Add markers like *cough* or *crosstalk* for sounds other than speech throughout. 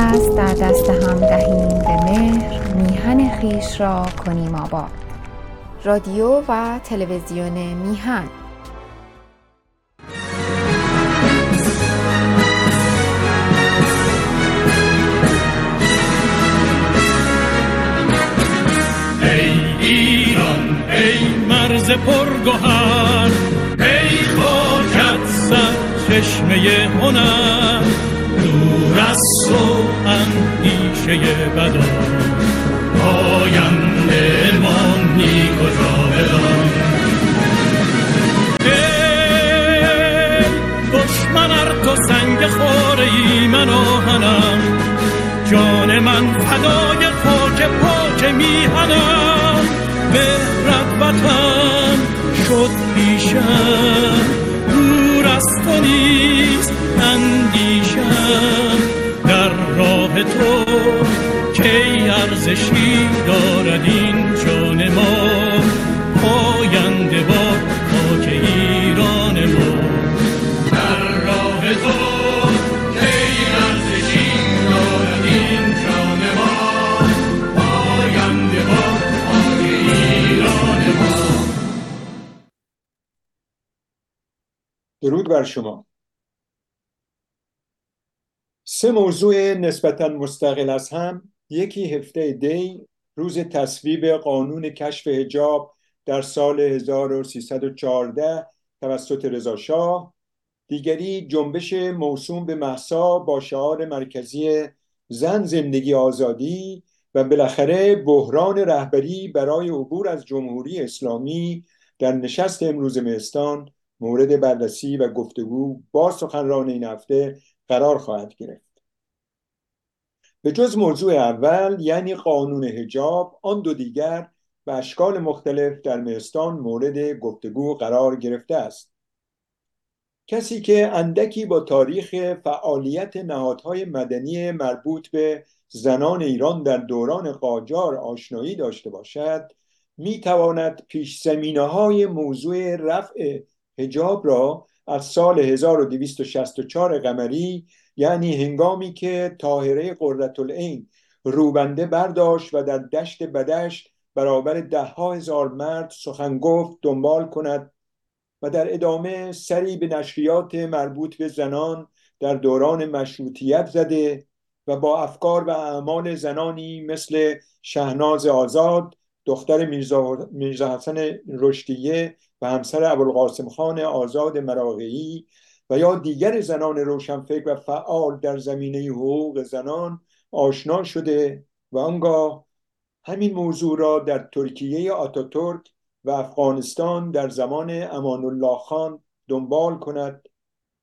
دست در دست هم دهیم به مهر میهن خویش را کنیم آباد. رادیو و تلویزیون میهن. ای ایران ای مرز پرگوهر ای خاکت سر چشمه هنر. از تو اندیشه بدا آینده ما کجا بدان دشمن ار تو سنگ خوره ای من آهنم جان من فدای خاک پاک میهنم. مهرت وطن شد پیشم. دور از تو نیست تو کی ارزشی دارد این جان ما. پاینده با خاک ایران ما. در راه تو درود بر شما. سه موضوع نسبتا مستقل از هم. یکی هفته دی روز تصویب قانون کشف هجاب در سال 1314 توسط رضا شاه. دیگری جنبش موسوم به محسا با شعار مرکزی زن زندگی آزادی و بالاخره بحران رهبری برای عبور از جمهوری اسلامی در نشست امروز مهستان مورد بررسی و گفتگو با سخنران این هفته قرار خواهد گرفت. به جز موضوع اول یعنی قانون هجاب آن دو دیگر به اشکال مختلف در مهستان مورد گفتگو قرار گرفته است. کسی که اندکی با تاریخ فعالیت نهادهای مدنی مربوط به زنان ایران در دوران قاجار آشنایی داشته باشد می تواند پیش زمینه های موضوع رفع هجاب را از سال 1264 قمری یعنی هنگامی که طاهره قرتالعین روبنده برداشت و در دشت بدشت برابر ده ها هزار مرد سخن گفت دنبال کند و در ادامه سری به نشریات مربوط به زنان در دوران مشروطیت زده و با افکار و اعمال زنانی مثل شهناز آزاد دختر میرزا, میرزا حسن رشدیه و همسر ابوالقاسم خان آزاد مراغعی و یا دیگر زنان روشنفکر و فعال در زمینه حقوق زنان آشنا شده و آنگاه همین موضوع را در ترکیه آتاتورک و افغانستان در زمان امان الله خان دنبال کند.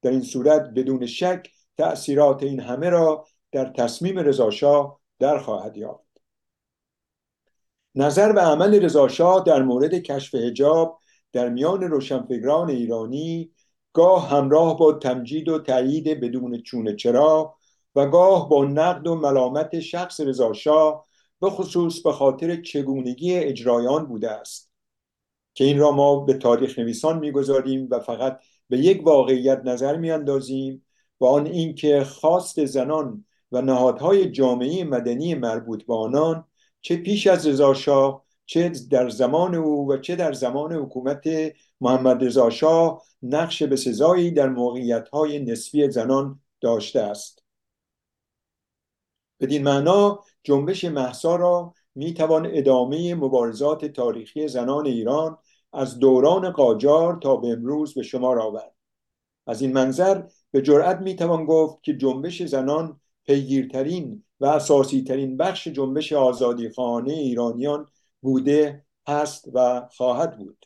در این صورت بدون شک تأثیرات این همه را در تصمیم رضاشاه در خواهد یافت. نظر به عمل رضاشاه در مورد کشف هجاب در میان روشنفکران ایرانی گاه همراه با تمجید و تایید بدون چونه چرا و گاه با نقد و ملامت شخص رضاشاه به خصوص به خاطر چگونگی اجرایان بوده است. که این را ما به تاریخ نویسان می‌گذاریم و فقط به یک واقعیت نظر میاندازیم و آن اینکه خواست زنان و نهادهای جامعه مدنی مربوط به آنان چه پیش از رضاشاه چه در زمان او و چه در زمان حکومت محمد رضا شاه نقش بسزایی در موقعیت‌های نسبی زنان داشته است. بدین معنا جنبش محسا را می‌توان ادامه مبارزات تاریخی زنان ایران از دوران قاجار تا به امروز به شمار آورد. از این منظر به جرأت می‌توان گفت که جنبش زنان پیگیرترین و اساسی ترین بخش جنبش آزادی خانه ایرانیان بوده هست و خواهد بود.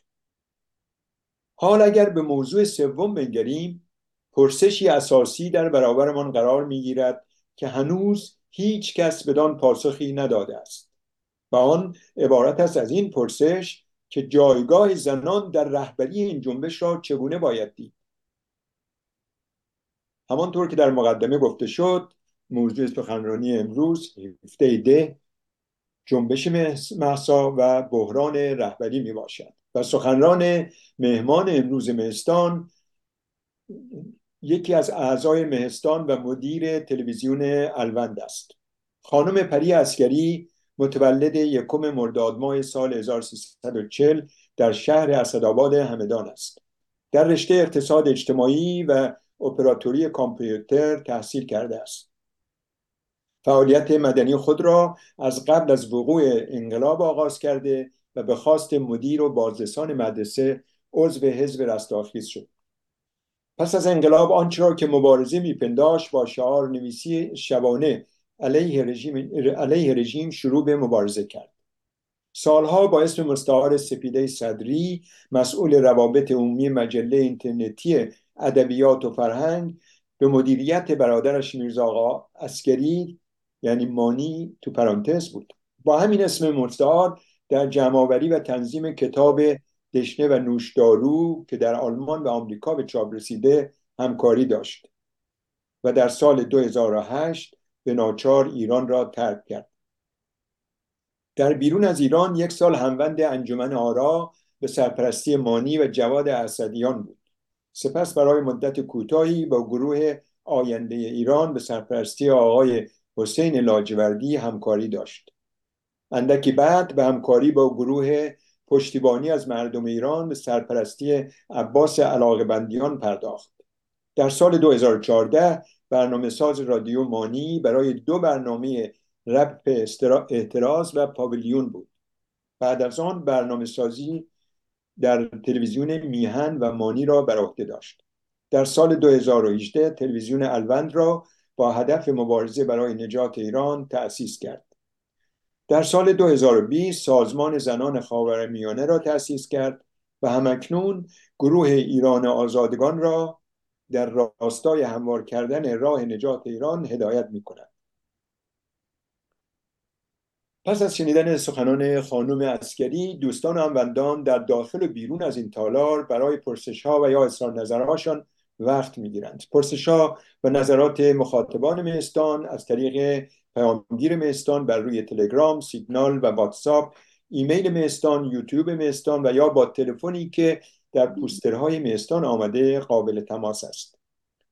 حال اگر به موضوع سوم بنگریم پرسشی اساسی در برابرمان قرار می‌گیرد که هنوز هیچ کس بدان پاسخی نداده است. و آن عبارت است از این پرسش که جایگاه زنان در رهبری این جنبش را چگونه باید دید. همانطور که در مقدمه گفته شد موضوع سخنرانی امروز هفته ده جنبش محسا و بحران رهبری می باشد و سخنران مهمان امروز مهستان یکی از اعضای مهستان و مدیر تلویزیون الوند است. خانم پری اسکری متولد یکم مرداد ماه سال 1340 در شهر اسدآباد همدان است. در رشته اقتصاد اجتماعی و اپراتوری کامپیوتر تحصیل کرده است. فعالیت مدنی خود را از قبل از وقوع انقلاب آغاز کرده و به خواست مدیر و بازرسان مدرسه عضو حزب رستاخیز شد. پس از انقلاب آنچه را که مبارزه میپنداشت با شعار نویسی شبانه علیه رژیم, علیه رژیم شروع به مبارزه کرد. سالها با اسم مستعار سپیده صدری مسئول روابط عمومی مجله اینترنتی ادبیات و فرهنگ به مدیریت برادرش میرزا آقا اسکری یعنی مانی تو پرانتز بود. با همین اسم مستعار در جمعآوری و تنظیم کتاب دشنه و نوشدارو که در آلمان و آمریکا به چاپ رسیده همکاری داشت و در سال 2008 به ناچار ایران را ترک کرد. در بیرون از ایران یک سال هموند انجمن آرا به سرپرستی مانی و جواد اسدیان بود. سپس برای مدت کوتاهی با گروه آینده ایران به سرپرستی آقای حسین لاجوردی همکاری داشت. اندکی بعد به همکاری با گروه پشتیبانی از مردم ایران به سرپرستی عباس بندیان پرداخت. در سال 2014 برنامه ساز رادیو مانی برای دو برنامه رپ اعتراض و پاویلیون بود. بعد از آن برنامه سازی در تلویزیون میهن و مانی را بر عهده داشت. در سال 2018 تلویزیون الوند را با هدف مبارزه برای نجات ایران تأسیس کرد در سال 2020 سازمان زنان خاورمیانه را تأسیس کرد و همکنون گروه ایران آزادگان را در راستای هموار کردن راه نجات ایران هدایت می کند. پس از شنیدن سخنان خانم اسکری دوستان هموندان در داخل و بیرون از این تالار برای پرسش ها و یا اظهار نظرهاشان وقت می‌گیرند پرسش ها و نظرات مخاطبان مهستان از طریق پیامگیر مهستان بر روی تلگرام، سیگنال و واتساپ، ایمیل مهستان، یوتیوب مهستان و یا با تلفنی که در پوسترهای مهستان آمده قابل تماس است.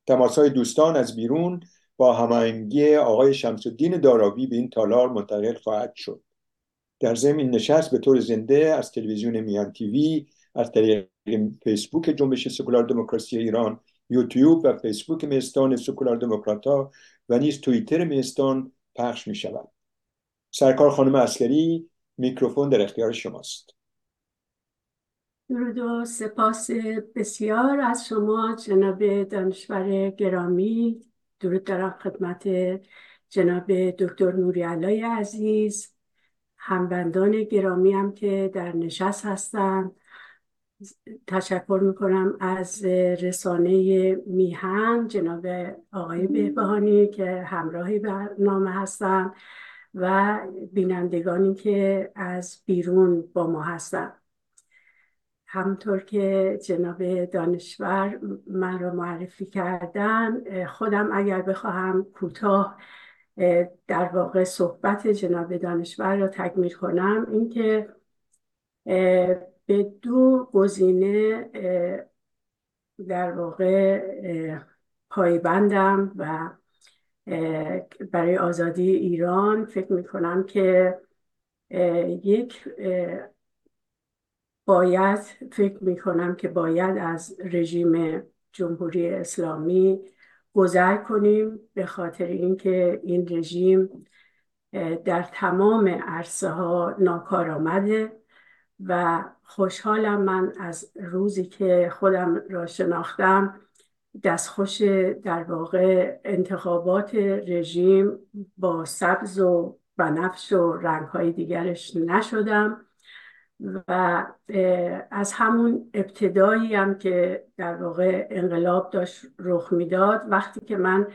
تماس های دوستان از بیرون با هماهنگی آقای شمس الدین دارابی به این تالار منتقل خواهد شد. در زمین نشست به طور زنده از تلویزیون میان تیوی از طریق فیسبوک جنبش سکولار دموکراسی ایران یوتیوب و فیسبوک مهستان سکولار دموکراتا و نیز توییتر مهستان پخش می شود سرکار خانم عسگری میکروفون در اختیار شماست. درود و سپاس بسیار از شما جناب دانشور گرامی. درود دارم خدمت جناب دکتر نوری علای عزیز. همبندان گرامی هم که در نشست هستند تشکر می‌کنم از رسانه میهن جناب آقای بهبهانی که همراهی برنامه هستن و بینندگانی که از بیرون با ما هستن. همطور که جناب دانشور من را معرفی کردن خودم اگر بخواهم کوتاه در واقع صحبت جناب دانشور را تکمیل کنم اینکه به دو گزینه در واقع پایبندم و برای آزادی ایران فکر می کنم که یک باید فکر می کنم که باید از رژیم جمهوری اسلامی گذر کنیم به خاطر اینکه این رژیم در تمام عرصه ها ناکارآمده و خوشحالم من از روزی که خودم را شناختم دستخوش در واقع انتخابات رژیم با سبز و بنفش و رنگهای دیگرش نشدم و از همون ابتدایی هم که در واقع انقلاب داشت رخ می‌داد وقتی که من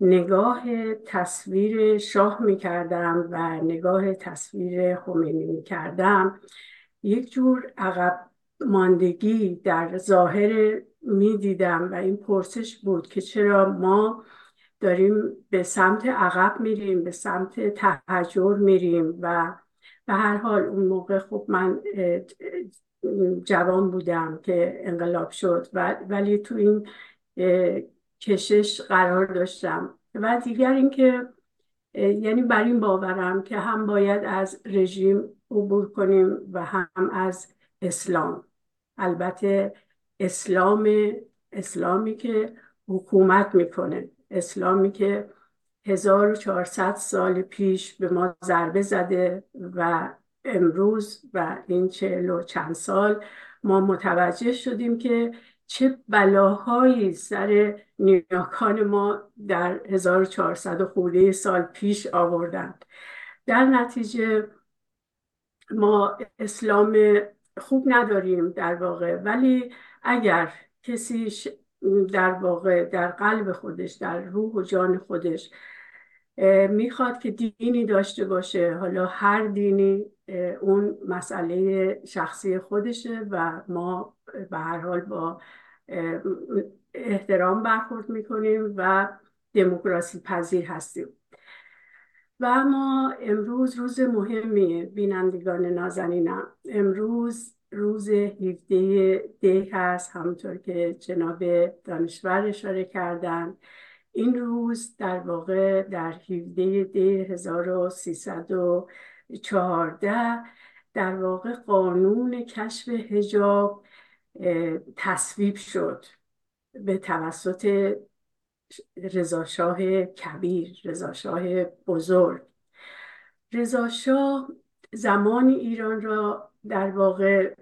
نگاه تصویر شاه می کردم و نگاه تصویر خمینی می کردم یک جور عقب ماندگی در ظاهر می‌دیدم و این پرسش بود که چرا ما داریم به سمت عقب میریم به سمت تهجر میریم و به هر حال اون موقع خب من جوان بودم که انقلاب شد ولی تو این کشش قرار داشتم. و دیگر اینکه یعنی بر این باورم که هم باید از رژیم عبور کنیم و هم از اسلام. البته اسلام اسلامی که حکومت می‌کنه اسلامی که 1400 سال پیش به ما ضربه زده و امروز و این چهل و چند سال ما متوجه شدیم که چه بلاهایی سر نیاکان ما در 1400 خورده سال پیش آوردند. در نتیجه ما اسلام خوب نداریم در واقع ولی اگر کسی در واقع در قلب خودش در روح و جان خودش می‌خواد که دینی داشته باشه حالا هر دینی اون مسئله شخصی خودشه و ما به هر حال با احترام برخورد می‌کنیم و دموکراسی پذیر هستیم. و ما امروز روز مهمی بینندگان نازنینم. امروز روز 17 دی هست همونطور که جناب دانشور اشاره کردن. این روز در واقع در 17 دی 1314 در واقع قانون کشف هجاب تصویب شد به توسط رضاشاه کبیر رضاشاه بزرگ. رضاشاه زمانی ایران را در واقع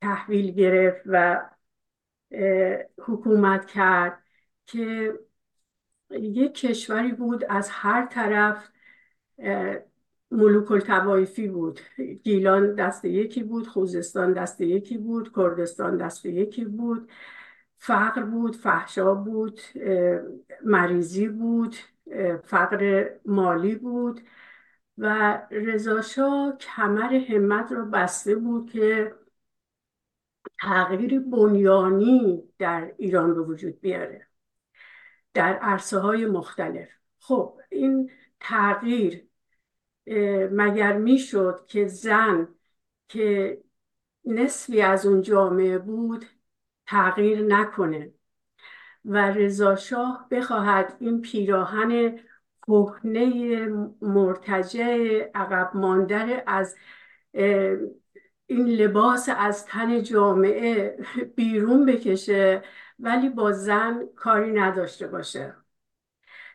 تحویل گرفت و حکومت کرد که یک کشوری بود از هر طرف ملوک التوایفی بود. گیلان دست یکی بود خوزستان دست یکی بود کردستان دست یکی بود. فقر بود فحشا بود مریضی بود فقر مالی بود و رضاشاه کمر همت رو بسته بود که تغییر بنیانی در ایران به وجود بیاره در عرصه های مختلف. خب این تغییر مگر می‌شد که زن که نصفی از اون جامعه بود تغییر نکنه. و رضاشاه بخواهد این پیراهن کهنه مرتجع عقب ماندر از این لباس از تن جامعه بیرون بکشه ولی با زن کاری نداشته باشه.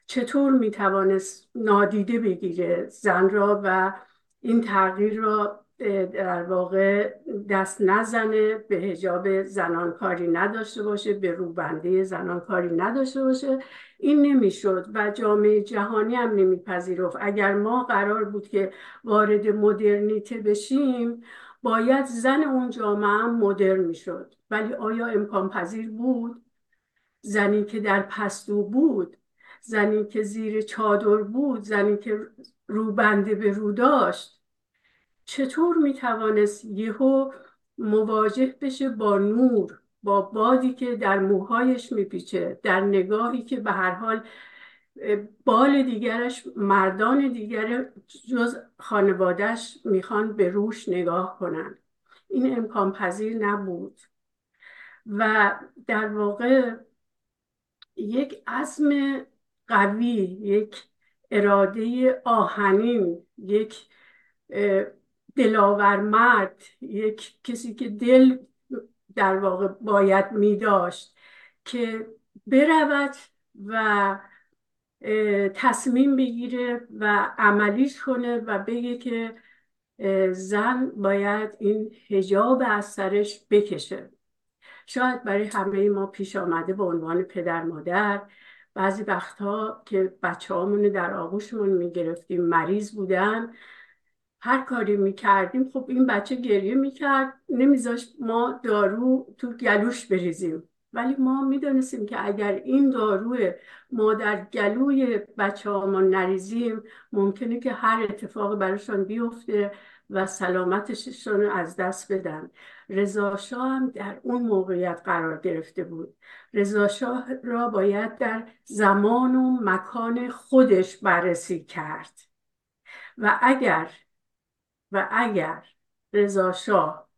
چطور می‌توانست نادیده بگیره زن را و این تغییر را در واقع دست نزنه به هجاب زنان کاری نداشته باشه به روبنده زنان کاری نداشته باشه. این نمی‌شد و جامعه جهانی هم نمیپذیرفت. اگر ما قرار بود که وارد مدرنیته بشیم باید زن اون جامعه هم مدرن می‌شد. ولی آیا امکان پذیر بود؟ زنی که در پستو بود زنی که زیر چادر بود زنی که روبنده به رو داشت. چطور می‌توانست یهو مواجه بشه با نور با بادی که در موهایش میپیچه در نگاهی که به هر حال بال دیگرش مردان دیگر جز خانوادهش می‌خوان به روش نگاه کنن این امکان پذیر نبود. و در واقع یک عزم قوی یک اراده آهنین یک دلاور مرد یک کسی که دل در واقع باید می داشت که برود و تصمیم بگیره و عملیش کنه و بگه که زن باید این هجاب از سرش بکشه. شاید برای همه ما پیش آمده به عنوان پدر مادر بعضی وقتها که بچه در آغوشمون می‌گرفتیم مریض بودن هر کاری می‌کردیم خب این بچه گریه می‌کرد نمیذاشت ما دارو تو گلوش بریزیم. ولی ما می‌دانستیم که اگر این دارو ما در گلوی بچه ها ما نریزیم ممکنه که هر اتفاق براشان بیفته و سلامتششون از دست بدن. رضاشاه هم در اون موقعیت قرار گرفته بود. رضاشاه را باید در زمان و مکان خودش بررسی کرد. و اگر و اگر رضاشاه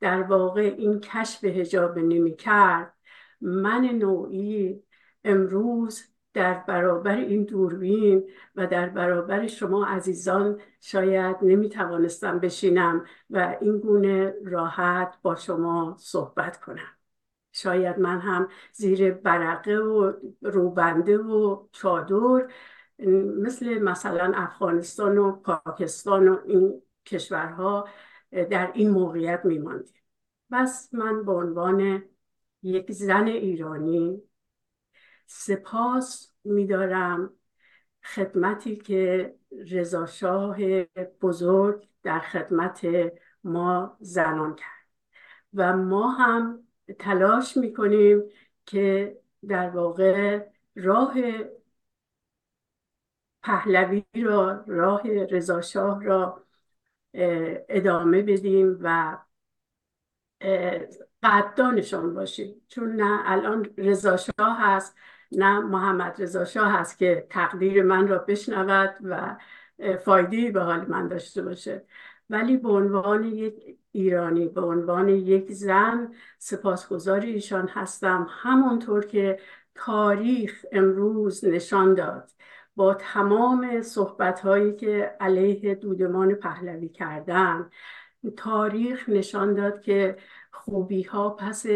در واقع این کشف هجاب نمی کرد من نوعی امروز در برابر این دوربین و در برابر شما عزیزان شاید نمی توانستم بشینم و این گونه راحت با شما صحبت کنم. شاید من هم زیر برقه و روبنده و چادر مثل مثلا افغانستان و پاکستان و این کشورها در این موقعیت میماندیم. بس من به عنوان یک زن ایرانی سپاس میدارم خدمتی که رضاشاه بزرگ در خدمت ما زنان کرد. و ما هم تلاش می‌کنیم که در واقع راه پهلوی را راه رضاشاه را ادامه بدیم و قدردانشان باشیم. چون نه الان رضاشاه هست نه محمد رضا شاه هست که تقدیر من را بشنود و فایده به حال من داشته باشه. ولی به عنوان یک ایرانی به عنوان یک زن سپاسگزار ایشان هستم. همانطور که تاریخ امروز نشان داد. با تمام صحبت هایی که علیه دودمان پهلوی کردن تاریخ نشان داد که خوبی ها پس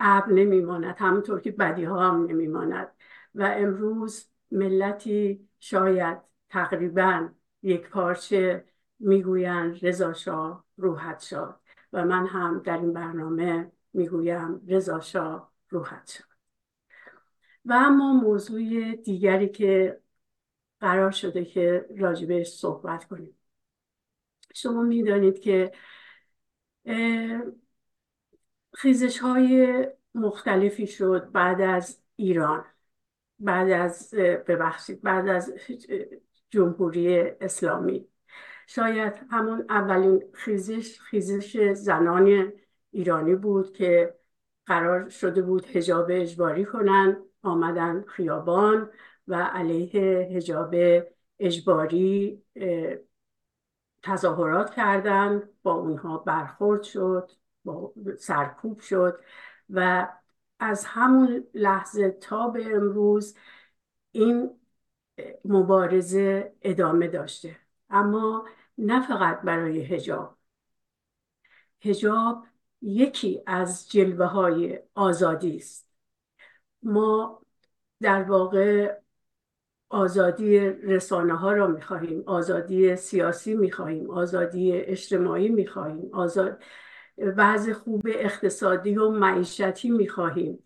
ابر نمیماند همونطور که بدی ها هم نمیماند و امروز ملتی شاید تقریبا یک پارچه می‌گویند رضا شاه روحت شاد و من هم در این برنامه می‌گویم رضا شاه روحت شاد و اما موضوع دیگری که قرار شده که راجبش صحبت کنیم. شما می‌دانید که خیزش های مختلفی شد بعد از ایران بعد از ببخشید بعد از جمهوری اسلامی. شاید همون اولین خیزش خیزش زنان ایرانی بود که قرار شده بود هجاب اجباری کنن آمدن خیابان و علیه هجاب اجباری تظاهرات کردند با اونها برخورد شد با سرکوب شد و از همون لحظه تا به امروز این مبارزه ادامه داشته. اما نه فقط برای هجاب هجاب یکی از جلوه های آزادی است. ما در واقع آزادی رسانه ها را می‌خواهیم آزادی سیاسی می‌خواهیم آزادی اجتماعی می‌خواهیم آزاد وضع خوب اقتصادی و معیشتی می‌خواهیم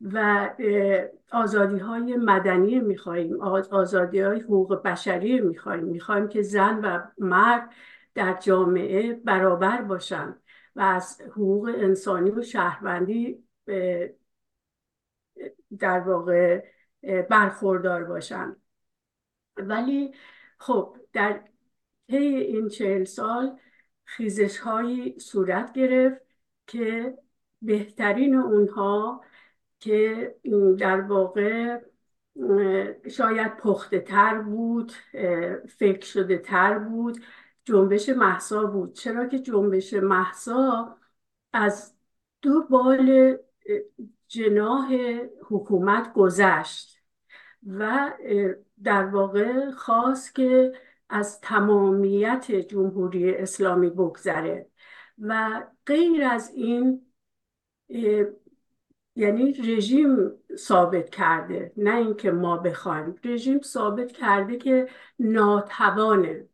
و آزادی های مدنی می‌خواهیم آزادی های حقوق بشری می‌خواهیم. می‌خواهیم که زن و مرد در جامعه برابر باشند و از حقوق انسانی و شهروندی در واقع برخوردار باشند ولی خب در طی این چهل سال خیزش هایی صورت گرفت که بهترین اونها که در واقع شاید پخته تر بود فکر شده تر بود جنبش محسا بود. چرا که جنبش محسا از دو بال جناه حکومت گذشت و در واقع خواست که از تمامیت جمهوری اسلامی بگذره و غیر از این یعنی رژیم ثابت کرده نه اینکه ما بخوایم رژیم ثابت کرده که ناتوانه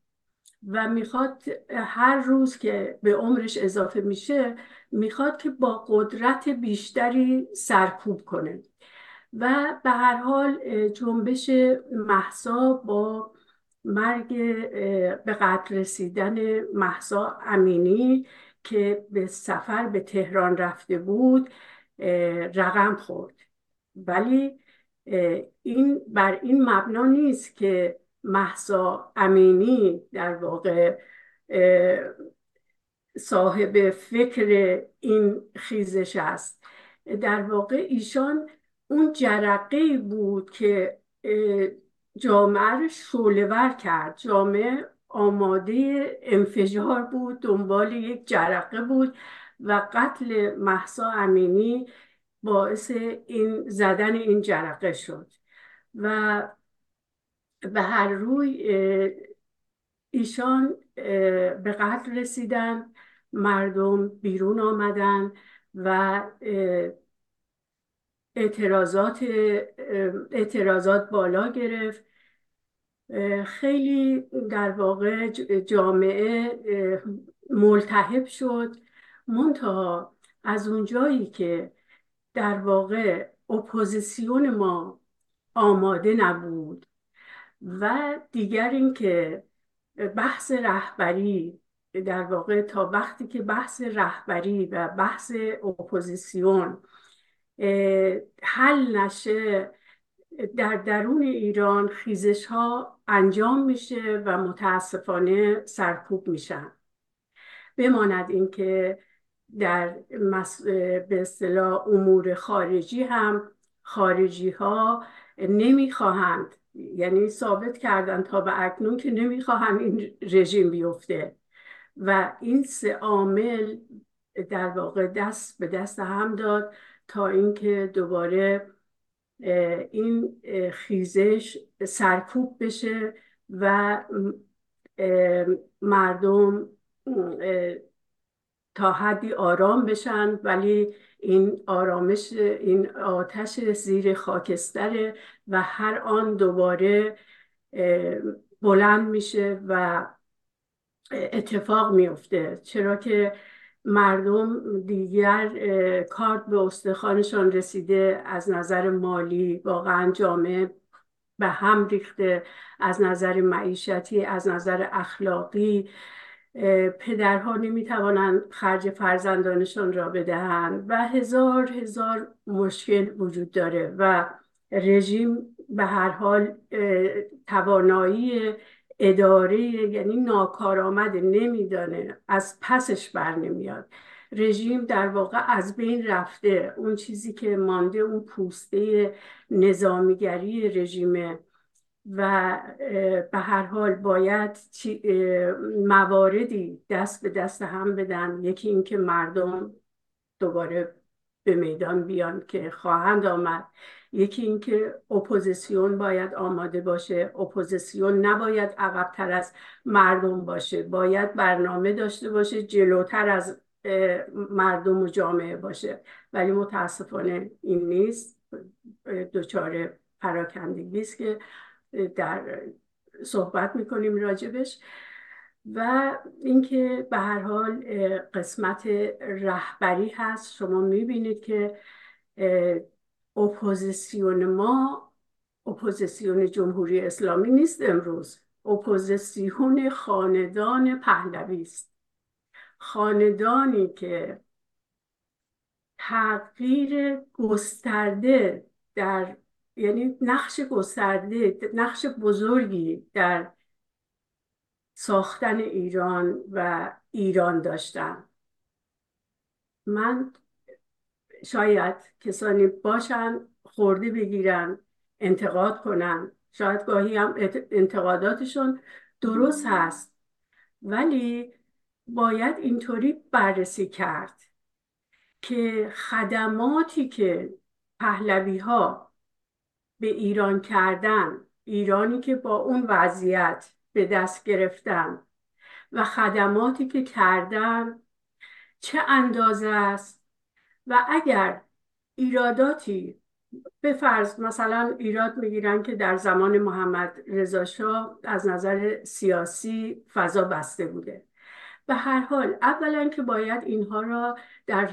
و می‌خواد هر روز که به عمرش اضافه میشه می‌خواد که با قدرت بیشتری سرکوب کنه. و به هر حال جنبش محسا با مرگ به قتل رسیدن محسا امینی که به سفر به تهران رفته بود رقم خورد. ولی این بر این مبنا نیست که محسا امینی در واقع صاحب فکر این خیزش است. در واقع ایشان اون جرقه بود که جامعه رو شولور کرد. جامعه آماده انفجار بود دنبال یک جرقه بود و قتل محسا امینی باعث این زدن این جرقه شد. و به هر روی ایشان به قتل رسیدن مردم بیرون آمدن و اعتراضات اعتراضات بالا گرفت. خیلی در واقع جامعه ملتهب شد. منتها از اونجایی که در واقع اپوزیسیون ما آماده نبود و دیگر اینکه بحث رهبری در واقع تا وقتی که بحث رهبری و بحث اپوزیسیون حل نشه در درون ایران خیزش ها انجام میشه و متاسفانه سرکوب میشن. بماند اینکه در به اصطلاح امور خارجی هم خارجی ها نمی‌خواهند یعنی ثابت کردن تا به اکنون که نمی‌خواهند این رژیم بیفته. و این سه عامل در واقع دست به دست هم داد تا اینکه دوباره این خیزش سرکوب بشه و مردم تا حدی آرام بشن. ولی این آرامش این آتش زیر خاکستره و هر آن دوباره بلند میشه و اتفاق میفته. چرا که مردم دیگر کارت به استخوانشان رسیده از نظر مالی واقعا جامعه به هم ریخته از نظر معیشتی از نظر اخلاقی. پدرها نمی‌توانند خرج فرزندانشان را بدهند و هزار هزار مشکل وجود داره و رژیم به هر حال توانایی اداره یعنی ناکارآمد نمیدانه از پسش بر نمیاد. رژیم در واقع از بین رفته. اون چیزی که مانده اون پوسته نظامیگری رژیمه و به هر حال باید مواردی دست به دست هم بدن. یکی اینکه مردم دوباره به میدان بیان که خواهند آمد. یکی اینکه اپوزیسیون باید آماده باشه. اپوزیسیون نباید عقبتر از مردم باشه. باید برنامه داشته باشه جلوتر از مردم و جامعه باشه. ولی متاسفانه این نیست. دچار پراکندگی است که در صحبت می‌کنیم راجبش. و اینکه به هر حال قسمت رهبری هست. شما می‌بینید که اپوزیسیون ما اپوزیسیون جمهوری اسلامی نیست امروز. اپوزیسیون خاندان پهلوی است. خاندانی که تغییر گسترده در یعنی نقش گسترده نقش بزرگی در ساختن ایران و ایران داشتن من شاید کسانی باشن خورده بگیرن انتقاد کنن. شاید گاهی هم انتقاداتشون درست هست. ولی باید اینطوری بررسی کرد که خدماتی که پهلوی ها به ایران کردن ایرانی که با اون وضعیت به دست گرفتن و خدماتی که کردن چه اندازه است و اگر ایراداتی به فرض مثلا ایراد می‌گیرن که در زمان محمد رضا شاه از نظر سیاسی فضا بسته بوده. به هر حال اولا که باید اینها را در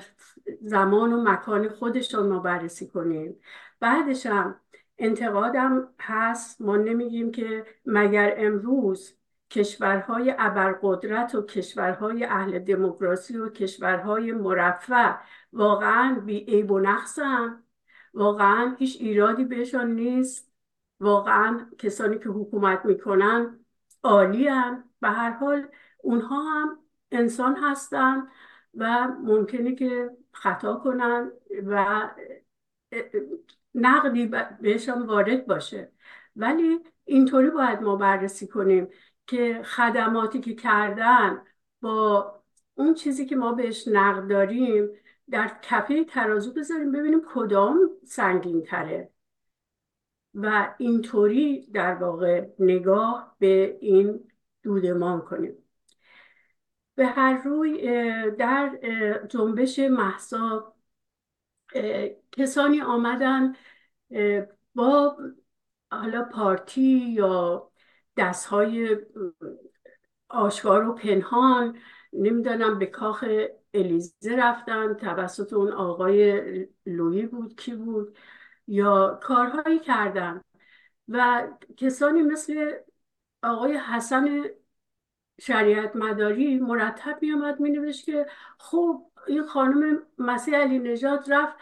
زمان و مکان خودشان ما بررسی کنیم. بعدش هم انتقادم هست. ما نمیگیم که مگر امروز کشورهای ابرقدرت و کشورهای اهل دموکراسی و کشورهای مرفع واقعا بی عیب و نقصن واقعا هیچ ایرادی بهشان نیست. واقعا کسانی که حکومت می‌کنن عالی به هر حال اونها هم انسان هستن و ممکنه که خطا کنن و نقدی بهشان وارد باشه. ولی اینطوری باید ما بررسی کنیم که خدماتی که کردن با اون چیزی که ما بهش نقد داریم در کفه ترازو بذاریم ببینیم کدام سنگین تره و اینطوری در واقع نگاه به این دودمان کنیم. به هر روی در جنبش محسا کسانی آمدن با حالا پارتی یا دستهای آشکار و پنهان نمی‌دانم به کاخ الیزه رفتن توسط اون آقای لویی بود کی بود؟ یا کارهایی کردن. و کسانی مثل آقای حسن شریعت مداری مرتب می آمد می که خب این خانم مسیح علی‌نژاد رفت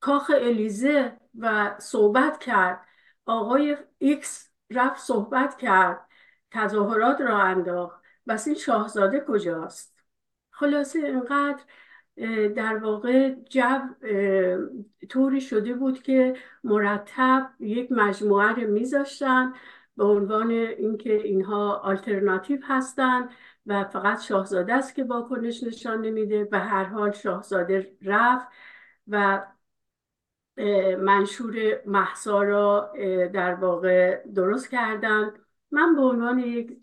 کاخ الیزه و صحبت کرد. آقای X رفت صحبت کرد. تظاهرات راه انداخت. پس این شاهزاده کجاست؟ خلاصه اینقدر در واقع جو طوری شده بود که مرتب یک مجموعه رو میذاشتن به عنوان اینکه اینها آلترناتیو هستند و فقط شاهزاده است که واکنش نشان نمیده به هر حال شاهزاده رفت و منشور محسا را در واقع درست کردن. من به عنوان یک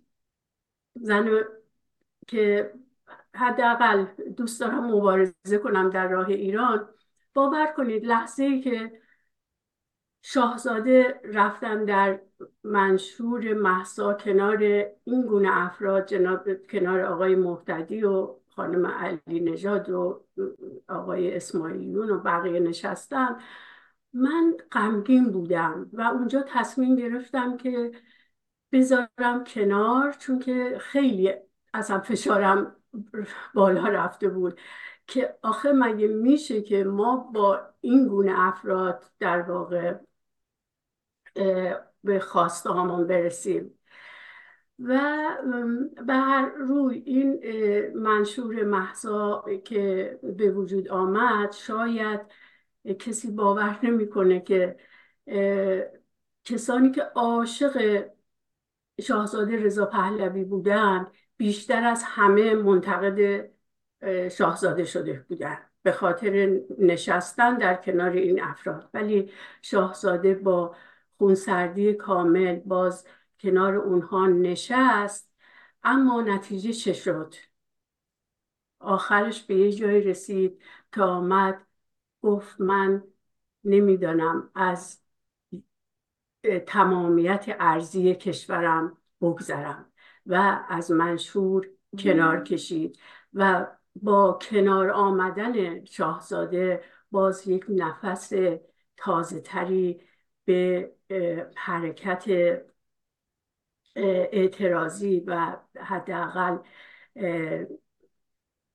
زن که حداقل دوست دارم مبارزه کنم در راه ایران باور کنید لحظه ای که شاهزاده رفتن در منشور محسا کنار این گونه افراد جناب کنار آقای محتدی و خانم علی نژاد و آقای اسماعیلیون و بقیه نشستن من غمگین بودم و اونجا تصمیم گرفتم که بذارم کنار چون که خیلی اصلا فشارم بالا رفته بود که آخه مگه میشه که ما با این گونه افراد در واقع به خواسته هامون برسیم. و به هر روی این منشور محضا که به وجود آمد شاید کسی باور نمی‌کنه که کسانی که عاشق شاهزاده رضا پهلوی بودند بیشتر از همه منتقد شاهزاده شده بودن به خاطر نشستن در کنار این افراد. ولی شاهزاده با خونسردی کامل باز کنار اونها نشست اما نتیجه چه شد؟ آخرش به یه جایی رسید که آمد گفت من نمی‌دانم از تمامیت ارزی کشورم بگذرم و از منشور کنار کشید و با کنار آمدن شاهزاده باز یک نفس تازه تری به حرکت اعتراضی و حداقل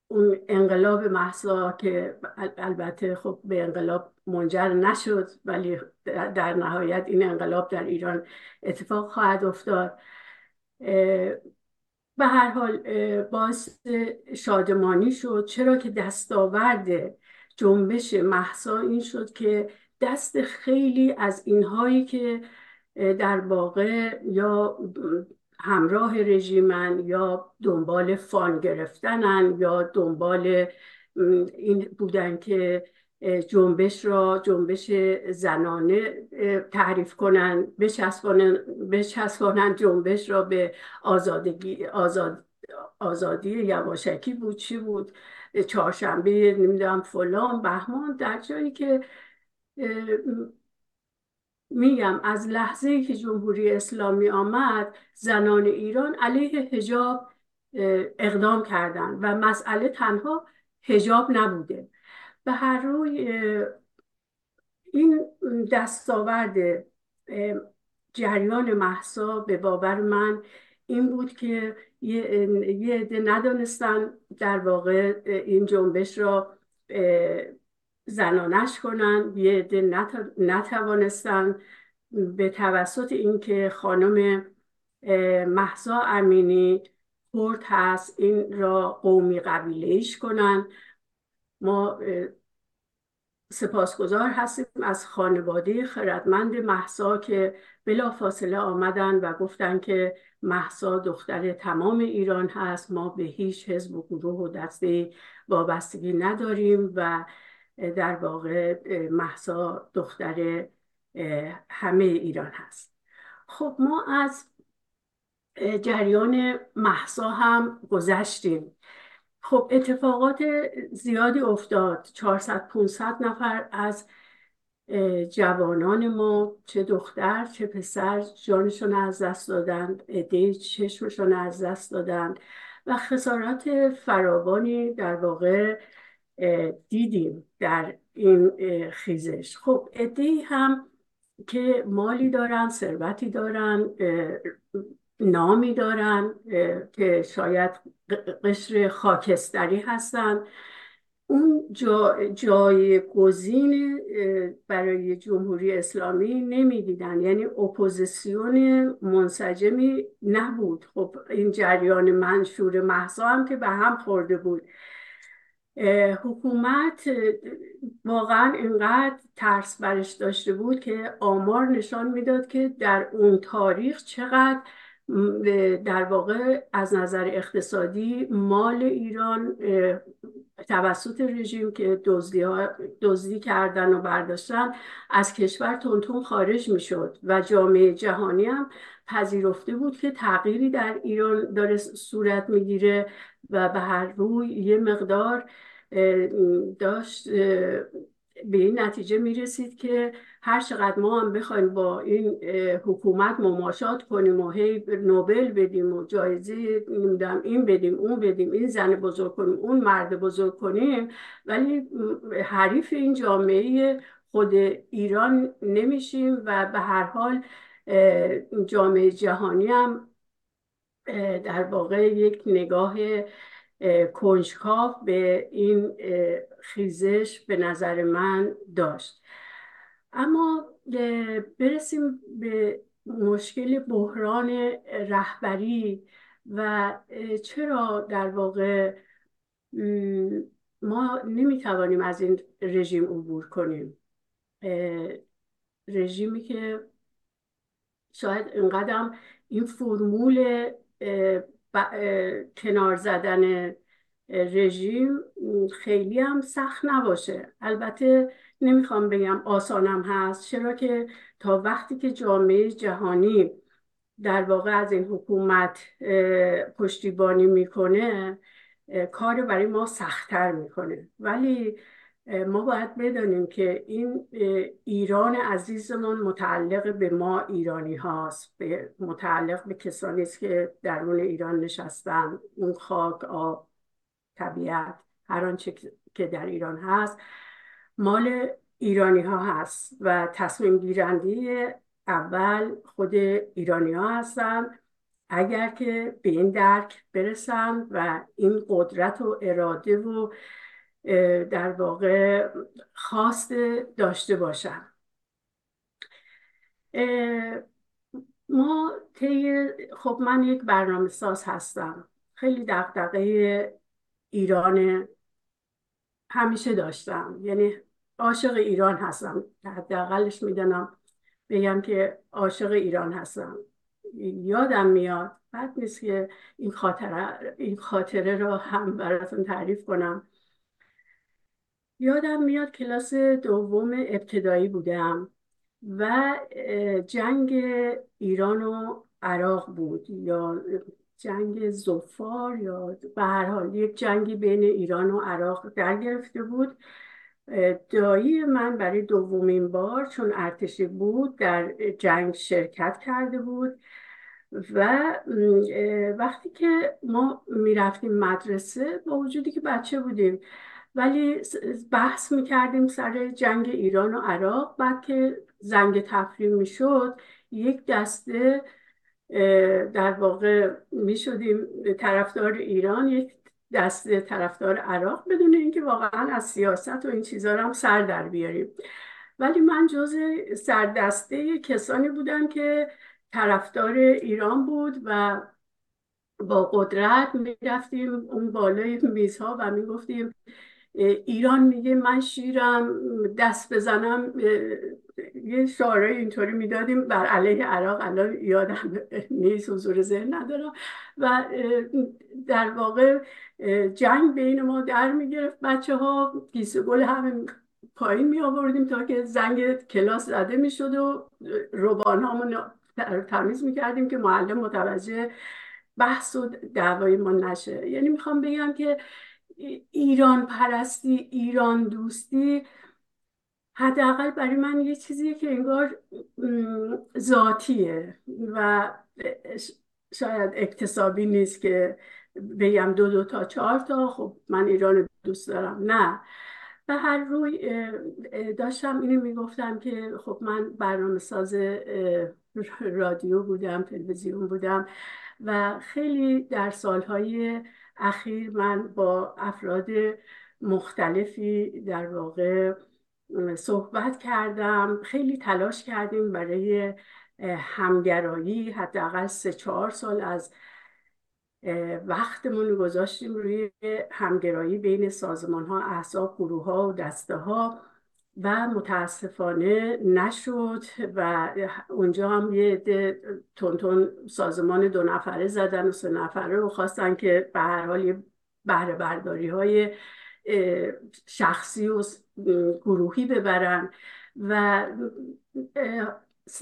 اون انقلاب محسا که البته خب به انقلاب منجر نشد ولی در نهایت این انقلاب در ایران اتفاق خواهد افتاد. به هر حال باعث شادمانی شد. چرا که دستاورد جنبش محسا این شد که دست خیلی از اینهایی که در واقع یا همراه رژیمن یا دنبال فان گرفتنن یا دنبال این بودن که جنبش را جنبش زنانه تعریف کنن بچسبانن بچسبانن جنبش را به آزادگی آزاد آزادی یواشکی بود چی بود؟ چهارشنبه نمی‌دونم فلان بهمان در جایی که میگم از لحظه که جمهوری اسلامی آمد زنان ایران علیه هجاب اقدام کردند و مسئله تنها هجاب نبوده. به هر روی این دستاورد جریان محسا به باور من این بود که یه عده ندانستن در واقع این جنبش را زنانش کنن. یه عده نتوانستن به توسط اینکه خانم محسا امینی کرد هست این را قومی قبیله ایش کنن. ما سپاسگزار هستیم از خانواده خردمند محسا که بلا فاصله آمدن و گفتن که محسا دختر تمام ایران هست. ما به هیچ حزب و گروه و دسته وابستگی نداریم و در واقع محسا دختر همه ایران هست. خب ما از جریان محسا هم گذشتیم. خب اتفاقات زیادی افتاد. 400 500 نفر از جوانان ما چه دختر چه پسر جانشون از دست دادند عده چشمشون از دست دادند و خسارات فراوانی در واقع دیدیم در این خیزش. خب عده هم که مالی دارن ثروتی دارن نامی دارن که شاید قشر خاکستری هستن. اون جا جای گزین برای جمهوری اسلامی نمی‌دیدن. یعنی اپوزیسیون منسجمی نبود. خب این جریان منشور محضا هم که به هم خورده بود. حکومت واقعا اینقدر ترس برش داشته بود که آمار نشان می‌داد که در اون تاریخ چقدر در واقع از نظر اقتصادی مال ایران توسط رژیم که دزدی, دزدی کردن و برداشتن از کشور تونتون خارج می‌شد و جامعه جهانی هم پذیرفته بود که تغییری در ایران داره صورت می‌گیره و به هر روی یه مقدار داشت به این نتیجه می‌رسید که هر چقدر ما هم بخوایم با این حکومت مماشات کنیم و هی نوبل بدیم و جایزه نمی‌دونم این بدیم اون بدیم این زن بزرگ کنیم اون مرد بزرگ کنیم ولی حریف این جامعه خود ایران نمیشیم و به هر حال جامعه جهانی هم در واقع یک نگاه کنجکاف به این خیزش به نظر من داشت. اما برسیم به مشکل بحران رهبری و چرا در واقع ما نمی‌توانیم از این رژیم عبور کنیم؟ رژیمی که شاید اینقدر این فرمول کنار زدن رژیم خیلی هم سخت نباشه. البته نمی‌خوام بگم آسانم هست چرا که تا وقتی که جامعه جهانی در واقع از این حکومت پشتیبانی می‌کنه کار برای ما سختتر می‌کنه. ولی ما باید بدانیم که این ایران عزیزمون متعلق به ما ایرانی هاست به متعلق به کسانی است که درون ایران نشستن اون خاک آب طبیعت هر آنچه که در ایران هست. مال ایرانی ها هست و تصمیم گیرنده اول خود ایرانی ها هستن. اگر که به این درک برسن و این قدرت و اراده و در واقع خواست داشته باشن ما طی خب من یک برنامه ساز هستم. خیلی دقدقه ایران همیشه داشتم. یعنی عاشق ایران هستم. حداقلش می‌دانم بگم که عاشق ایران هستم. یادم میاد. بعد نیست که این خاطره این خاطره رو هم براتون تعریف کنم. یادم میاد کلاس دوم ابتدایی بودم و جنگ ایران و عراق بود یا جنگ زفار یا به هر حال یک جنگی بین ایران و عراق در گرفته بود. دایی من برای دومین بار چون ارتشی بود در جنگ شرکت کرده بود و وقتی که ما می‌رفتیم مدرسه با وجودی که بچه بودیم ولی بحث می‌کردیم سر جنگ ایران و عراق. بعد که زنگ تفریم می‌شد یک دسته در واقع می‌شدیم طرفدار ایران یک دسته طرفدار عراق بدون اینکه واقعا از سیاست و این چیزها رو هم سر در بیاریم. ولی من جز سردسته کسانی بودم که طرفدار ایران بود و با قدرت می‌رفتیم اون بالای میزها و می‌گفتیم ایران میگه من شیرم دست بزنم یه شعارهای اینطوری می‌دادیم. بر علیه عراق الان یادم *laughs* نیست حضور ذهن ندارم. و در واقع جنگ بین ما در می‌گرفت. بچه ها گیسه گل همه پایین می آوردیم تا که زنگ کلاس زده می‌شد و روبان تمیز می‌کردیم که معلم متوجه بحث و دعوای ما نشه. یعنی می‌خوام بگم که ایران پرستی ایران دوستی حداقل برای من یه چیزیه که انگار ذاتیه و شاید اکتسابی نیست که بگم دو دو تا چهار تا. خب من ایران دوست دارم. نه. به هر روی داشتم اینو می‌گفتم که خب من برنامه ساز رادیو بودم تلویزیون بودم و خیلی در سالهای اخیر من با افراد مختلفی در واقع صحبت کردم. خیلی تلاش کردیم برای همگرایی. حداقل سه چهار سال از وقتمون گذاشتیم روی همگرایی بین سازمان ها احزاب گروه ها و دسته ها و متاسفانه نشد و اونجا هم یه تونتون سازمان دو نفره زدن و سه نفره رو خواستن که به هر حال یه بهره برداری های شخصی و گروهی ببرن. و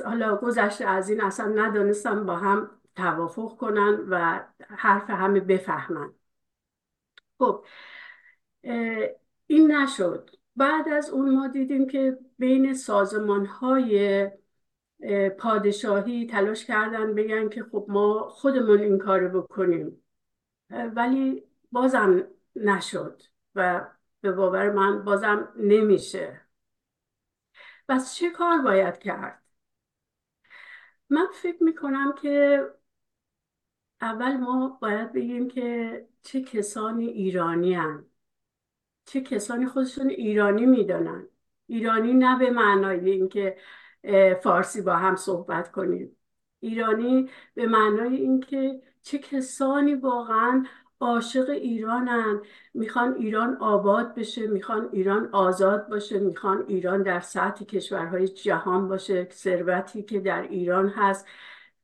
حالا گذشته از این اصلا ندانستم با هم توافق کنن و حرف همه بفهمن. خب این نشد. بعد از اون ما دیدیم که بین سازمان های پادشاهی تلاش کردن بگن که خب ما خودمون این کار بکنیم. ولی بازم نشد و به باور من بازم نمیشه. پس چه کار باید کرد؟ من فکر می‌کنم که اول ما باید بگیم که چه کسانی ایرانی هن. چه کسانی خودشون ایرانی می‌دانن ایرانی نه به معنای اینکه فارسی با هم صحبت کنیم. ایرانی به معنای اینکه چه کسانی واقعا عاشق ایرانن. می‌خوان ایران آباد بشه می‌خوان ایران آزاد باشه می‌خوان ایران در سطح کشورهای جهان باشه ثروتی که در ایران هست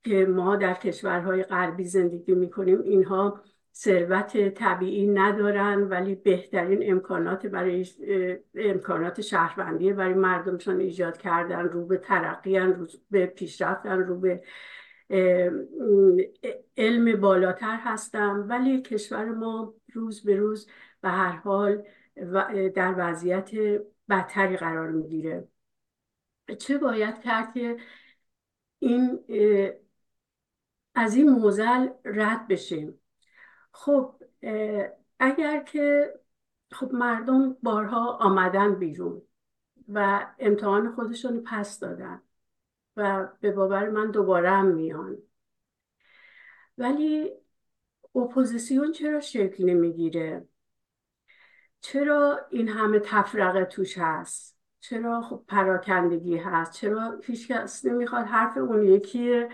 که ما در کشورهای غربی زندگی می‌کنیم. اینها ثروت طبیعی ندارن ولی بهترین امکانات برای امکانات شهروندی برای مردمشان ایجاد کردن رو به ترقی رو به پیشرفتن رو به علم بالاتر هستم ولی کشور ما روز به روز به هر حال در وضعیت بدتری قرار می‌گیره. چه باید کرد که این از این موزل رد بشیم خب اگر که خب مردم بارها آمدن بیرون و امتحان خودشون پس دادن و به باور من دوباره هم میان. ولی اپوزیسیون چرا شکل نمی‌گیره؟ چرا این همه تفرقه توش هست؟ چرا خب پراکندگی هست؟ چرا هیچ کس نمی‌خواد حرف اون یکی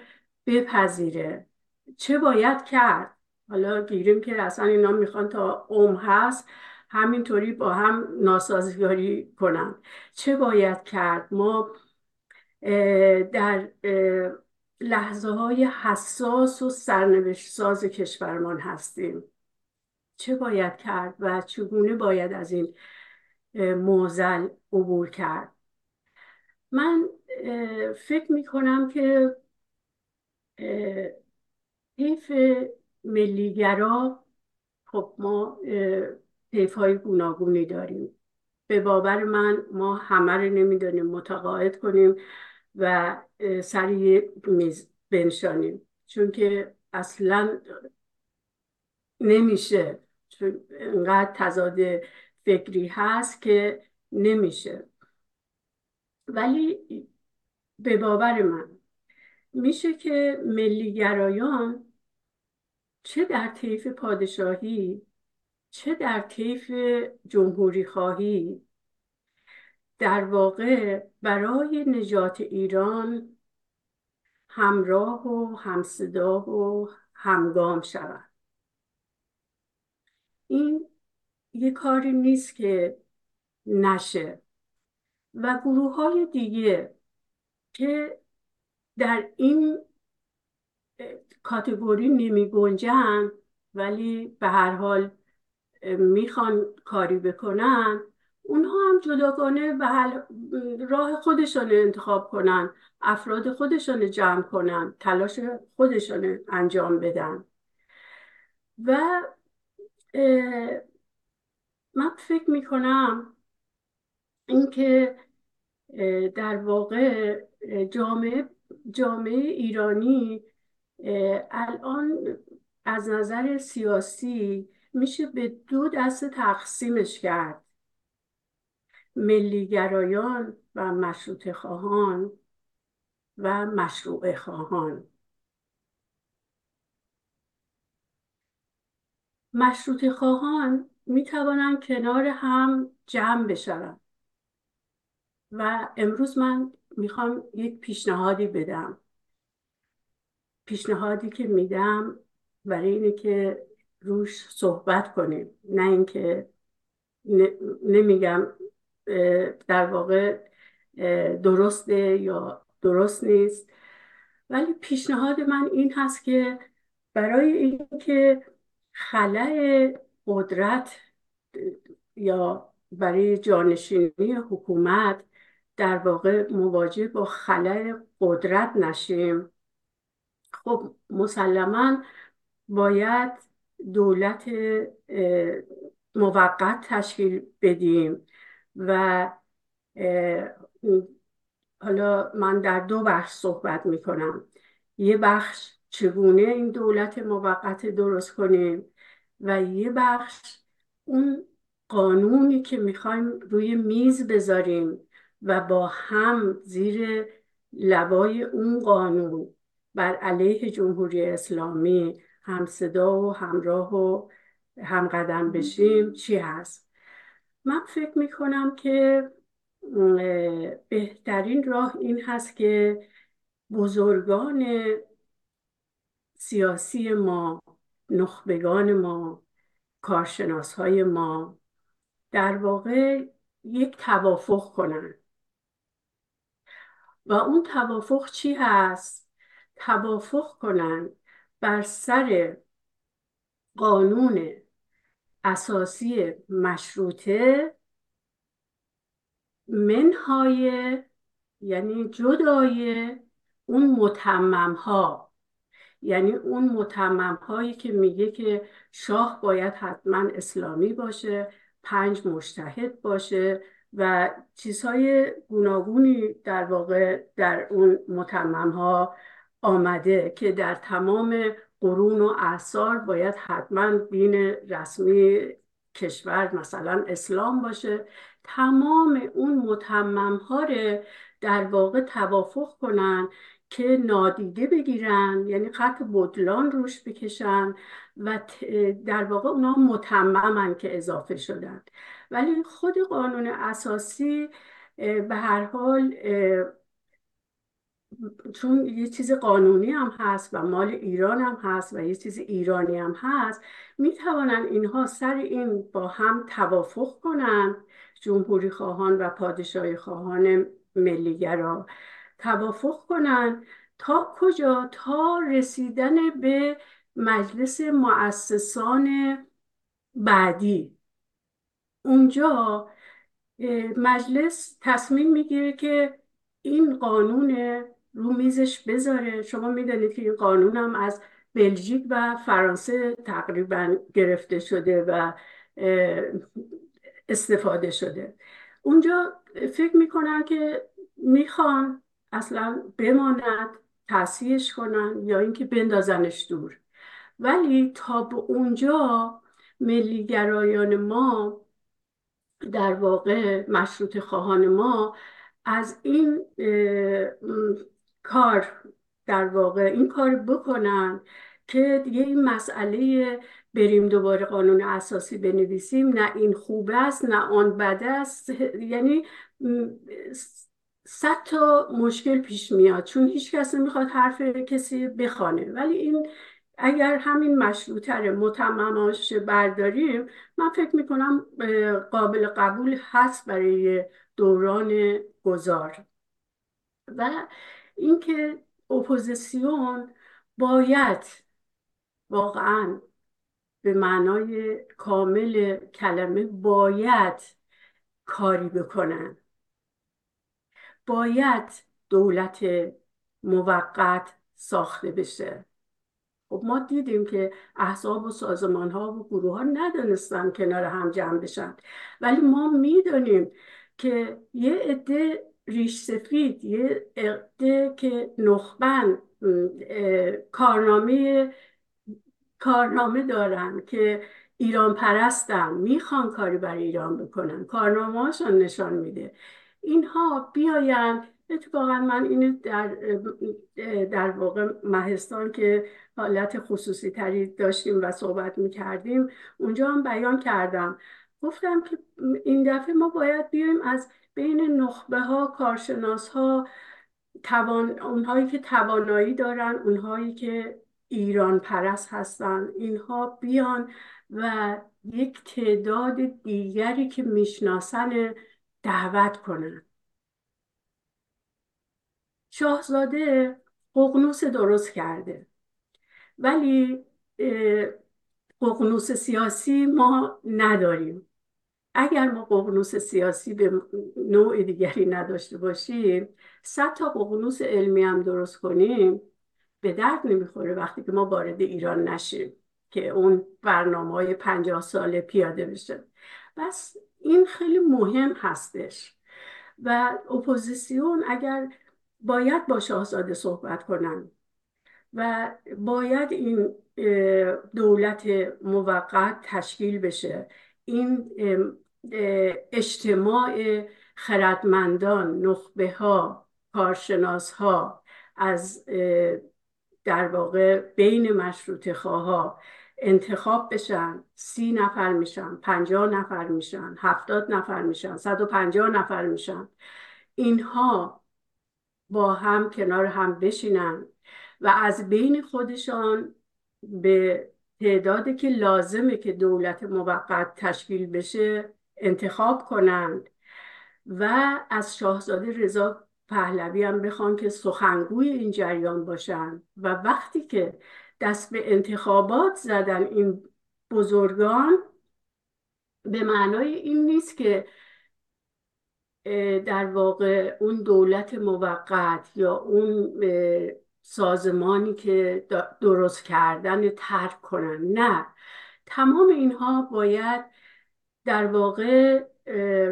بپذیره؟ چه باید کرد؟ حالا گیریم که اصلا اینا می‌خوان تا اوم هست همینطوری با هم ناسازگاری کنن. چه باید کرد؟ ما در لحظه های حساس و سرنوشت ساز کشورمان هستیم. چه باید کرد و چگونه باید از این موزل عبور کرد؟ من فکر می کنم که حیف ملیگرا خب ما حیف های گوناگونی داریم. به باور من ما همه رو نمی‌دانیم متقاعد کنیم و سری میز بنشانیم. چون که اصلا نمیشه. چون انقدر تضاد فکری هست که نمیشه. ولی به باور من میشه که ملیگرایان چه در طیف پادشاهی چه در طیف جمهوری خواهی. در واقع برای نجات ایران همراه و همصدا و همگام شود. این یه کاری نیست که نشه. و گروه های دیگه که در این کاتگوری نمی گنجن ولی به هر حال می‌خوان کاری بکنن. اونها هم جداگانه به راه خودشان انتخاب کنن افراد خودشان جمع کنن تلاش خودشان انجام بدن. و من فکر می‌کنم اینکه در واقع جامعه جامعه ایرانی الان از نظر سیاسی میشه به دو دسته تقسیمش کرد. ملیگرایان و مشروط خواهان و مشروع خواهان. مشروط خواهان می توانند کنار هم جمع بشوند. و امروز من می‌خوام یک پیشنهادی بدم. پیشنهادی که میدم برای اینه که روش صحبت کنیم. نه اینکه نمیگم در واقع درسته یا درست نیست. ولی پیشنهاد من این هست که برای اینکه خلع قدرت یا برای جانشینی حکومت در واقع مواجه با خلع قدرت نشیم. خب مسلما باید دولت موقت تشکیل بدیم و حالا من در دو بخش صحبت می‌کنم. یه بخش چگونه این دولت موقت درست کنیم و یه بخش اون قانونی که می‌خوایم روی میز بذاریم و با هم زیر لبای اون قانون بر علیه جمهوری اسلامی هم صدا و همراه و هم قدم بشیم چی هست من فکر می‌کنم که بهترین راه این هست که بزرگان سیاسی ما نخبگان ما کارشناس های ما در واقع یک توافق کنن و اون توافق چی هست؟ توافق کنن بر سر قانون اساسی مشروطه منهای یعنی جدای اون متمم ها یعنی اون متمم هایی که میگه که شاه باید حتما اسلامی باشه پنج مشتهد باشه و چیزهای گوناگونی در واقع در اون متمم ها آمده که در تمام قرون و اعثار باید حتما دین رسمی کشور مثلا اسلام باشه. تمام اون متمم ها در واقع توافق کنن که نادیده بگیرن یعنی خط بدلان روش بکشن و در واقع اونا متممن که اضافه شدن. ولی خود قانون اساسی به هر حال چون یه چیز قانونی هم هست و مال ایران هم هست و یه چیز ایرانی هم هست می‌توانن اینها سر این با هم توافق کنن جمهوری خواهان و پادشاهی خواهان ملیگرا توافق کنن تا کجا؟ تا رسیدن به مجلس مؤسسان بعدی. اونجا مجلس تصمیم می‌گیره که این قانون رو میزش بذاره. شما می‌دانید که این قانون هم از بلژیک و فرانسه تقریبا گرفته شده و استفاده شده. اونجا فکر می‌کنن که می‌خوان اصلا بماند تصحیحش کنن یا اینکه بندازنش دور. ولی تا به اونجا ملیگرایان ما در واقع مشروط خواهان ما از این کار در واقع این کار بکنن که دیگه این مسئله بریم دوباره قانون اساسی بنویسیم. نه این خوب است نه آن بد است. یعنی صد تا مشکل پیش میاد. چون هیچ کس نمی‌خواد حرف کسی بخوانه. ولی این اگر همین مشروطه متمماش برداریم من فکر می‌کنم قابل قبول هست برای دوران گذار. و اینکه اپوزیسیون باید واقعا به معنای کامل کلمه باید کاری بکنن. باید دولت موقت ساخته بشه. خب ما دیدیم که احزاب و سازمان ها و گروه ها ندانستن کنار هم جمع بشن. ولی ما می‌دونیم که یه عده ریش سفید یه عده که نخبن کارنامه کارنامه دارن که ایران پرستن می‌خوان کاری برای ایران بکنن. کارنامه هاشون نشان میده. اینها بیاین. اتفاقا من اینو در, در واقع مهستان که حالت خصوصی تری داشتیم و صحبت می‌کردیم اونجا هم بیان کردم. گفتم که این دفعه ما باید بیایم از بین نخبه ها کارشناس ها توان اونهایی که توانایی دارن اونهایی که ایران پرست هستن اینها بیان و یک تعداد دیگری که می‌شناسن دعوت کنن. شاهزاده ققنوس درست کرده. ولی ققنوس سیاسی ما نداریم. اگر ما ققنوس سیاسی به نوع دیگری نداشته باشیم صد تا ققنوس علمی هم درست کنیم به درد نمی‌خوره وقتی که ما وارد ایران نشیم که اون برنامه های پنجاه ساله پیاده بشه. بس این خیلی مهم هستش. و اپوزیسیون اگر باید با شاهزاده صحبت کنن و باید این دولت موقت تشکیل بشه این اجتماع خردمندان نخبه ها کارشناس ها از در واقع بین مشروط خواه انتخاب بشن سی نفر میشن پنجاه نفر میشن هفتاد نفر میشن صد و پنجاه نفر میشن. اینها با هم کنار هم بشینن و از بین خودشان به تعدادی که لازمه که دولت موقت تشکیل بشه انتخاب کنند. و از شاهزاده رضا پهلوی هم بخوان که سخنگوی این جریان باشن. و وقتی که دست به انتخابات زدن این بزرگان به معنای این نیست که در واقع اون دولت موقت یا اون سازمانی که درست کردن ترک کنن. نه. تمام اینها باید در واقع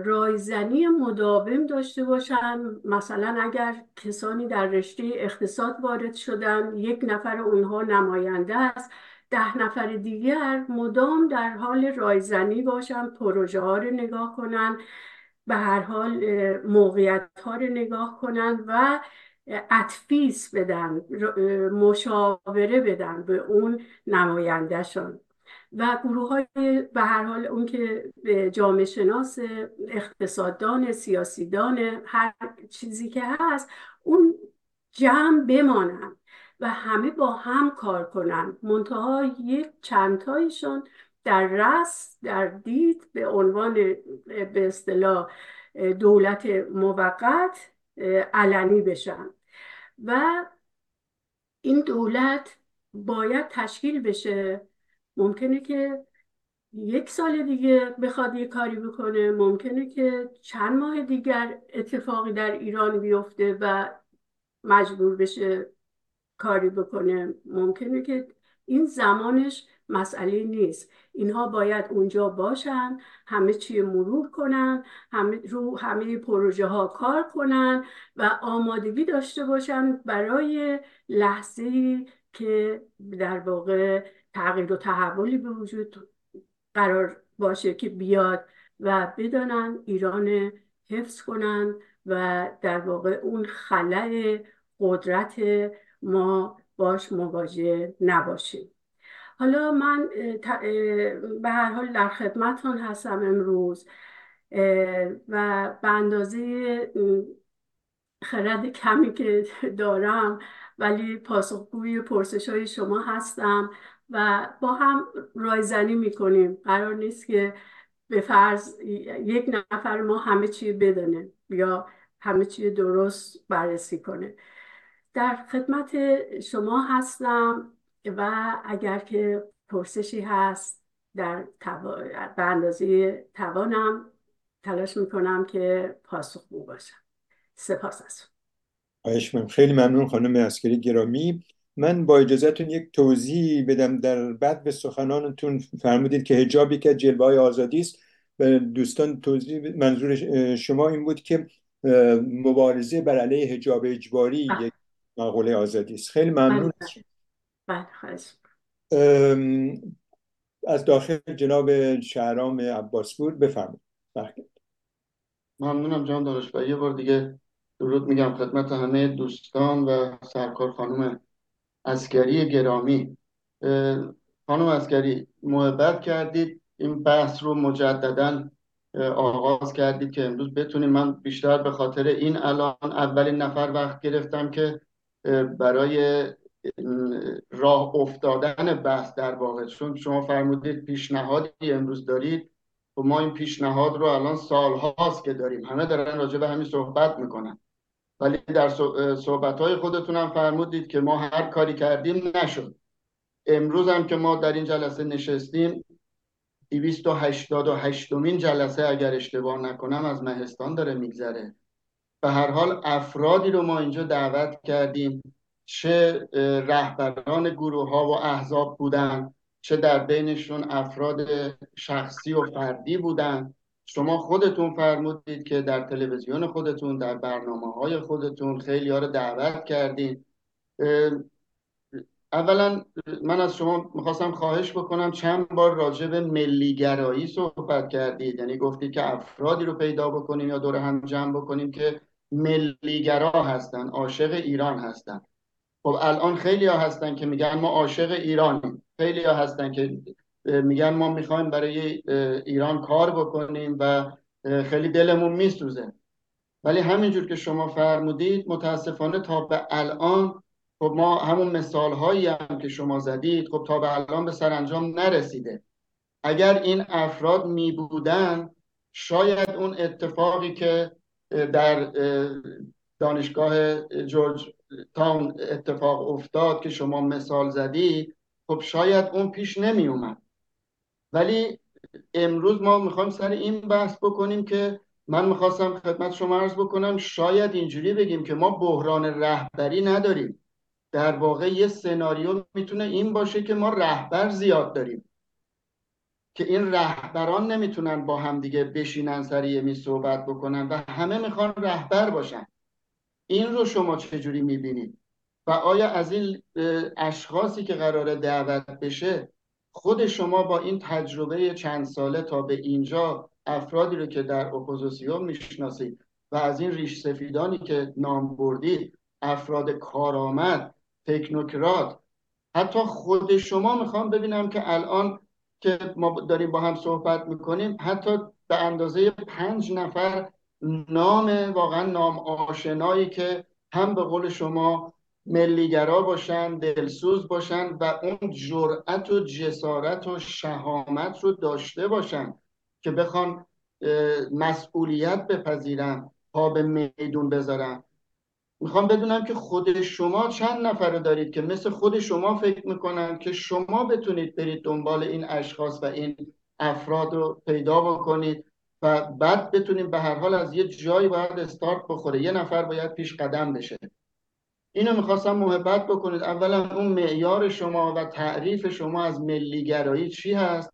رایزنی مداوم داشته باشن. مثلا اگر کسانی در رشته اقتصاد وارد شدن یک نفر اونها نماینده است ده نفر دیگر مدام در حال رایزنی باشن پروژه ها رو نگاه کنن به هر حال موقعیت ها رو نگاه کنن و اتفیس بدن مشاوره بدن به اون نمایندهشان. و گروه های به هر حال اون که جامعه شناس اقتصاددان سیاسیدان هر چیزی که هست اون جمع بمانن و همه با هم کار کنن. منتها یک چندتایشون در رس در دید به عنوان به اصطلاح دولت موقت علنی بشن. و این دولت باید تشکیل بشه. ممکنه که یک سال دیگه بخواد یه کاری بکنه ممکنه که چند ماه دیگر اتفاقی در ایران بیفته و مجبور بشه کاری بکنه. ممکنه که این زمانش مسئله نیست. اینها باید اونجا باشن همه چی مرور کنن همه رو همه پروژه ها کار کنن و آمادگی داشته باشن برای لحظه که در واقع تغییر و تحولی به وجود قرار باشه که بیاد و بدانن ایران حفظ کنن و در واقع اون خلع قدرت ما باش مواجه نباشیم حالا من به هر حال در خدمتتون هستم امروز و به اندازه خرد کمی که دارم ولی پاسخگوی پرسش های شما هستم و با هم رایزنی می‌کنیم. قرار نیست که به فرض یک نفر ما همه چی بدانه یا همه چی درست بررسی کنه. در خدمت شما هستم. و اگر که پرسشی هست در به اندازه توانم تلاش می‌کنم که پاسخگو باشم. سپاس از خیلی ممنون خانم اسکری گرامی. من با اجازهتون یک توضیح بدم. در بعد به سخنانتون فرمودید که هجابی که جلوه های آزادی است. و دوستان توضیح منظور شما این بود که مبارزه بر علیه حجاب اجباری یک مقوله آزادی است. خیلی ممنون بله از داخل جناب شهرام عباسپور بفرمایید. بله. ممنونم جان دانش و یه بار دیگه درود میگم خدمت همه دوستان و سرکار خانم عسگری گرامی. خانم عسگری محبت کردید. این بحث رو مجددا آغاز کردید که امروز بتونیم. من بیشتر به خاطر این الان اولین نفر وقت گرفتم که برای راه افتادن بحث در واقع. چون شما فرمودید پیشنهادی امروز دارید. و ما این پیشنهاد رو الان سالهاست که داریم. همه دارن راجع به همین صحبت می‌کنن. ولی در صحبت های خودتون هم فرمودید که ما هر کاری کردیم نشد. امروز هم که ما در این جلسه نشستیم 288 مین جلسه اگر اشتباه نکنم از مهستان داره میگذره. به هر حال افرادی رو ما اینجا دعوت کردیم. چه رهبران گروه ها و احزاب بودن چه در بینشون افراد شخصی و فردی بودن. شما خودتون فرمودید که در تلویزیون خودتون در برنامه های خودتون خیلی ها رو دعوت کردید اولا من از شما می‌خواستم خواهش بکنم چند بار راجع به ملیگرایی صحبت کردید. یعنی گفتید که افرادی رو پیدا بکنیم یا دور هم جمع بکنیم که ملیگرا هستن عاشق ایران هستن. خب الان خیلی ها هستن که میگن ما عاشق ایرانیم. خیلی ها هستن که میگن ما می‌خوایم برای ایران کار بکنیم و خیلی دلمون میسوزه. ولی همینجور که شما فرمودید متاسفانه تا به الان خب ما همون مثال هایی هم که شما زدید خب تا به الان به سرانجام نرسیده. اگر این افراد می بودن شاید اون اتفاقی که در دانشگاه جورج تاون اتفاق افتاد که شما مثال زدید خب شاید اون پیش نمی اومد ولی امروز ما می‌خوایم سر این بحث بکنیم که من می‌خواستم خدمت شما عرض بکنم شاید اینجوری بگیم که ما بحران رهبری نداریم. در واقع یه سناریو می‌تونه این باشه که ما رهبر زیاد داریم. که این رهبران نمی‌تونن با هم دیگه بشینن سر یه می صحبت بکنن و همه می‌خوان رهبر باشن. این رو شما چجوری می‌بینید؟ و آیا از این اشخاصی که قرار دعوت بشه خود شما با این تجربه چند ساله تا به اینجا افرادی رو که در اپوزیسیون می‌شناسید و از این ریش سفیدانی که نام بردید افراد کارآمد تکنوکرات حتی خود شما می‌خوام ببینم که الان که ما داریم با هم صحبت می‌کنیم حتی به اندازه پنج نفر نام واقعا نام آشنایی که هم به قول شما ملیگرا باشن دلسوز باشن و اون جرأت و جسارت و شهامت رو داشته باشن که بخوان مسئولیت بپذیرن پا به میدون بذارن. می‌خوام بدونم که خود شما چند نفر دارید که مثل خود شما فکر می‌کنن که شما بتونید برید دنبال این اشخاص و این افراد رو پیدا بکنید. و بعد بتونیم به هر حال از یه جایی باید استارت بخوره. یه نفر باید پیش قدم بشه. اینو می‌خواستم محبت بکنید. اولا اون معیار شما و تعریف شما از ملیگرایی چی هست؟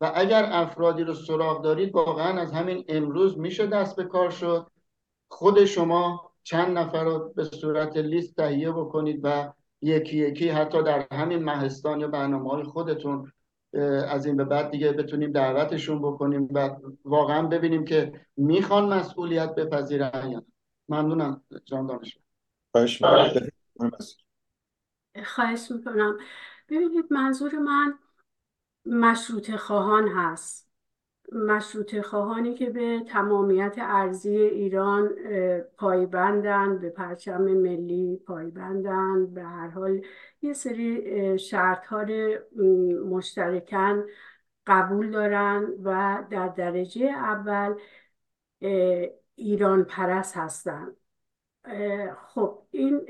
و اگر افرادی رو سراغ دارید واقعا از همین امروز میشه دست به کار شد. خود شما چند نفر رو به صورت لیست تهیه بکنید و یکی یکی حتی در همین مهستان یا برنامه های خودتون از این به بعد دیگه بتونیم دعوتشون بکنیم و واقعا ببینیم که می‌خوان مسئولیت بپذیرن یا ممنونم جان دانش. خواهش می‌کنم. ببینید منظور من مشروط خواهان هست. مشروط خواهانی که به تمامیت ارزی ایران پایبندن به پرچم ملی پایبندن به هر حال یه سری شرط مشترکن قبول دارن و در درجه اول ایران پرست هستن. خب این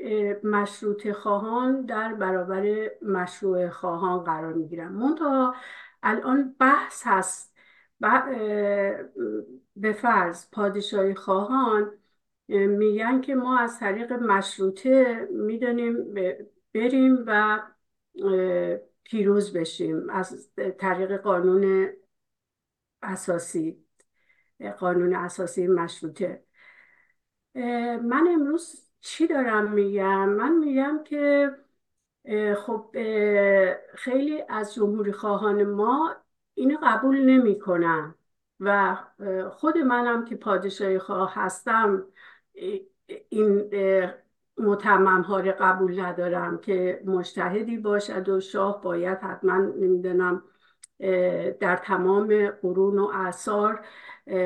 مشروط خواهان در برابر مشروع خواهان قرار می‌گیرن. منتها الان بحث هست به فرض پادشاهی خواهان میگن که ما از طریق مشروطه می‌دانیم بریم و پیروز بشیم از طریق قانون اساسی قانون اساسی مشروطه. من امروز چی دارم میگم؟ من میگم که خب خیلی از جمهوری خواهان ما اینو قبول نمی‌کنن و خود منم که پادشاهی خواه هستم این متمم ها رو قبول ندارم که مجتهدی باشد و شاه باید حتما نمی‌دونم در تمام قرون و اعثار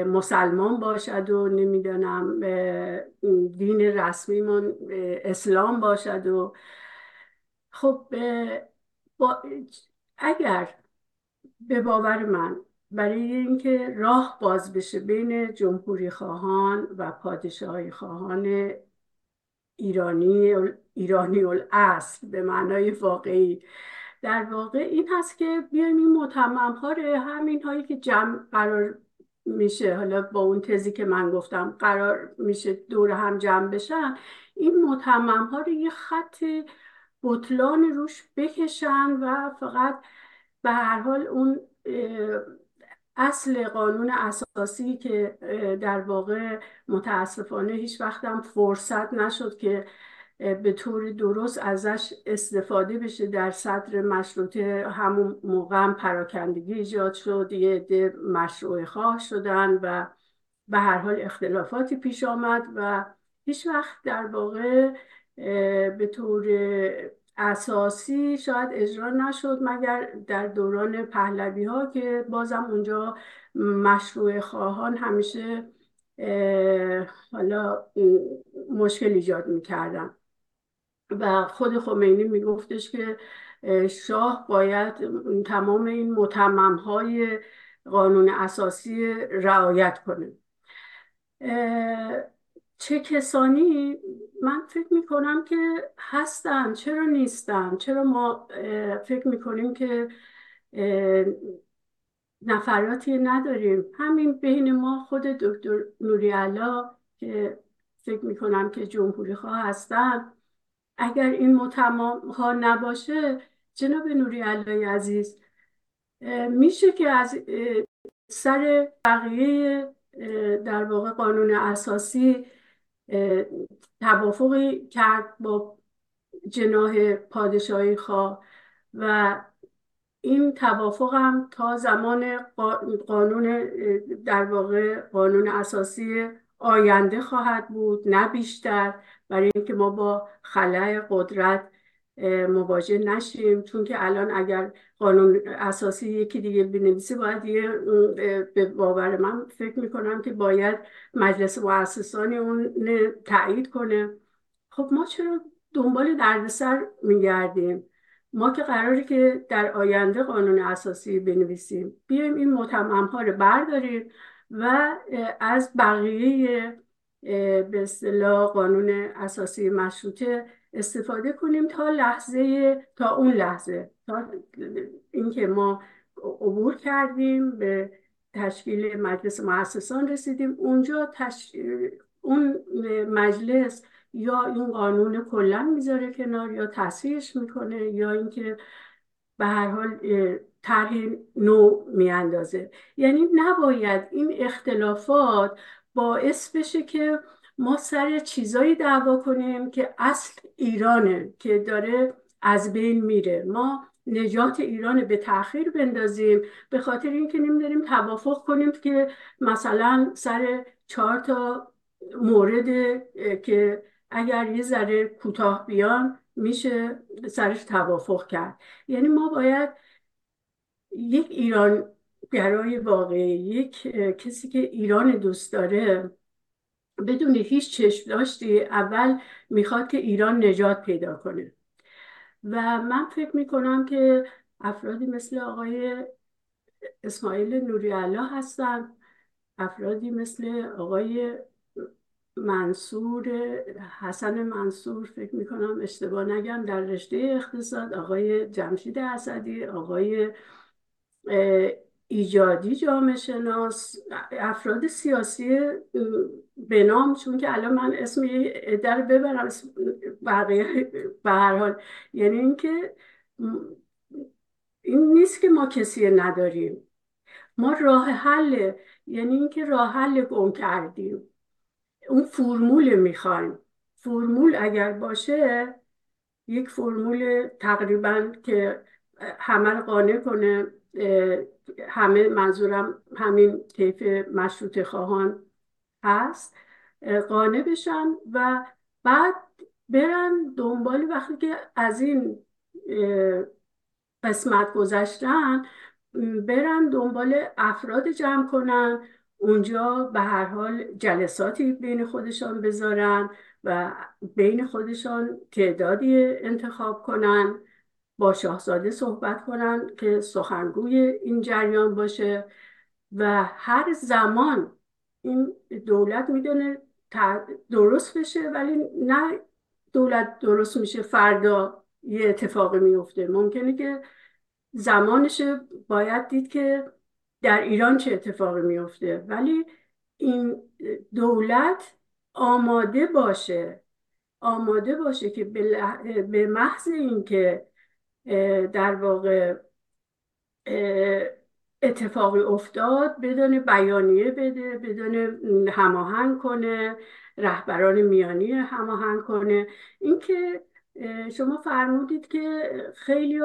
مسلمان باشد و نمی‌دانم دین رسمیمون اسلام باشد و خب با اگر به باور من برای اینکه راه باز بشه بین جمهوری خواهان و پادشاهی خواهان ایرانی ایرانی الاصل به معنای واقعی. در واقع این هست که بیایم این متمم ها همین هایی که جمع قرار میشه حالا با اون تزی که من گفتم قرار میشه دور هم جمع بشن این متمم ها رو یه خط بطلان روش بکشن و فقط به هر حال اون اصل قانون اساسی که در واقع متاسفانه هیچ وقتم فرصت نشد که به طور درست ازش استفاده بشه در صدر مشروطه همون موقع هم پراکندگی ایجاد شد یه عده مشروع خواه شدن و به هر حال اختلافاتی پیش آمد و هیچ وقت در واقع به طور اساسی شاید اجرا نشد مگر در دوران پهلوی ها که بازم اونجا مشروع خواهان همیشه حالا مشکل ایجاد می‌کردن. و خود خمینی میگفتش که شاه باید تمام این متمم های قانون اساسی رعایت کنه. چه کسانی؟ من فکر می‌کنم که هستن چرا نیستن؟ چرا ما فکر می‌کنیم که نفراتی نداریم؟ همین بین ما خود دکتر نوری که فکر می‌کنم که جمهوری خواه هستن. اگر این متمام ها نباشه جناب نوری علای عزیز میشه که از سر بقیه در واقع قانون اساسی توافقی کرد با جناه پادشاهی خواه و این توافق هم تا زمان قانون در واقع قانون اساسی آینده خواهد بود نه بیشتر. برای اینکه ما با خلای قدرت مواجه نشیم. چون که الان اگر قانون اساسی یکی دیگه بنویسه باید یه به باور من فکر می‌کنم که باید مجلس مؤسسانی اون تایید کنه. خب ما چرا دنبال دردسر میگردیم؟ ما که قراری که در آینده قانون اساسی بنویسیم. بیایم این متمم ها رو برداریم و از بقیه به اصطلاح قانون اساسی مشروطه استفاده کنیم تا لحظه تا اون لحظه تا اینکه ما عبور کردیم به تشکیل مجلس مؤسسان رسیدیم. اونجا تش... اون مجلس یا این قانون کلا می‌ذاره کنار یا تصحیحش می‌کنه یا اینکه به هر حال طرح نو میاندازه. یعنی نباید این اختلافات باعث بشه که ما سر چیزایی دعوا کنیم که اصل ایرانه که داره از بین میره. ما نجات ایران به تاخیر بندازیم به خاطر اینکه نمیداریم توافق کنیم که مثلا سر چهار تا مورد که اگر یه ذره کوتاه بیان میشه سرش توافق کرد. یعنی ما باید یک ایران گرای واقعی یک کسی که ایران دوست داره بدون هیچ چشم داشتی اول می‌خواد که ایران نجات پیدا کنه. و من فکر می‌کنم که افرادی مثل آقای اسماعیل نوری الله هستن افرادی مثل آقای منصور حسن منصور فکر می‌کنم اشتباه نگم در رشته اقتصاد آقای جمشید اسدی آقای ایجادی جامعه شناس افراد سیاسی به نام چون که الان من اسم در ببرم بقیه به هر حال. یعنی اینکه این نیست که ما کسی نداریم. ما راه حل یعنی اینکه راه حل گم کردیم. اون فرمول می‌خوایم. فرمول اگر باشه یک فرمول تقریبا که همه قانع کنه همه منظورم همین طیف مشروط خواهان هست. قانع بشن و بعد برن دنبال وقتی که از این قسمت گذشتن برن دنبال افراد جمع کنن. اونجا به هر حال جلساتی بین خودشان بذارن و بین خودشان تعدادی انتخاب کنن. با شاهزاده صحبت کنن که سخنگوی این جریان باشه و هر زمان این دولت می‌دونه درست بشه ولی نه دولت درست میشه فردا یه اتفاقی میفته ممکنه که زمانش باید دید که در ایران چه اتفاقی میفته ولی این دولت آماده باشه آماده باشه که به محض اینکه در واقع اتفاقی افتاد بدون بیانیه بده بدون هماهنگ کنه رهبران میانی هماهنگ کنه. اینکه شما فرمودید که خیلی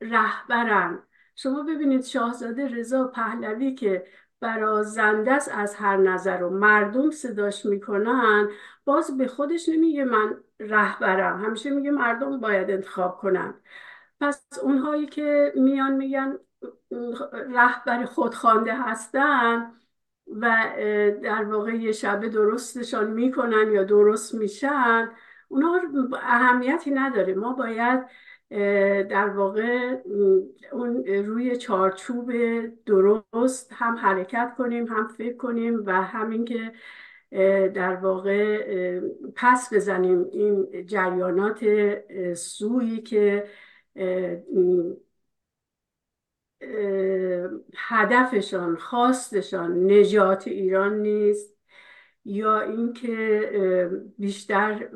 رهبرن. شما ببینید شاهزاده رضا پهلوی که برازنده است از هر نظر و مردم صداش می‌کنن باز به خودش نمیگه من رهبرم. همیشه میگه مردم باید انتخاب کنن پس اونهایی که میان میگن رهبر خودخوانده هستن و در واقع یه شبه درستشان می‌کنن یا درست میشن اونها اهمیتی نداره. ما باید در واقع اون روی چارچوب درست هم حرکت کنیم هم فکر کنیم و همین که در واقع پس بزنیم این جریانات سویی که هدفشان خواستشان نجات ایران نیست یا اینکه بیشتر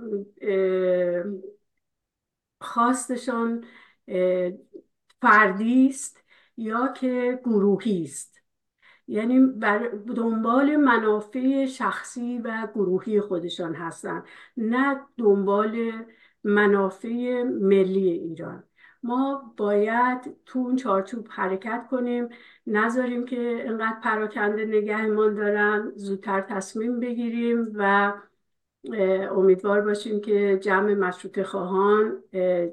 خواستشان فردی است یا که گروهی است. یعنی بر دنبال منافع شخصی و گروهی خودشان هستند نه دنبال منافع ملی ایران. ما باید تو اون چارچوب حرکت کنیم نذاریم که انقدر پراکنده نگهمان دارن زودتر تصمیم بگیریم و امیدوار باشیم که جمع مشروط خواهان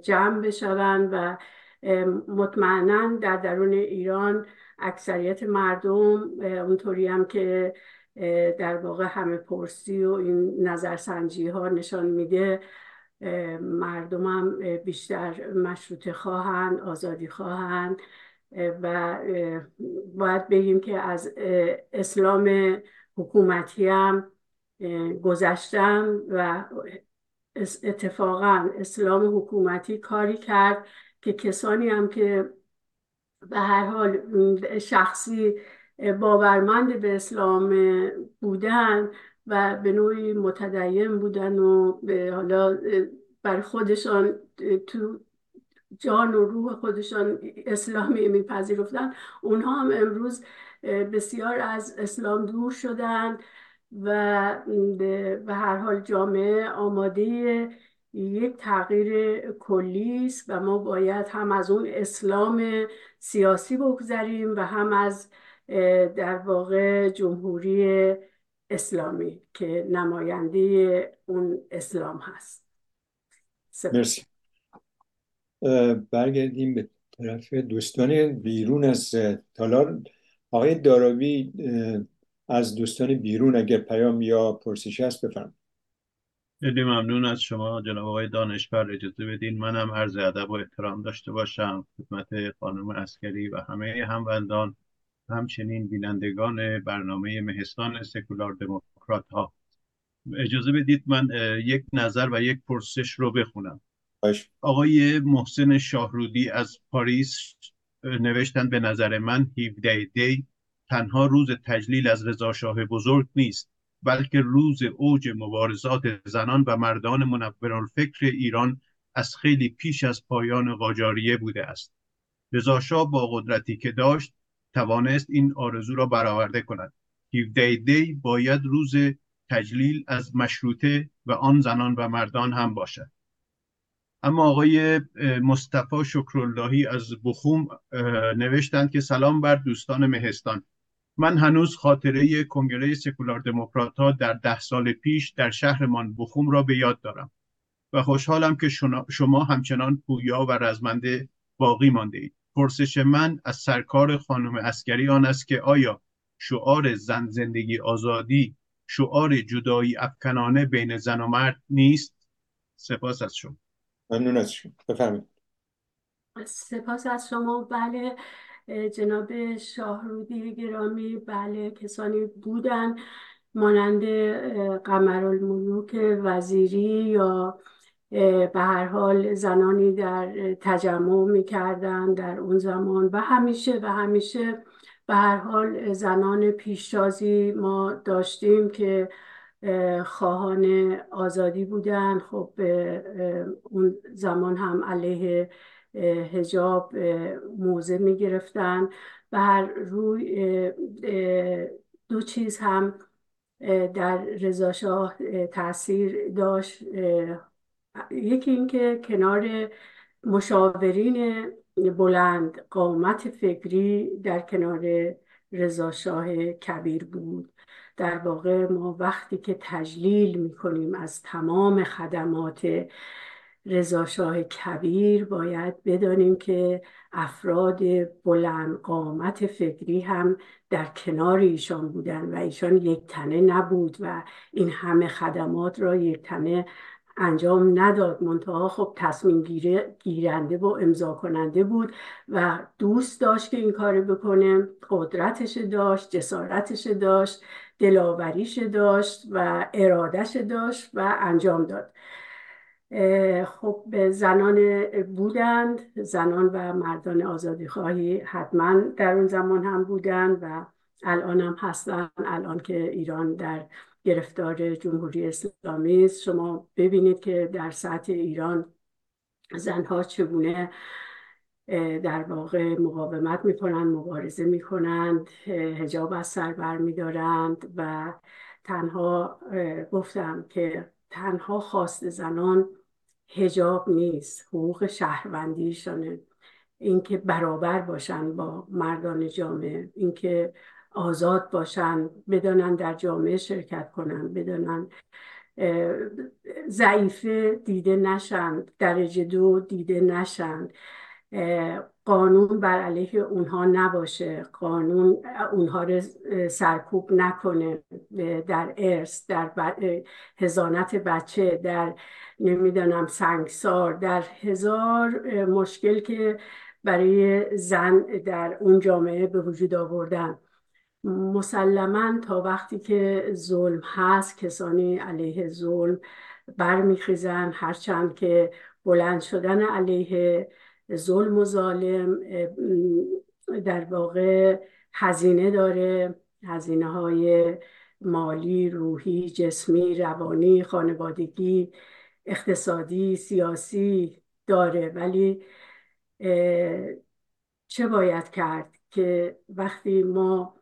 جمع بشوند و مطمئنا در درون ایران اکثریت مردم اونطوری هم که در واقع همه پرسی و این نظرسنجی ها نشان میده مردم هم بیشتر مشروط خواهند آزادی خواهند و باید بگیم که از اسلام حکومتی هم گذشتم و اتفاقا اسلام حکومتی کاری کرد که کسانی هم که به هر حال شخصی باورمند به اسلام بودن و به نوعی متدین بودن و به حالا بر خودشان تو جان و روح خودشان اسلامی میپذیرفتن. اونها هم امروز بسیار از اسلام دور شدن و به هر حال جامعه آماده یک تغییر کلی است و ما باید هم از اون اسلام سیاسی بگذریم و هم از در واقع جمهوری اسلامی که نماینده اون اسلام هست. مرسی. برگردیم به طرف دوستان بیرون از تالار آقای داراوی از دوستان بیرون اگر پیام یا پرسش هست بفرم خیلی ممنون از شما جناب آقای دانشور اجازه بدین منم عرض ادب و احترام داشته باشم خدمت خانم اسکری و همه هموندان. همچنین بینندگان برنامه مهستان سکولار دموکرات ها اجازه بدید من یک نظر و یک پرسش رو بخونم. آقای محسن شاهرودی از پاریس نوشتن به نظر من 17 دی تنها روز تجلیل از رضاشاه بزرگ نیست بلکه روز اوج مبارزات زنان و مردان منورالفکر ایران از خیلی پیش از پایان قاجاریه بوده است. رضاشاه با قدرتی که داشت توانست این آرزو را برآورده کند. 17 دی باید روز تجلیل از مشروطه و آن زنان و مردان هم باشد. اما آقای مصطفی شکراللهی از بخوم نوشتند که سلام بر دوستان مهستان. من هنوز خاطره کنگره سکولار دموکرات ها در ده سال پیش در شهرمان بخوم را به یاد دارم و خوشحالم که شما همچنان پویا و رزمنده باقی مانده اید. پرسش من از سرکار خانم اسکری آن است که آیا شعار زن زندگی آزادی شعار جدایی افکنانه بین زن و مرد نیست؟ سپاس از شما. ممنون از شما. بفرمایید. سپاس از شما. بله جناب شاهرودی گرامی بله کسانی بودن مانند قمرالملوک وزیری یا به هر حال زنانی در تجمع می‌کردن در اون زمان و همیشه و همیشه به هر حال زنان پیشتازی ما داشتیم که خواهان آزادی بودن. خب اون زمان هم علیه هجاب موضع می گرفتن و هر روی دو چیز هم در رضاشاه تاثیر داشت. یکی اینکه کنار مشاورین بلند قامت فکری در کنار رضاشاه کبیر بود. در واقع ما وقتی که تجلیل می‌کنیم از تمام خدمات رضاشاه کبیر باید بدانیم که افراد بلند قامت فکری هم در کنار ایشان بودن و ایشان یک تنه نبود و این همه خدمات را یک تنه انجام نداد. منتها خب تصمیم گیرنده و امضا کننده بود و دوست داشت که این کار بکنه قدرتش داشت جسارتش داشت دلاوریش داشت و ارادش داشت و انجام داد. خب زنان بودند. زنان و مردان آزادی خواهی حتما در اون زمان هم بودند و الان هم هستن. الان که ایران در گرفتار جمهوری اسلامی است. شما ببینید که در سطح ایران زنها چگونه در واقع مقاومت می‌کنند مبارزه می‌کنند هجاب از سر بر میدارند و تنها گفتم که تنها خواست زنان هجاب نیست حقوق شهروندیشانه. اینکه برابر باشن با مردان جامعه اینکه آزاد باشن بدانن در جامعه شرکت کنن بدانن ضعیفه دیده نشند درجه دو دیده نشند قانون بر علیه اونها نباشه. قانون اونها رو سرکوب نکنه. در ارث در هزانت بچه در نمی‌دانم سنگسار در هزار مشکل که برای زن در اون جامعه به وجود آوردن. مسلما تا وقتی که ظلم هست کسانی علیه ظلم برمیخیزن. هرچند که بلند شدن علیه ظلم و ظالم در واقع هزینه داره. هزینه های مالی، روحی، جسمی، روانی، خانوادگی، اقتصادی، سیاسی داره. ولی چه باید کرد که وقتی ما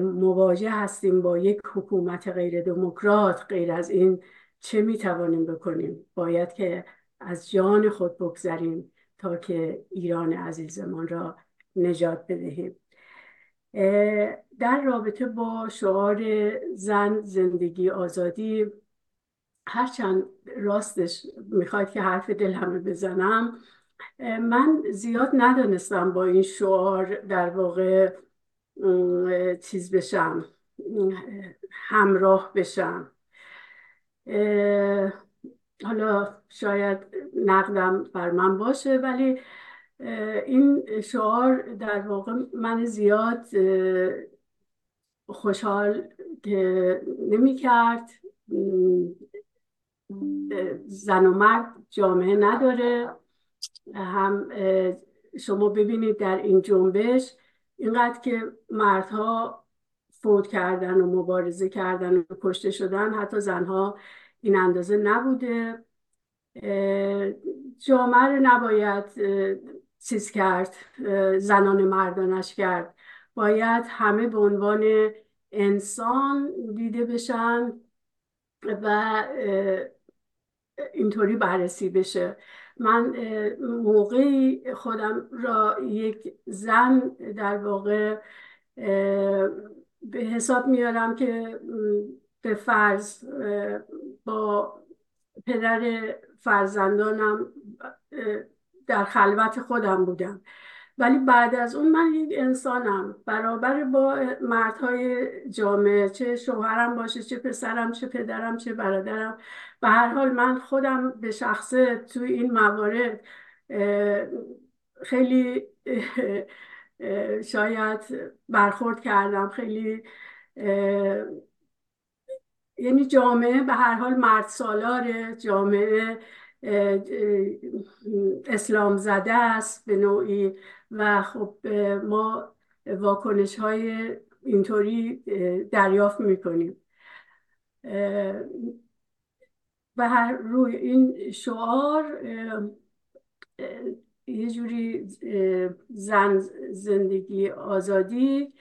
مواجه هستیم با یک حکومت غیر دموکرات غیر از این چه می‌توانیم بکنیم؟ باید که از جان خود بگذریم تا که ایران عزیزمان را نجات بدهیم. در رابطه با شعار زن زندگی آزادی هرچند راستش می‌خواد که حرف دل همه بزنم من زیاد ندانستم با این شعار در واقع چیز بشم همراه بشم. حالا شاید نقدم بر من باشه ولی این شعار در واقع من زیاد خوشحال نمی کرد زن و مرد جامعه نداره. هم شما ببینید در این جنبش. اینقدر که مردها فوت کردن و مبارزه کردن و کشته شدن حتی زنها این اندازه نبوده. جامعه رو نباید چیز کرد زنان مردانش کرد. باید همه به عنوان انسان دیده بشن و اینطوری بررسی بشه. من موقعی خودم را یک زن در واقع به حساب میارم که به فرض با پدر فرزندانم در خلوت خودم بودم. ولی بعد از اون من یک انسانم. برابر با مردهای جامعه چه شوهرم باشه چه پسرم چه پدرم چه برادرم به هر حال من خودم به شخصه توی این موارد خیلی شاید برخورد کردم خیلی یعنی جامعه به هر حال مرد سالاره جامعه اسلام زده است به نوعی و خب ما واکنش های اینطوری دریافت می‌کنیم. و هر روی این شعار یه جوری زن زندگی آزادی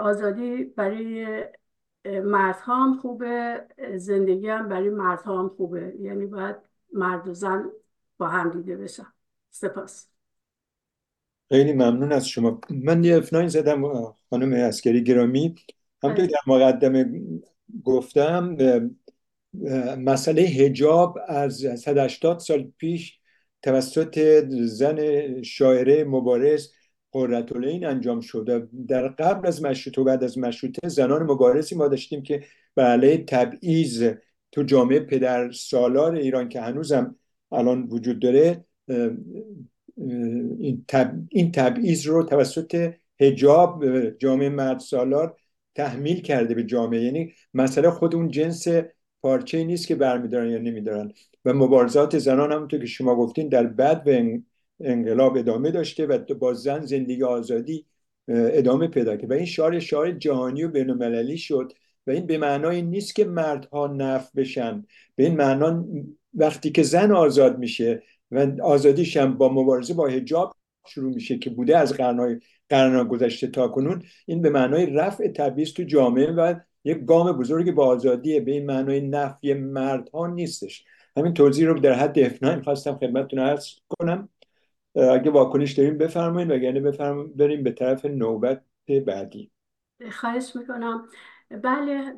آزادی برای مردها هم خوبه زندگی هم برای مردها هم خوبه. یعنی باید مرد و زن با هم دیده بشن. سپاس. خیلی ممنون از شما. من یه افناین زدم خانم اسکری گرامی. همطور در مقدمه گفتم مسئله هجاب از 180 سال پیش توسط زن شاعره مبارز قررتولین انجام شده در قبل از مشروطه و بعد از مشروطه زنان مبارزی ما داشتیم که به علیه تبعیض تو جامعه پدر سالار ایران که هنوزم الان وجود داره این, تب... این تبعیض رو توسط هجاب جامعه مرد سالار تحمیل کرده به جامعه. یعنی مسئله خود اون جنس پارچه نیست که برمیدارن یا نمیدارن. و مبارزات زنان همونطور که شما گفتین در بعد به انقلاب ادامه داشته و با زن زندگی آزادی ادامه پیدا کرد. و این شعار شعار جهانی و بینالمللی شد و این به معنای نیست که مردها نف بشن. به این معنا وقتی که زن آزاد میشه و آزادیش هم با مبارزه با حجاب شروع میشه که بوده از قرنهای قرن گذشته تا کنون این به معنای رفع تبعیض تو جامعه و یک گام بزرگی با آزادی به این معنای نفی مردها نیستش. همین توضیح رو در حد افنایم خواستم خدمتتون عرض کنم. اگه واکنش داریم بفرمایید وگرنه بفرمایید بریم به طرف نوبت بعدی. خواهش می‌کنم. بله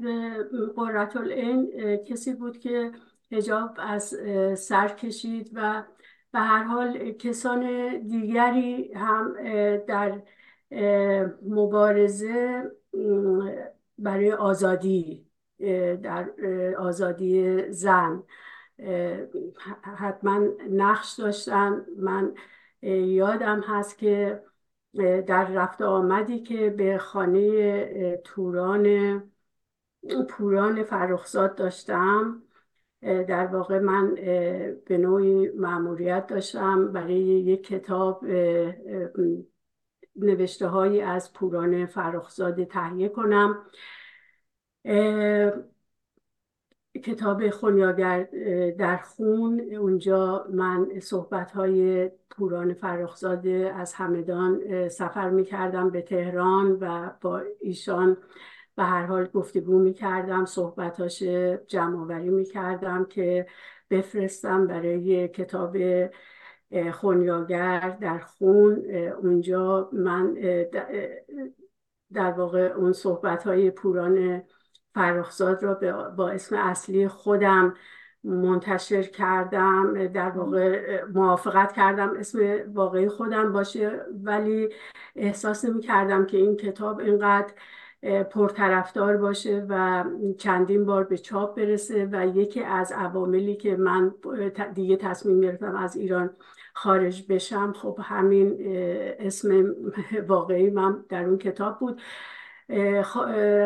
قررت این کسی بود که هجاب از سر کشید و به هر حال کسان دیگری هم در مبارزه برای آزادی در آزادی زن. حتما نقش داشتن. من یادم هست که در رفت آمدی که به خانه توران پوران فرخزاد داشتم. در واقع من به نوعی معمولیت داشتم. برای یک کتاب نوشته هایی از پوران فرخزاد تهیه کنم. کتاب خونیاگر در خون. اونجا من صحبت های پوران فرخزاده از همدان سفر می کردم به تهران و با ایشان به هر حال گفتگو می کردم صحبتاش جمع آوری می کردم که بفرستم برای کتاب خونیاگر در خون اونجا من در واقع اون صحبت های پوران فرخزاد را با اسم اصلی خودم منتشر کردم در واقع موافقت کردم اسم واقعی خودم باشه. ولی احساس نمی کردم که این کتاب اینقدر پرطرفدار باشه و چندین بار به چاپ برسه و یکی از عواملی که من دیگه تصمیم گرفتم از ایران خارج بشم. خب همین اسم واقعی من در اون کتاب بود.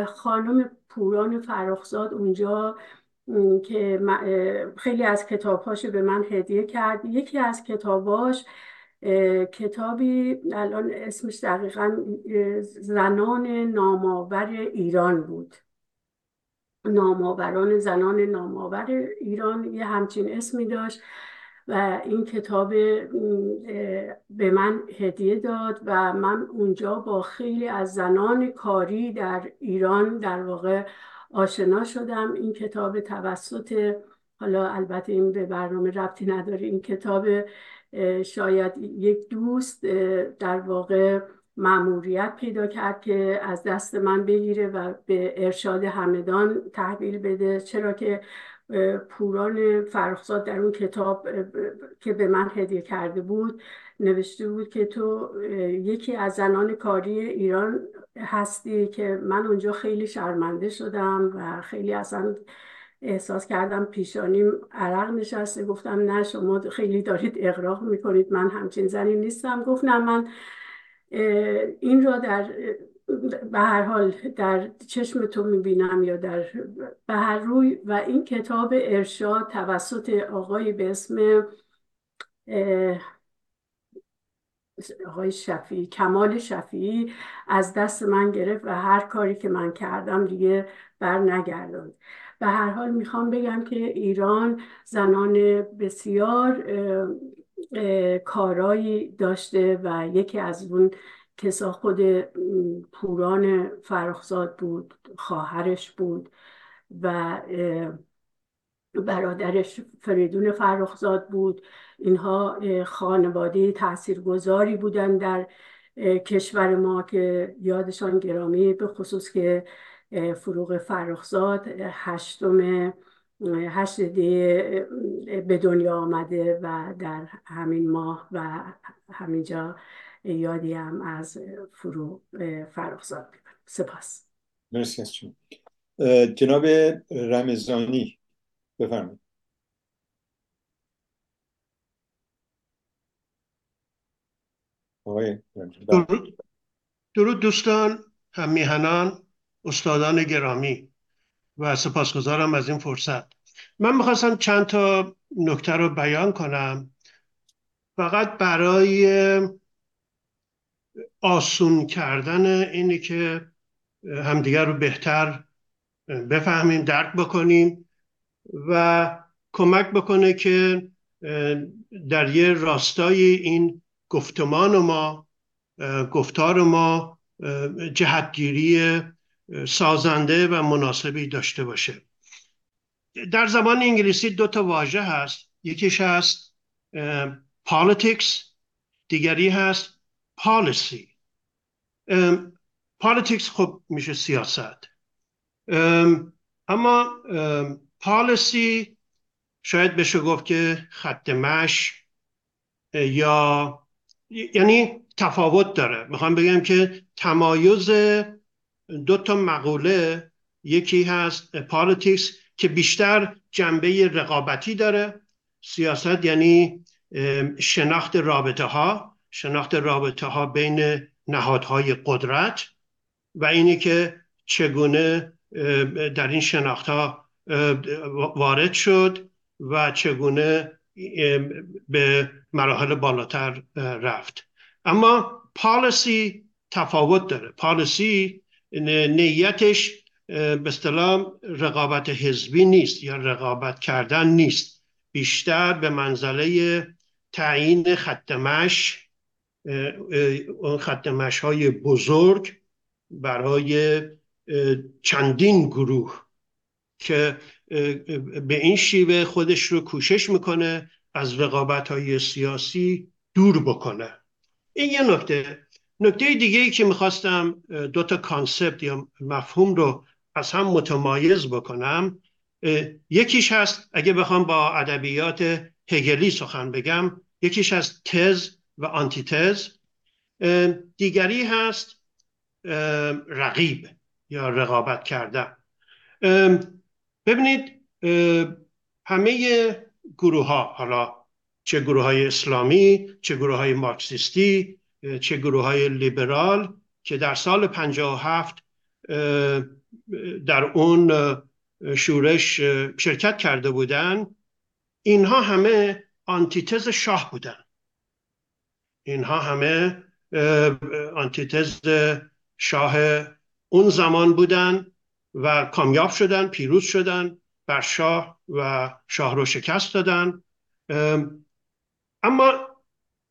خانم پوران فرخزاد اونجا که خیلی از کتابهاش به من هدیه کرد. یکی از کتاباش کتابی الان اسمش دقیقا زنان نامآور ایران بود. نامآوران زنان نامآور ایران یه همچین اسمی داشت. و این کتاب به من هدیه داد و من اونجا با خیلی از زنان کاری در ایران در واقع آشنا شدم. این کتاب توسط حالا البته این به برنامه ربطی نداره این کتاب شاید یک دوست در واقع معموریت پیدا کرد که از دست من بگیره و به ارشاد همدان تحویل بده. چرا که پوران فرخزاد در اون کتاب که به من هدیه کرده بود نوشته بود که تو یکی از زنان کاری ایران هستی که من اونجا خیلی شرمنده شدم و خیلی اصلا احساس کردم پیشانیم عرق نشسته. گفتم نه شما خیلی دارید اقراق می‌کنید من همچین زنی نیستم. گفت نه من این را در به هر حال در چشم تو می‌بینم یا در به هر روی و این کتاب ارشاد توسط آقای به اسم آقای شفیعی کمال شفیعی از دست من گرفت و هر کاری که من کردم دیگه بر نگرداند. به هر حال می‌خوام بگم که ایران زنان بسیار کارایی داشته و یکی از اون کسا خود پوران فرخزاد بود خواهرش بود و برادرش فریدون فرخزاد بود. اینها خانواده تاثیرگذاری بودن در کشور ما که یادشان گرامی به خصوص که فروغ فرخزاد هشتم هشت به دنیا آمده و در همین ماه و همینجا یادی هم از فروغ فرخزاد سپاس. مرسی از جناب رمزانی بفرمایید. درود. درود دوستان هم میهنان استادان گرامی و سپاسگزارم از این فرصت. من می‌خواستم چند تا نکته رو بیان کنم. فقط برای آسون کردن اینی که همدیگر رو بهتر بفهمیم درک بکنیم و کمک بکنه که در یه راستای این گفتمان ما گفتار ما جهتگیری سازنده و مناسبی داشته باشه. در زبان انگلیسی دو تا واژه هست. یکیش هست politics دیگری هست policy politics خب میشه سیاست. اما policy شاید بشه گفت که خط مش یا یعنی تفاوت داره. می‌خوام بگم که تمایز دو تا مقوله یکی هست پالیتیکس که بیشتر جنبه رقابتی داره. سیاست یعنی شناخت رابطه ها شناخت رابطه ها بین نهادهای قدرت و اینی که چگونه در این شناخت ها وارد شد و چگونه به مراحل بالاتر رفت. اما پالیسی تفاوت داره. پالیسی نیتش به اصطلاح رقابت حزبی نیست یا رقابت کردن نیست. بیشتر به منزله تعیین ختمش اون ختمش های بزرگ برای چندین گروه که به این شیوه خودش رو کوشش می‌کنه از رقابت های سیاسی دور بکنه. این یه نکته. نکته دیگه ای که می‌خواستم دو تا concept یا مفهوم رو از هم متمایز بکنم. یکیش هست اگه بخوام با ادبیات هگلی سخن بگم یکیش هست تز و آنتیتز دیگری هست رقیب یا رقابت کردن. ببینید همه گروه ها حالا چه گروه های اسلامی چه گروه های مارکسیستی چه گروه های لیبرال که در سال 57 در اون شورش شرکت کرده بودن اینها همه آنتیتز شاه بودن. اینها همه آنتیتز شاه اون زمان بودن و کامیاب شدن پیروز شدن بر شاه و شاه رو شکست دادن. اما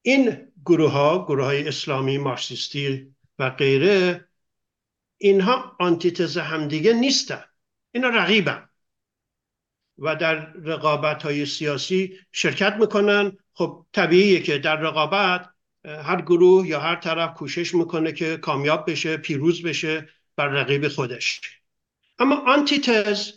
این گروه ها گروه های اسلامی مارکسیستی و غیره اینها آنتیتز همدیگه نیستن. اینا رقیبن. و در رقابت های سیاسی شرکت می‌کنن. خب طبیعیه که در رقابت هر گروه یا هر طرف کوشش می‌کنه که کامیاب بشه پیروز بشه بر رقیب خودش اما آنتیتز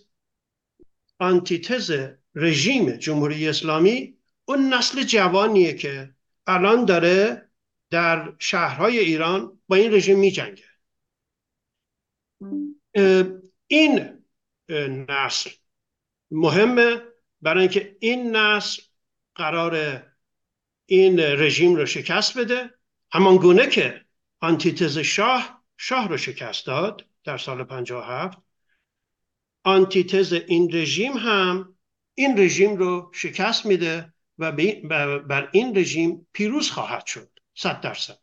آنتیتز رژیم جمهوری اسلامی اون نسل جوانیه که الان داره در شهرهای ایران با این رژیم می جنگه. این نسل مهمه برای اینکه این نسل قرار این رژیم رو شکست بده. همان گونه که آنتیتز شاه شاه رو شکست داد در سال 57 آنتیتز این رژیم هم این رژیم رو شکست میده و بر این رژیم پیروز خواهد شد. صد درصد.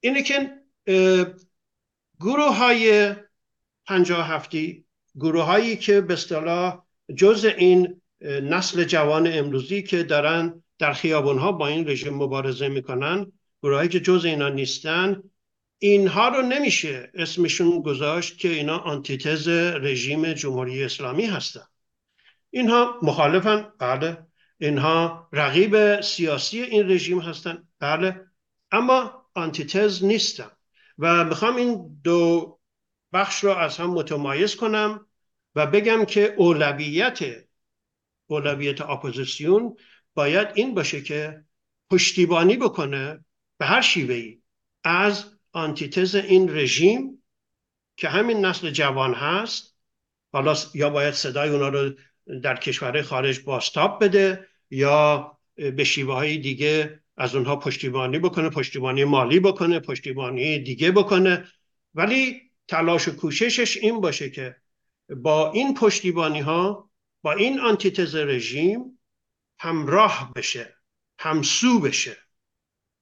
اینه که گروه های پنجاه هفتی گروه هایی که به اصطلاح جز این نسل جوان امروزی که دارن در خیابون ها با این رژیم مبارزه می‌کنن. گروه هایی که جز اینا نیستن اینها رو نمیشه اسمشون گذاشت که اینا آنتیتز رژیم جمهوری اسلامی هستن. اینها مخالفن بله. اینها رقیب سیاسی این رژیم هستن بله. اما آنتیتز نیستن. و می‌خوام این دو بخش رو از هم متمایز کنم و بگم که اولویت اولویت اپوزیسیون باید این باشه که پشتیبانی بکنه به هر شیوه‌ای از آنتیتز این رژیم که همین نسل جوان هست حالا یا باید صدای اونا رو در کشورهای خارج بازتاب بده یا به شیوه های دیگه از اونها پشتیبانی بکنه پشتیبانی مالی بکنه پشتیبانی دیگه بکنه. ولی تلاش و کوششش این باشه که با این پشتیبانی ها با این آنتیتز رژیم همراه بشه همسو بشه.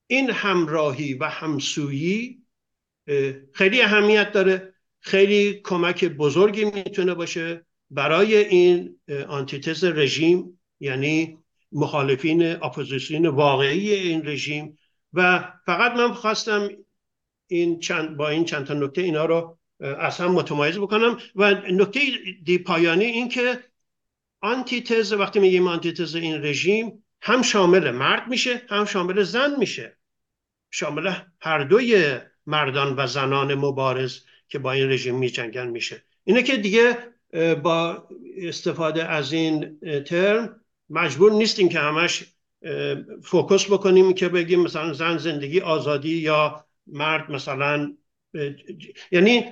این همراهی و همسویی خیلی اهمیت داره. خیلی کمک بزرگی می‌تونه باشه برای این آنتیتز رژیم یعنی مخالفین اپوزیسیون واقعی این رژیم. و فقط من خواستم این چند با این چند تا نکته اینا رو از متمایز بکنم. و نکته دی پایانی این که آنتیتز وقتی میگیم آنتیتز این رژیم هم شامل مرد میشه هم شامل زن میشه. شامل هر دوی مردان و زنان مبارز که با این رژیم میجنگن میشه. اینه که دیگه با استفاده از این ترم مجبور نیستیم که همش فوکس بکنیم که بگیم مثلا زن زندگی آزادی یا مرد مثلا یعنی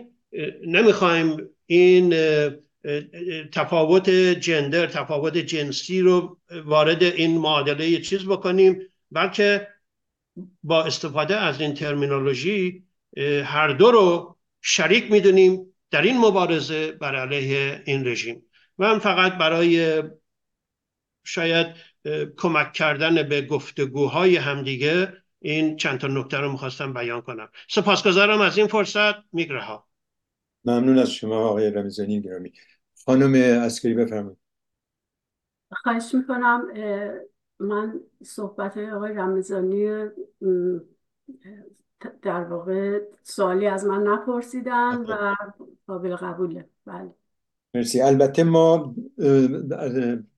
نمی‌خوایم این تفاوت جندر تفاوت جنسی رو وارد این معادله چیز بکنیم. بلکه با استفاده از این ترمینولوژی هر دو رو شریک می‌دونیم در این مبارزه بر علیه این رژیم. من فقط برای شاید کمک کردن به گفتگوهای همدیگه این چند تا نکته رو می‌خواستم بیان کنم. سپاسگزارم از این فرصت. میگره ممنون از شما آقای رمزانی گرامی. خانم اسکری بفرمایید. خواهش می‌کنم من صحبت آقای رمزانی در واقع سوالی از من نپرسیدن و قابل قبوله. بله. مرسی. البته ما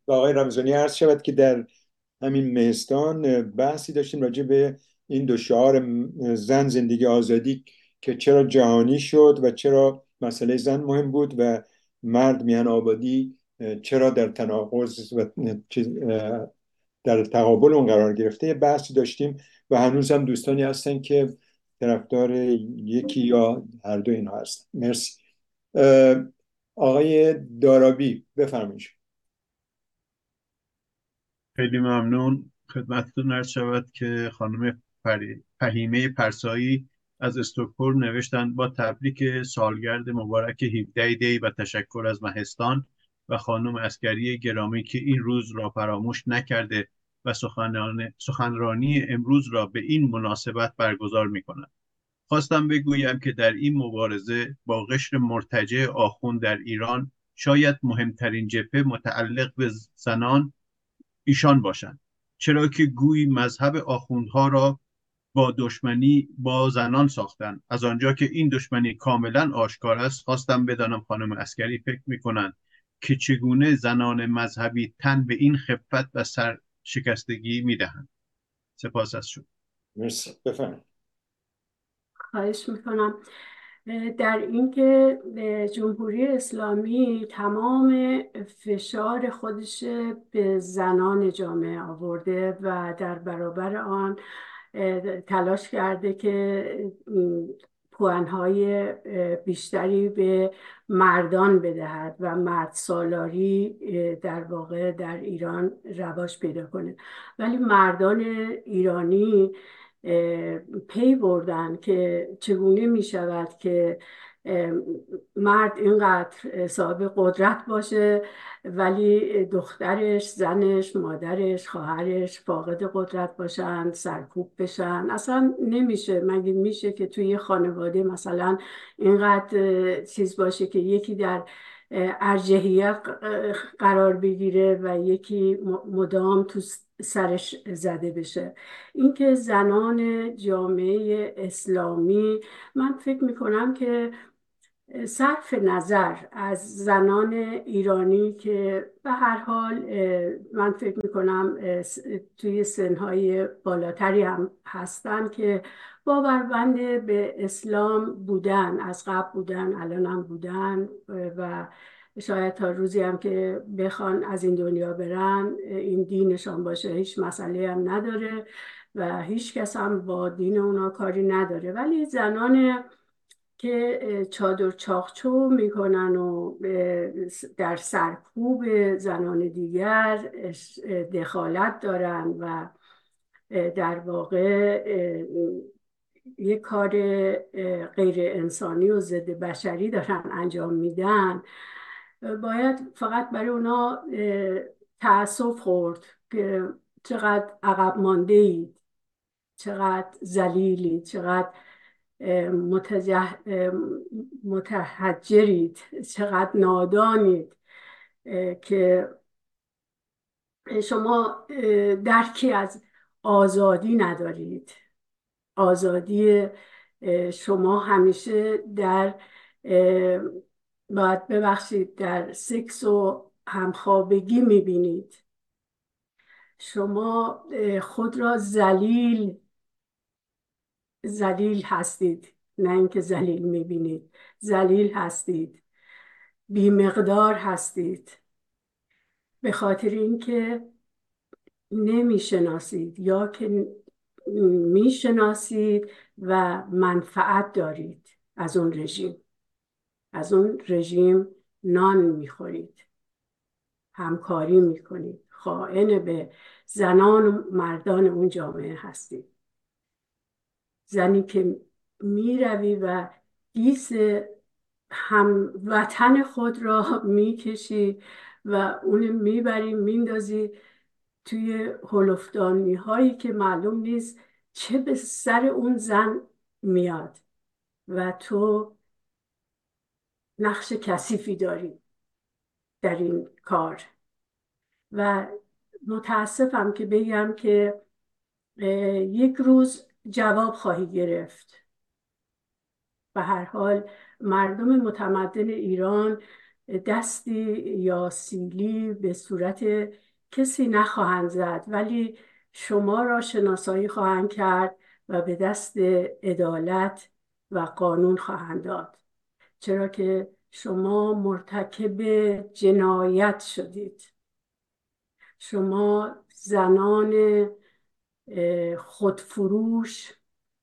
با آقای رمزانی عرض شود که در همین مهستان بحثی داشتیم راجع به این دو شعار زن زندگی آزادی که چرا جهانی شد و چرا مسئله زن مهم بود و مرد میان آبادی چرا در تناقض و در تقابل اون قرار گرفته؟ یه بحثی داشتیم و هنوز هم دوستانی هستن که طرفدار یکی یا هر دو اینها هستن. مرسی. آقای دارابی بفرمایید. خیلی ممنون. خدمتتون عرض شود که خانم فهیمه پرسایی از استکهلم نوشتند با تبریک سالگرد مبارک 17 دی و تشکر از مهستان و خانم اسکری گرامی که این روز را فراموش نکرده و سخنرانی امروز را به این مناسبت برگزار می کند. خواستم بگویم که در این مبارزه با قشر مرتجع آخوند در ایران شاید مهمترین جبهه متعلق به زنان ایشان باشند چرا که گویی مذهب آخوندها را با دشمنی با زنان ساختند از آنجا که این دشمنی کاملا آشکار است خواستم بدانم خانم اسکری فکر می‌کنند که چگونه زنان مذهبی تن به این خفت و سرشکستگی می‌دهند. سپاس از شما. مرسی. بفرمایید. خواهش می‌کنم. در اینکه جمهوری اسلامی تمام فشار خودش به زنان جامعه آورده و در برابر آن تلاش کرده که پوانهای بیشتری به مردان بدهد و مرد سالاری در واقع در ایران رواج پیدا کنه. ولی مردان ایرانی پی بردن که چگونه می شود که مرد اینقدر صاحب قدرت باشه ولی دخترش زنش مادرش خواهرش فاقد قدرت باشن سرکوب بشن. اصلا نمیشه مگه میشه که توی خانواده مثلا اینقدر چیز باشه که یکی در ارجهیت قرار بگیره و یکی مدام تو سرش زده بشه. اینکه زنان جامعه اسلامی من فکر می‌کنم که صرف نظر از زنان ایرانی که به هر حال من فکر می‌کنم توی سنهای بالاتری هم هستن که باوربند به اسلام بودن از قبل بودن الان هم بودن و شاید تا روزی هم که بخوان از این دنیا برن این دینشان باشه هیچ مسئله هم نداره و هیچ کس هم با دین اونا کاری نداره. ولی زنان که چادر چاخچو می‌کنن و در سرکوب زنان دیگر دخالت دارن و در واقع یک کار غیر انسانی و ضد بشری دارن انجام میدن. باید فقط برای اونا تأسف خورد که چقدر عقب مانده اید چقدر زلیلی چقدر متجه... متحجرید چقدر نادانید که شما درکی از آزادی ندارید. آزادی شما همیشه در باید ببخشید در سکس و همخوابگی می‌بینید. شما خود را زلیل زلیل هستید نه اینکه زلیل می‌بینید. زلیل هستید. بیمقدار هستید. به خاطر اینکه نمی‌شناسید یا که می‌شناسید و منفعت دارید. از اون رژیم. از اون رژیم نان می‌خورید. همکاری می‌کنید. خائن به زنان و مردان اون جامعه هستید. زنی که می‌روی و گیس هم وطن خود را می‌کشی و اون می‌بری میندازی توی هلفدانی هایی که معلوم نیست چه به سر اون زن میاد و تو نقش کثیفی داری در این کار. و متاسفم که بگم که یک روز جواب خواهی گرفت. به هر حال مردم متمدن ایران دستی یا سیلی به صورت کسی نخواهند زد ولی شما را شناسایی خواهند کرد و به دست عدالت و قانون خواهند داد. چرا که شما مرتکب جنایت شدید. شما زنان خودفروش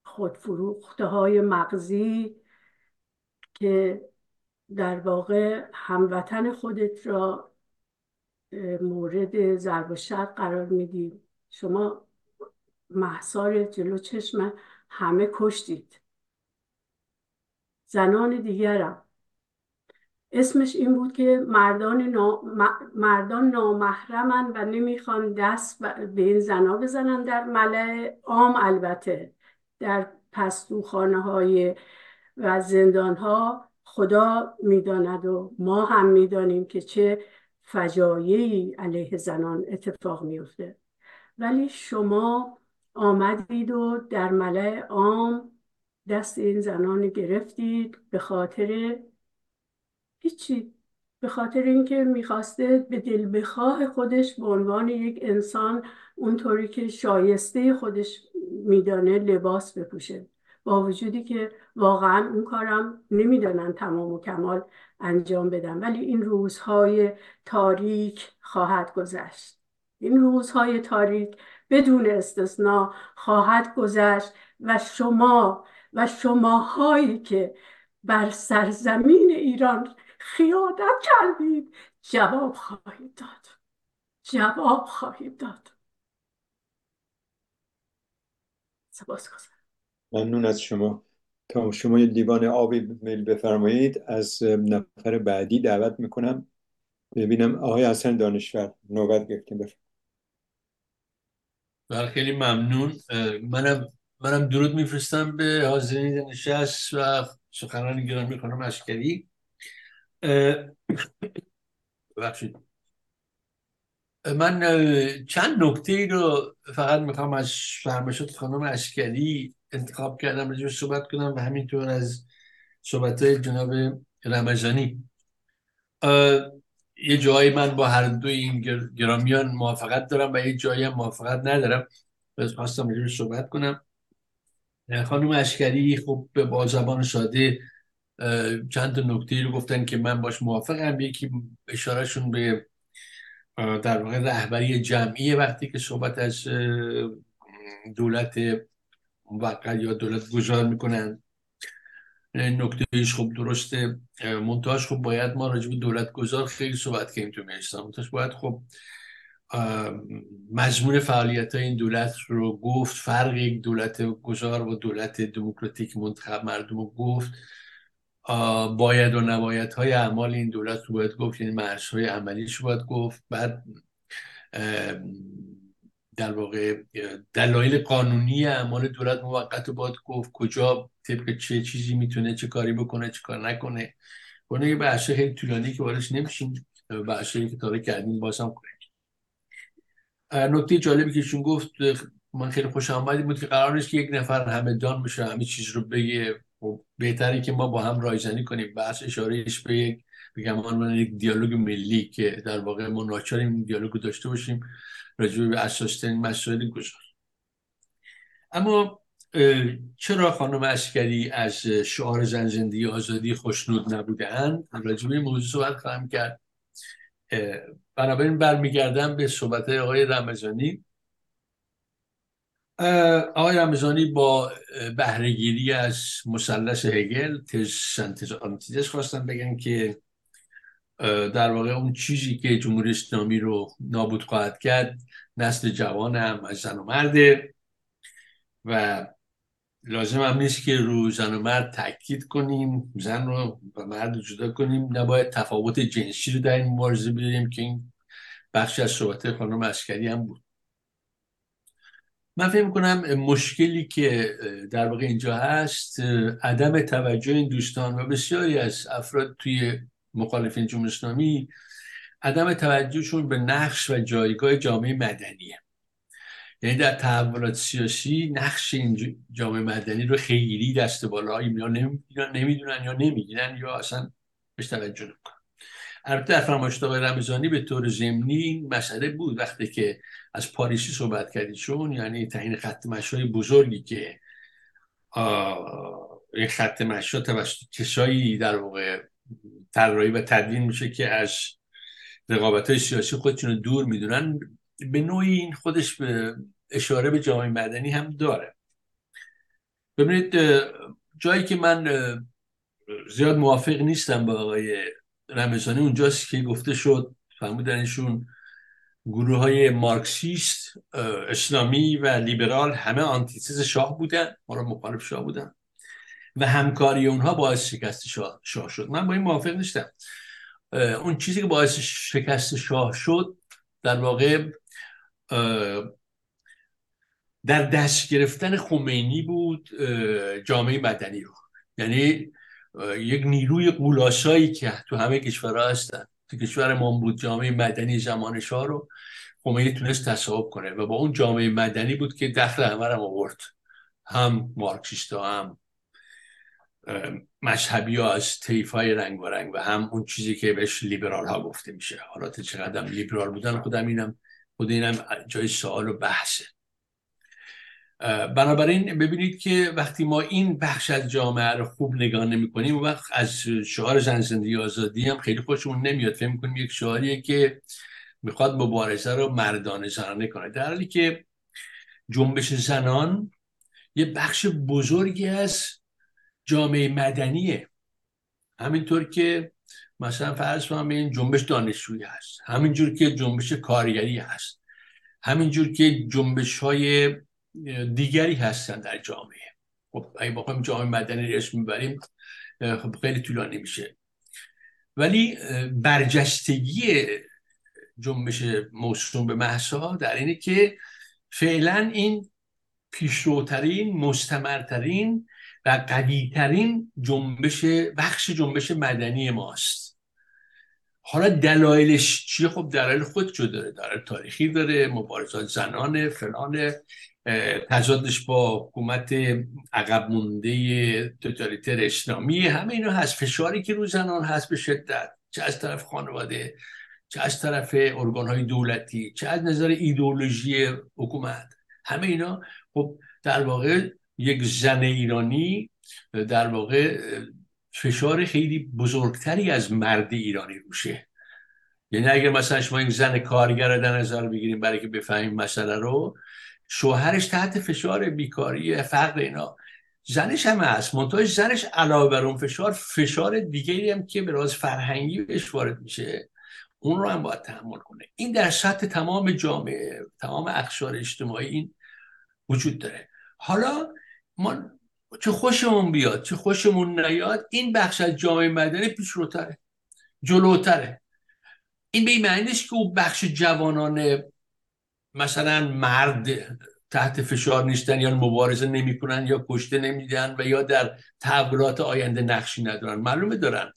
خودفروخته های مغزی که در واقع هموطن خودت را مورد ضرب و شرق قرار می‌دید شما محصار جلو چشم همه کشتید. زنان دیگرم. اسمش این بود که مردان, نا... مردان نامحرمن و نمی‌خوان دست به این زنا بزنن در ملع عام البته. در پستوخانه های و زندان ها خدا می‌داند و ما هم می‌دانیم که چه فجایعی علیه زنان اتفاق میفته ولی شما آمدید و در ملع عام دست این زنان گرفتید به خاطر هیچی. به خاطر اینکه می‌خواسته به دل بخواه خودش به عنوان یک انسان اونطوری که شایسته خودش میدانه لباس بپوشه. با وجودی که واقعا اون کارم نمی‌دانن تمام و کمال انجام بدن ولی این روزهای تاریک خواهد گذشت. این روزهای تاریک بدون استثنا خواهد گذشت و شما و شماهایی که بر سرزمین ایران خیانت کردید. جواب خواهید داد. جواب خواهید داد. سپاس ممنون از شما. تا شما یه دیوان آبی میل بفرمایید. از نفر بعدی دعوت می‌کنم. ببینم آقای حسن دانشور نوبت گرفتیم. بفرمایید. بله خیلی ممنون. منم منم درود میفرستم به حاضرین نشست و سخنان گرامی خانم اشکری. ببخشید. من چند نکته رو فقط می‌خوام از فرمایشات خانم اشکری انتخاب کردم راجع صحبت کنم و همینطور از صحبت جناب رمضانی. یه جایی من با هر دو این گرامیان موافقت دارم و یه جایی هم موافقت ندارم. بس خواستم راجع صحبت کنم. خانم اشکری خب با زبان ساده چند نکته رو گفتن که من باش موافقم. یکی اشارهشون به در واقع رهبری جمعی وقتی که صحبت از دولت موقت یا دولت گذار می‌کنن. نکته ایش خب درسته. منتاش خب باید ما راجع به دولت گذار خیلی صحبت کنیم تو میستان منتاش باید خب مجموع فعالیت های این دولت رو گفت فرق یک دولت گذار و دولت دموکراتیک منتخب مردم رو گفت. باید و نباید های اعمال این دولت رو باید گفت یعنی مرزهای عملیش رو باید گفت. بعد در واقع دلایل قانونی اعمال دولت موقت رو باید گفت. کجا طبق چه چیزی می‌تونه چه کاری بکنه چه کار نکنه. کنه یه بحثه خیلی طولانی که بارش نمیشیم. بحثه که تاره کردیم بازم کنیم نکته جالبی که شون گفت من خیلی خوش آمدی بود که قرار نیست که یک نفر همه دان بشه همه چیز رو بگه. خب بهتره که ما با هم رایزنی کنیم. بحث اشارهش به یک بگم من یک دیالوگ ملی که در واقع ما ناچاریم این دیالوگ داشته باشیم. راجع به اساسترین مسائل گذار. اما چرا خانم اسکری از شعار زن زندگی آزادی خوشنود نبودن راجع به موضوع صحبت خواهم کرد. بنابراین برمیگردم به صحبت آقای رمضانی. آقای رمضانی با بهرهگیری از مثلث هگل تز سنتز آنتیتز خواستن بگن که در واقع اون چیزی که جمهوری اسلامی رو نابود خواهد کرد نسل جوان هم از زن و مرده و لازم هم نیست که رو زن و مرد تاکید کنیم زن رو و مرد رو جدا کنیم. نباید تفاوت جنسی رو در این مبارزه بیاریم که این بخشی از صحبت خانم اسکری هم بود. من فکر می‌کنم مشکلی که در واقع اینجا هست عدم توجه این دوستان و بسیاری از افراد توی مخالفین جمهوری اسلامی عدم توجهشون به نقش و جایگاه جامعه مدنیه. یعنی در تحولات سیاسی نقش این جامعه مدنی رو خیلی دست بالا یا نمی‌دونن یا نمی‌گیرن یا اصلا بهش توجه نمی‌کنن. البته در فرمایشات آقای به طور ضمنی مسئله بود. وقتی که از پاریسی صحبت کردید چون یعنی تعیین خط مشای بزرگی که این خط مشا توسط کسایی در واقع طراحی و تدوین میشه که از رقابت های سیاسی خودشون دور می‌دونن به نوعی این خودش به اشاره به جامعه مدنی هم داره. ببینید جایی که من زیاد موافق نیستم با آقای رمزانی اونجاست که گفته شد فرمودنشون گروه های مارکسیست اسلامی و لیبرال همه آنتیتز شاه بودن ما را مخالف شاه بودن و همکاری اونها باعث شکست شاه, شاه شد. من با این موافق نیستم. اون چیزی که باعث شکست شاه شد در واقع در دست گرفتن خمینی بود جامعه مدنی رو. یعنی یک نیروی قولاسایی که تو همه کشورها هستن. تو کشور ما بود جامعه مدنی زمان شاه رو خمینی تونست تصاحب کنه و با اون جامعه مدنی بود که دخل همه رو آورد. هم مارکسیست هم مذهبی ها از تیف های رنگ و رنگ و هم اون چیزی که بهش لیبرال ها گفته میشه. حالا چقدر لیبرال بودن خودم اینم خود اینم جای سوال و بحثه. بنابراین ببینید که وقتی ما این بخش از جامعه رو خوب نگاه نمی کنیم وقت از شعار زن زندگی آزادی هم خیلی خوشمون نمیاد. فکر کنیم یک شعاریه که می‌خواد مبارزه رو مردانه زنانه کنه. در حالی که جنبش زنان یه بخش بزرگی از جامعه مدنیه. همینطور که مثلا فرض کنم این جنبش دانشجویی هست. همینجور که جنبش کارگری هست. همینجور که جنبش های دیگری هستن در جامعه. خب اگه بخوایم جامعه مدنی اسم می‌بریم خب خیلی طولانی میشه. ولی برجستگی جنبش موسوم به محسا در اینه که فعلا این پیشروترین مستمرترین و قویترین جنبش بخش جنبش مدنی ماست. حالا دلایلش چیه؟ خب دلایل خودشو داره داره تاریخی داره مبارزات زنانه فلان تضادش با حکومت عقب مونده توتالیتر اسلامی. همه اینا هست. فشاری که رو زنان هست به شدت. چه از طرف خانواده چه از طرف ارگان های دولتی چه از نظر ایدئولوژی حکومت. همه اینا خب در واقع یک زن ایرانی در واقع فشار خیلی بزرگتری از مرد ایرانی روشه. یعنی اگر مثلا شما یک زن کارگر در نظر بگیریم برای که بفهمیم مسئله رو شوهرش تحت فشار بیکاری فقر اینا. زنش هم هست. منتهاش زنش علاوه بر اون فشار فشار دیگری هم که به راز فرهنگی بهش وارد میشه اون رو هم باید تحمل کنه. این در سطح تمام جامعه تمام اخشار اجتماعی این وجود داره. حالا ما چه خوشمون بیاد چه خوشمون نیاد این بخش از جامعه مدنی پیشروتره جلوتره. این به این معنی که اون بخش جوانان مثلا مرد تحت فشار نیستن یا مبارزه نمی‌کنن یا کشته نمیدن و یا در تحولات آینده نقشی ندارن. معلومه دارن.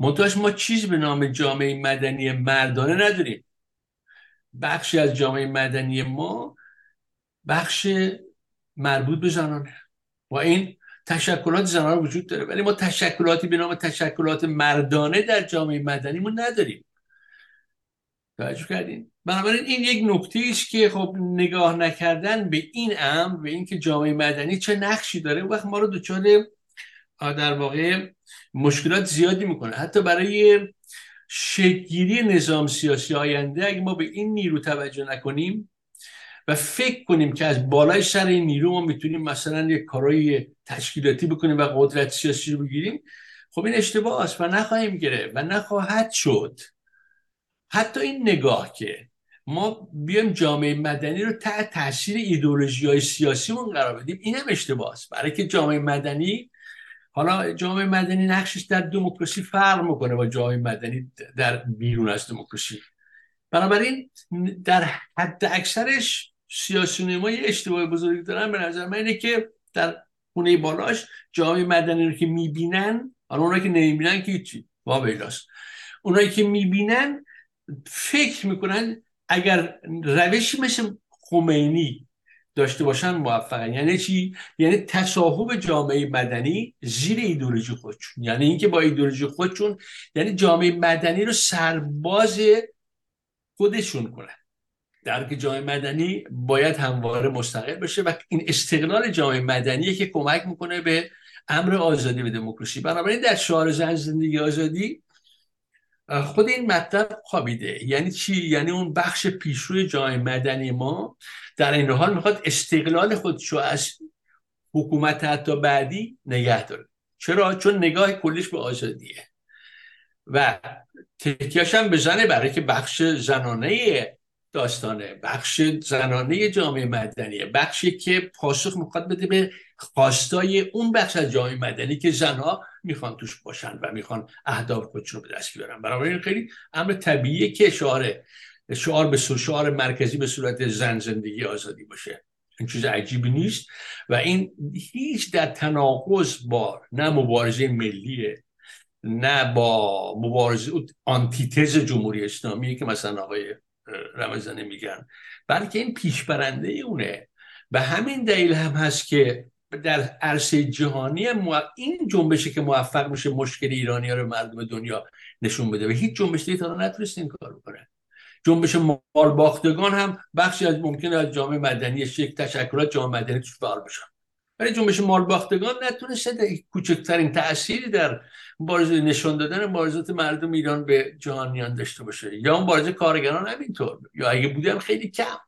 منتهاش ما چیز به نام جامعه مدنی مردانه نداریم. بخشی از جامعه مدنی ما بخش مربوط به زنانه. و این تشکلات زنان وجود داره. ولی ما تشکلاتی به نام تشکلات مردانه در جامعه مدنی ما نداریم. توجه کردین؟ بنابراین این یک نکته است که خب نگاه نکردن به این امر به اینکه جامعه مدنی چه نقشی داره وقت ما رو دچار در واقع مشکلات زیادی می‌کنه. حتی برای شکلگیری نظام سیاسی آینده اگه ما به این نیرو توجه نکنیم و فکر کنیم که از بالای سر این نیرو ما می‌تونیم مثلا یک کارهای تشکیلاتی بکنیم و قدرت سیاسی رو بگیریم خب این اشتباه است و نخواهیم گرفت و نخواهد شد. حتی این نگاه که ما بیایم جامعه مدنی رو تحت تاثیر ایدولوژی های سیاسیمون قرار بدیم. این هم اشتباه است. برای که جامعه مدنی حالا جامعه مدنی نقشش در دموکراسی فرق می‌کنه با جامعه مدنی در بیرون از دموکراسی. بنابراین در حد اکثرش سیاسی ما یه اشتباه بزرگی دارن. به نظر من اینه که در خونه بالاش جامعه مدنی رو که می‌بینن حالا اونایی که نمی‌بینن که هیچی. وابیلاست اونایی که می‌بینن فکر می‌کنن اگر روشی مثل خمینی داشته باشن موفقن. یعنی چی؟ یعنی تصاحب جامعه مدنی زیر ایدولوژی خودشون. یعنی اینکه با ایدولوژی خودشون یعنی جامعه مدنی رو سرباز خودشون کنن. که جامعه مدنی باید همواره مستقل بشه و این استقلال جامعه مدنی که کمک می‌کنه به امر آزادی و دموکراسی. بنابراین در شعار زن زندگی آزادی خود این مطلب خوابیده. یعنی چی؟ یعنی اون بخش پیشروی جامعه مدنی ما در این حال می‌خواد استقلال خودشو از حکومت حتی بعدی نگه داره. چرا؟ چون نگاه کلیش به آزادیه. و تکیاش هم برای که بخش زنانه داستانه. بخش زنانه جامعه مدنیه. بخشی که پاسخ می‌خواد بده به خواستای اون بخش از جامعه مدنی که زنها می‌خوان توش باشن و می‌خوان اهداف خودشون رو به دست بیارن. بنابراین خیلی امر طبیعیه که شعار شعار به شعار مرکزی به صورت زن زندگی آزادی باشه. این چیز عجیبی نیست و این هیچ در تناقض با نه مبارزه ملیه نه با مبارزه آنتیتز جمهوری اسلامی که مثلا آقای رمزانه میگن. بلکه این پیشبرنده اونه. و همین دلیل هم هست که در عرصه جهانی این جنبشی که موفق میشه مشکل ایرانی ها رو مردم دنیا نشون بده و هیچ جنبش دیگه تا نتونست این کار بکنه جنبش مالباختگان هم بخشی از ممکن از جامعه مدنی یک تشکلات جامعه مدنی توش فعال بشن. ولی جنبش مالباختگان نتونسته کوچکترین تأثیری در مبارزه نشان دادن مبارزات مردم ایران به جهانیان داشته باشه. یا مبارزه کارگران همینطور. یا اگه بودم خیلی کم.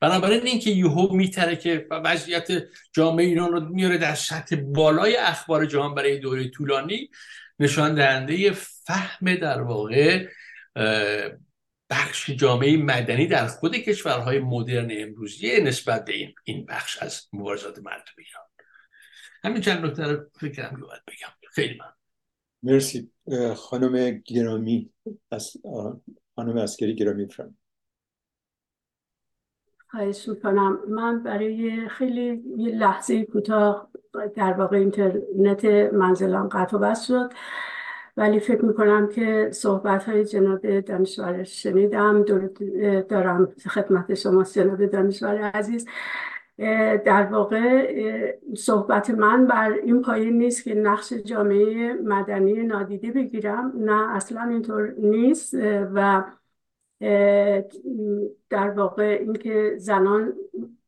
بنابراین اینکه یهو میتره که وضعیت جامعه ایران رو میاره در سطح بالای اخبار جهان برای دوره طولانی نشان دهنده فهم در واقع بخش جامعه مدنی در خود کشورهای مدرن امروزی نسبت به این این بخش از مبارزات مردم ایران. همین چند نکته رو فکرم باید بگم. خیلی من مرسی خانم گرامی از خانم اسکری گرامی فرم خواهش می‌کنم. من برای خیلی یه لحظه کوتاه در واقع اینترنت منزلم قطع و بس شد ولی فکر می‌کنم که صحبت های جناب دانشور شنیدم. دارم خدمت شما جناب دانشور عزیز. در واقع صحبت من بر این پایه نیست که نقش جامعه مدنی نادیده بگیرم. نه اصلا اینطور نیست. و در واقع اینکه زنان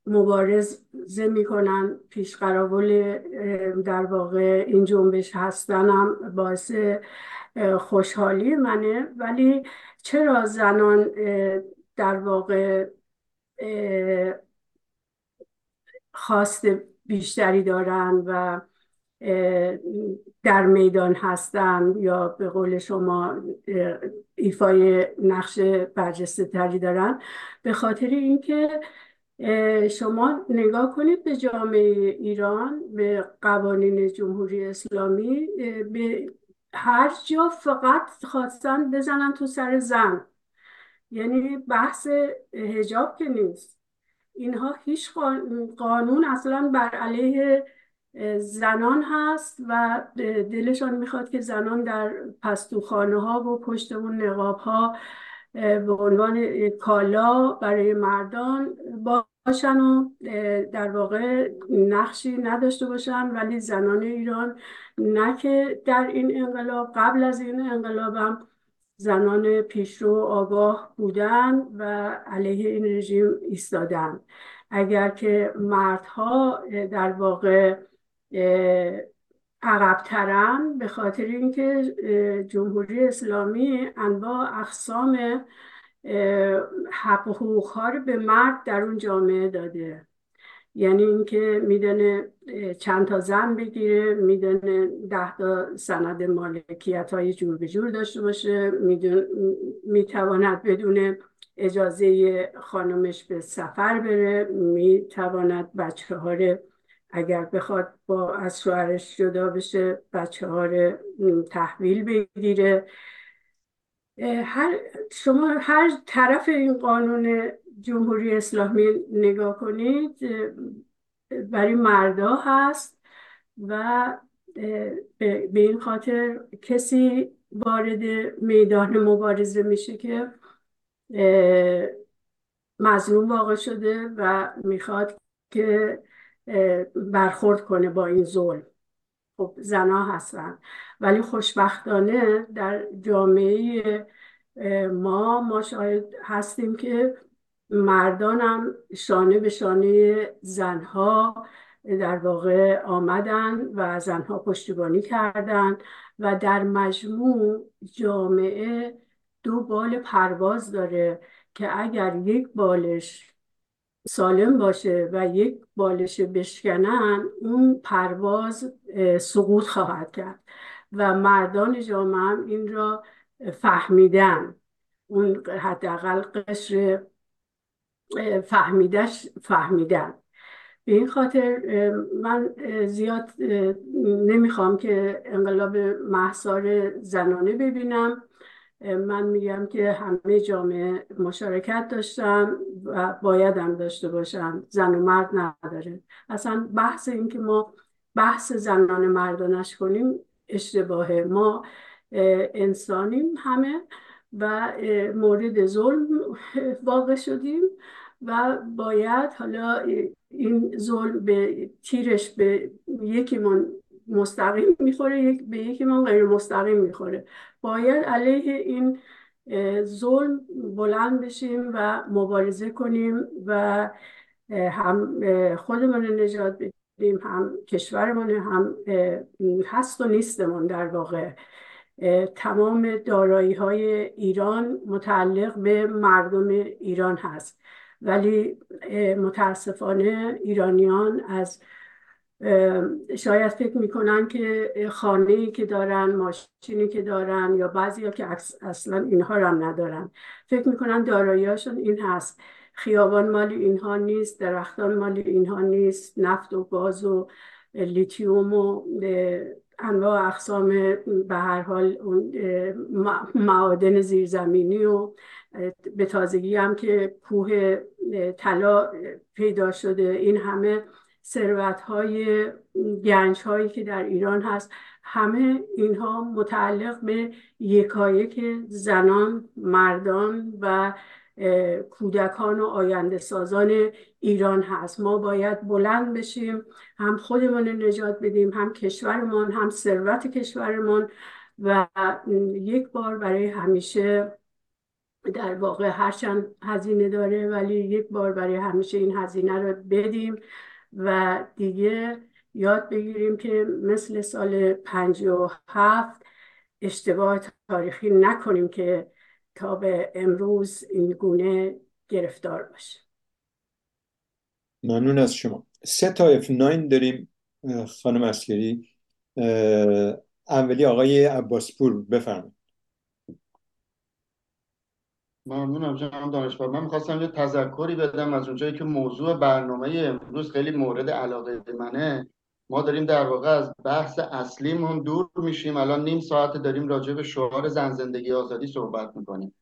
مبارزه می‌کنن پیش قراول در واقع این جنبش هستنم باعث خوشحالی منه. ولی چرا زنان در واقع خواست بیشتری دارن و در میدان هستن یا به قول شما ایفای نقش برجسته تری دارن. به خاطر اینکه شما نگاه کنید به جامعه ایران به قوانین جمهوری اسلامی به هر جا فقط خواستن بزنن تو سر زن. یعنی بحث هجاب که نیست. اینها هیچ قانون اصلا بر علیه زنان هست و دلشان می‌خواد که زنان در پستوخانه ها و پشت اون نقاب ها به عنوان کالا برای مردان باشن و در واقع نقشی نداشته باشن ولی زنان ایران نه که در این انقلاب قبل از این انقلاب هم زنان پیشرو آگاه بودن و علیه این رژیم ایستادن. اگر که مردها در واقع عقبترن به خاطر اینکه جمهوری اسلامی انواع اقسام حق و حقوق ها رو به مرد در اون جامعه داده. یعنی اینکه می‌دونه چند تا زن بگیره می‌دونه ده تا سند مالکیت های جور به جور داشته باشه می‌تواند بدون اجازه خانمش به سفر بره می‌تواند بچه ها اگر بخواد با از شوهرش جدا بشه بچه ها رو تحویل بگیره. هر شما هر طرف این قانون جمهوری اسلامی نگاه کنید برای مردا هست و به این خاطر کسی وارد میدان مبارزه میشه که مظلوم واقع شده و می‌خواد که برخورد کنه با این ظلم. خب زنا هستن. ولی خوشبختانه در جامعه ما ما شاید هستیم که مردانم شانه به شانه زنها در واقع آمدن و زنها پشتیبانی کردند و در مجموع جامعه دو بال پرواز داره که اگر یک بالش سالم باشه و یک بالش بشکنن اون پرواز سقوط خواهد کرد. و مردان جامعه هم این را فهمیدن. اون حداقل قشر فهمیدش فهمیدن. به این خاطر من زیاد نمی‌خوام که انقلاب محصار زنانه ببینم. من میگم که همه جامعه مشارکت داشتن و باید هم داشته باشن. زن و مرد نداره. اصلا بحث این که ما بحث زنان مردانش کنیم اشتباهه. ما انسانیم همه و مورد ظلم واقع شدیم. و باید حالا این ظلم به تیرش به یکیمون مستقیم می‌خوره یک به یکیمون غیر مستقیم می‌خوره. باید علیه این ظلم بلند بشیم و مبارزه کنیم و هم خودمون نجات بدیم هم کشورمون هم هست و نیستمون در واقع. تمام دارایی های ایران متعلق به مردم ایران هست. ولی متاسفانه ایرانیان از شاید فکر می‌کنن که خانه ای که دارن ماشینی که دارن یا بعضی ها که اصلا اینها رو هم ندارن. فکر می‌کنن داراییاشون این هست. خیابان مال اینها نیست درختان مال اینها نیست نفت و گاز و لیتیوم و انواع اقسام به هر حال معادن زیرزمینی و به تازگی هم که کوه طلا پیدا شده. این همه ثروت های گنج هایی که در ایران هست همه اینها متعلق به یکایک زنان مردان و کودکان و آینده سازان ایران هست. ما باید بلند بشیم هم خودمون نجات بدیم هم کشورمان هم ثروت کشورمان و یک بار برای همیشه در واقع هرچند هزینه داره ولی یک بار برای همیشه این هزینه رو بدیم و دیگه یاد بگیریم که مثل سال هفت اشتباه تاریخی نکنیم که تا به امروز این گونه گرفتار باشه. ممنون از شما. سه تا اف 9 داریم خانم اسکری اولی آقای عباسپور بفرمایید. ممنونم جناب دانشور من می‌خواستم یه تذکری بدم از اونجایی که موضوع برنامه امروز خیلی مورد علاقه منه. ما داریم در واقع از بحث اصلیمون دور میشیم. الان نیم ساعت داریم راجع به شعار زن زندگی آزادی صحبت می‌کنیم.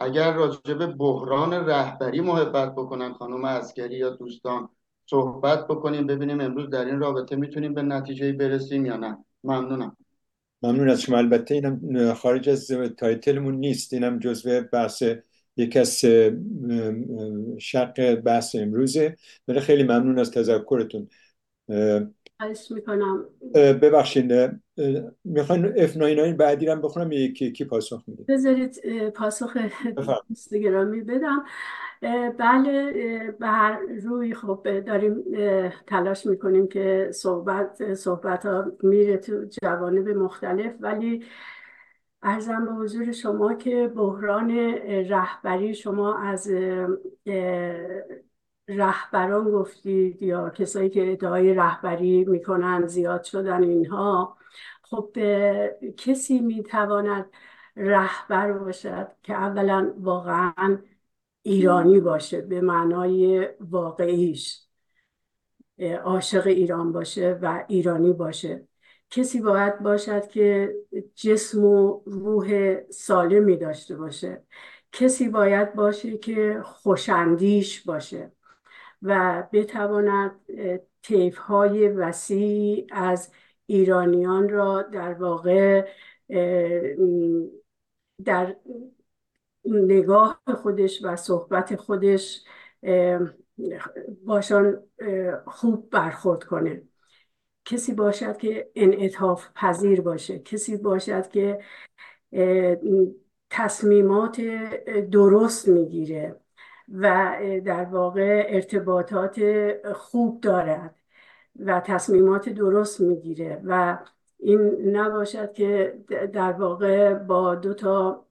اگر راجع به بحران رهبری محبت بکنن خانم اسکری یا دوستان صحبت بکنیم ببینیم امروز در این رابطه می‌تونیم به نتیجه برسیم یا نه. ممنونم. ممنون از شما. البته اینم خارج از تایتلمون نیست. اینم جزو بحث یک از شق بحث امروزه. ولی خیلی ممنون از تذکرتون. خواهش می‌کنم. ببخشید می‌خواین اف ناین بعدی رو بخونم؟ یکی یکی پاسخ میده بذارید پاسخ اینستاگرامی بدم بله به روی خب داریم تلاش می‌کنیم که صحبت صحبت ها میره تو جوانب مختلف. ولی ارزم به حضور شما که بحران رهبری شما از رهبران گفتید یا کسایی که ادعای رهبری می‌کنن زیاد شدن اینها خب کسی می‌تواند رهبر باشد که اولا واقعا ایرانی باشه به معنای واقعیش. عاشق ایران باشه و ایرانی باشه. کسی باید باشد که جسم و روح سالمی داشته باشه. کسی باید باشه که خوشندیش باشه و بتواند تیف های وسیع از ایرانیان را در واقع در نگاه خودش و صحبت خودش باشان خوب برخورد کنه. کسی باشد که انعطاف پذیر باشه. کسی باشد که تصمیمات درست می‌گیره و در واقع ارتباطات خوب دارد و تصمیمات درست می‌گیره. و این نباشد که در واقع با دو تا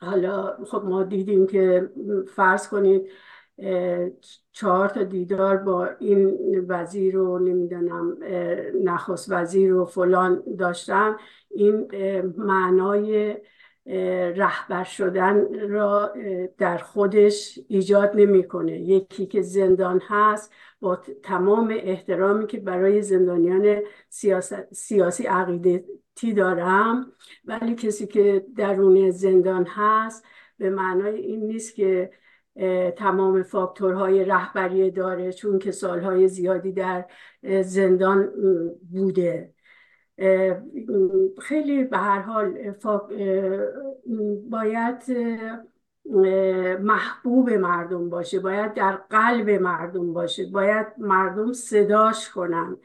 حالا خب ما دیدیم که فرض کنید چهار تا دیدار با این وزیر رو نمی‌دونم نخست وزیر و فلان داشتن. این معنای رهبر شدن را در خودش ایجاد نمی‌کنه. یکی که زندان هست با تمام احترامی که برای زندانیان سیاسی عقیدتی دارم ولی کسی که درون زندان هست به معنای این نیست که تمام فاکتورهای رهبری داره چون که سالهای زیادی در زندان بوده. خیلی به هر حال باید محبوب مردم باشه باید در قلب مردم باشه باید مردم صداش کنن.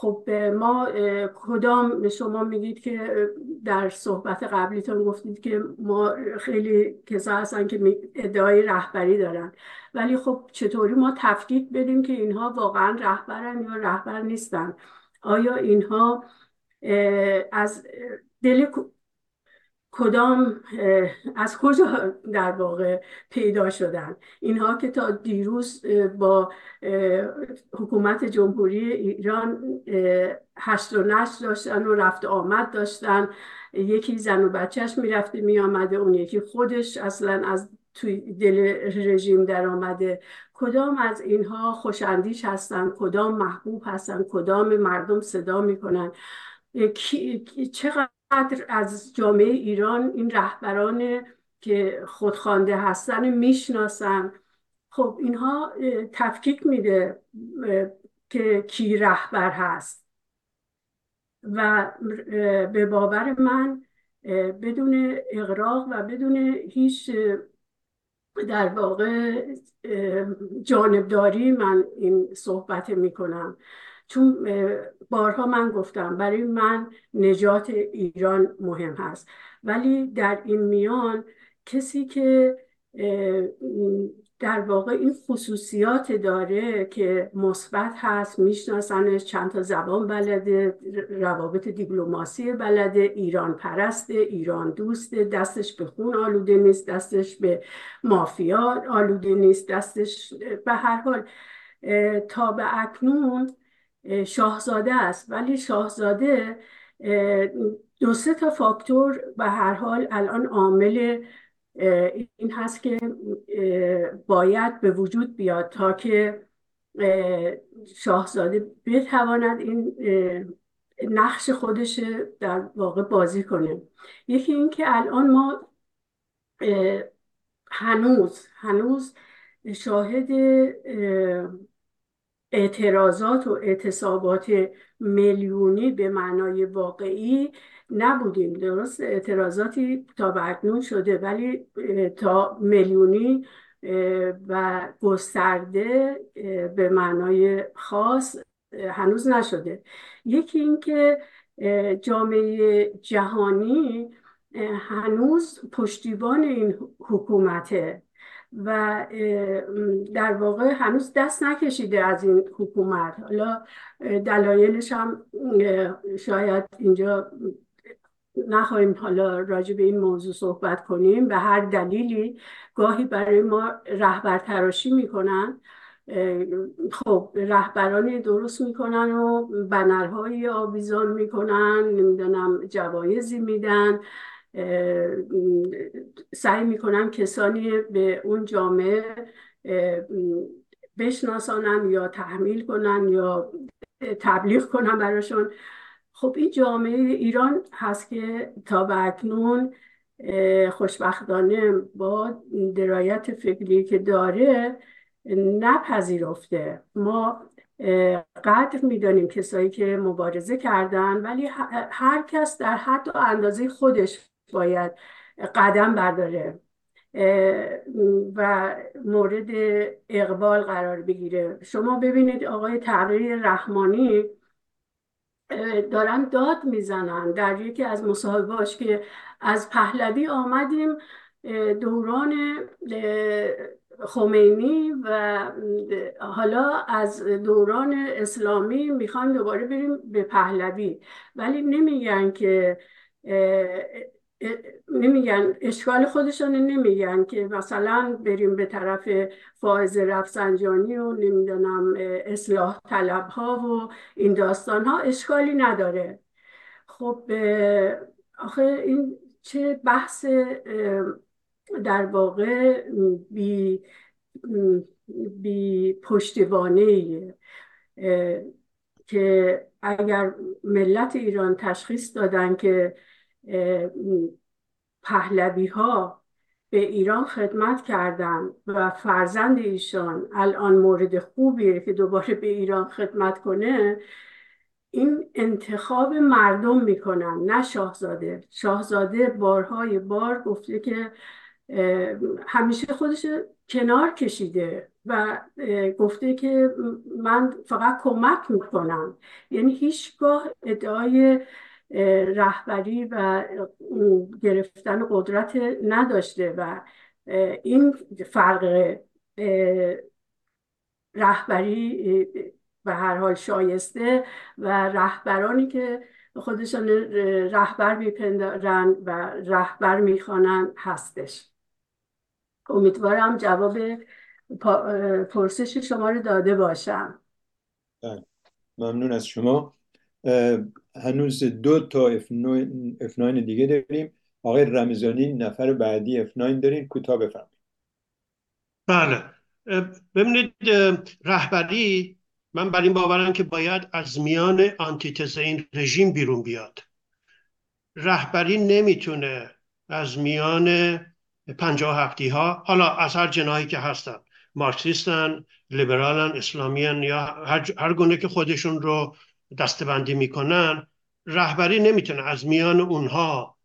خب ما کدام شما میگید که در صحبت قبلیتون گفتید که ما خیلی کسا هستن که ادعای رهبری دارن. ولی خب چطوری ما تفکیک بدیم که اینها واقعا رهبرن یا رهبر نیستن؟ آیا اینها از دل کدام از کجا در واقع پیدا شدن؟ اینها که تا دیروز با حکومت جمهوری ایران هشت و نشت داشتن و رفت آمد داشتن. یکی زن و بچهش می‌رفته میآمده اون یکی خودش اصلا از توی دل رژیم در آمده. کدام از اینها خوشندیش هستن؟ کدام محبوب هستن؟ کدام مردم صدا می‌کنن؟ چقدر از جامعه ایران این رهبران که خودخوانده هستن می‌شناسن. خب اینها تفکیک میده که کی رهبر هست. و به باور من بدون اغراق و بدون هیچ در واقع جانبداری من این صحبت می‌کنم. چون بارها من گفتم برای من نجات ایران مهم هست. ولی در این میان کسی که در واقع این خصوصیات داره که مثبت هست میشناسنش چند تا زبان بلده روابط دیپلماسی بلده ایران پرسته ایران دوسته دستش به خون آلوده نیست دستش به مافیا آلوده نیست دستش به هر حال تا به اکنون شاهزاده است. ولی شاهزاده دو سه تا فاکتور به هر حال الان عامل این هست که باید به وجود بیاد تا که شاهزاده بتواند این نقش خودش در واقع بازی کنه. یکی این که الان ما هنوز هنوز شاهد اعتراضات و اعتصابات میلیونی به معنای واقعی نبودیم. درست اعتراضاتی تا اکنون شده ولی تا میلیونی و گسترده به معنای خاص هنوز نشده. یکی اینکه جامعه جهانی هنوز پشتیبان این حکومته. و در واقع هنوز دست نکشیده از این حکومت. حالا دلایلش هم شاید اینجا نخواهیم حالا راجع به این موضوع صحبت کنیم. به هر دلیلی گاهی برای ما رهبر تراشی می‌کنن. خب رهبرانی درست می‌کنن و بنرهایی آویزان می‌کنن نمی‌دونم جوایزی میدن. سعی می‌کنم کسانی به اون جامعه بشناسانن یا تحمیل کنن یا تبلیغ کنن براشون. خب این جامعه ایران هست که تا به اکنون خوشبختانه با درایت فکری که داره نپذیرفته. ما قدر می‌دانیم کسایی که مبارزه کردن ولی هر کس در حد و اندازه خودش باید قدم برداره. و مورد اقبال قرار بگیره. شما ببینید آقای تغییر رحمانی دارن داد می‌زنن در یکی از مصاحبهاش که از پهلوی آمدیم دوران خمینی و حالا از دوران اسلامی می‌خوایم دوباره بریم به پهلوی. ولی نمیگن که نمیگن اشکال خودشان نمیگن که مثلا بریم به طرف فائز رفسنجانی و نمی‌دونم اصلاح طلب ها و این داستان ها اشکالی نداره. خب آخه این چه بحث در واقع بی, بی پشتوانه که اگر ملت ایران تشخیص دادن که پهلوی ها به ایران خدمت کردن و فرزند ایشان الان مورد خوبیه که دوباره به ایران خدمت کنه این انتخاب مردم می‌کنن نه شاهزاده. شاهزاده بارهای بار گفته که همیشه خودش کنار کشیده و گفته که من فقط کمک می‌کنم. یعنی هیچگاه ادعای رهبری و گرفتن قدرت نداشته و این فرق رهبری به هر حال شایسته و رهبرانی که خودشان رهبر میپندارن و رهبر می‌خوانن هستش امیدوارم جواب پرسش شما رو داده باشم بله. ممنون از شما هنوز دو تا F9 دیگه داریم. آقای رمزانی نفر بعدی F9 دارین. کوتاه بفرمایید. بله. ببینید رهبری من بر این باورم که باید از میان آنتیتز این رژیم بیرون بیاد. رهبری نمی‌تونه از میان پنجاه هفتی ها حالا از هر جناهی که هستن مارکسیستن لیبرالن اسلامیان یا هر, هر گونه که خودشون رو دستبندی می‌کنن رهبری نمی‌تونه از میان اونها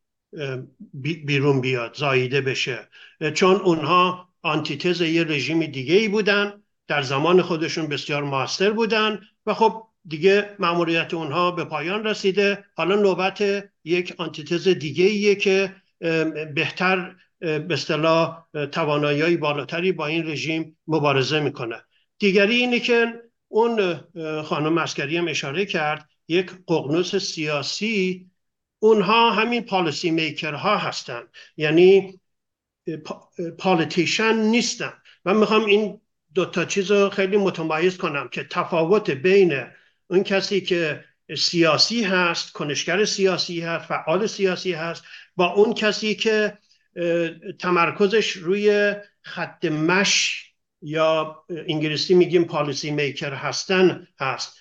بیرون بیاد زاییده بشه. چون اونها آنتیتز یه رژیم دیگه ای بودن در زمان خودشون بسیار موثر بودن و خب دیگه مأموریت اونها به پایان رسیده. حالا نوبت یک آنتیتز دیگه ایه که بهتر به اصطلاح توانایی بالاتری با این رژیم مبارزه می‌کنه. دیگری اینه که اون خانم مسکری هم اشاره کرد یک ققنوس سیاسی اونها همین پالیسی میکر ها هستن. یعنی پالیتیشن نیستن. من می‌خوام این دو تا چیز رو خیلی متمایز کنم که تفاوت بین اون کسی که سیاسی هست کنشگر سیاسی هست فعال سیاسی هست با اون کسی که تمرکزش روی خط مش یا انگلیسی میگیم پالیسی میکر هستن هست.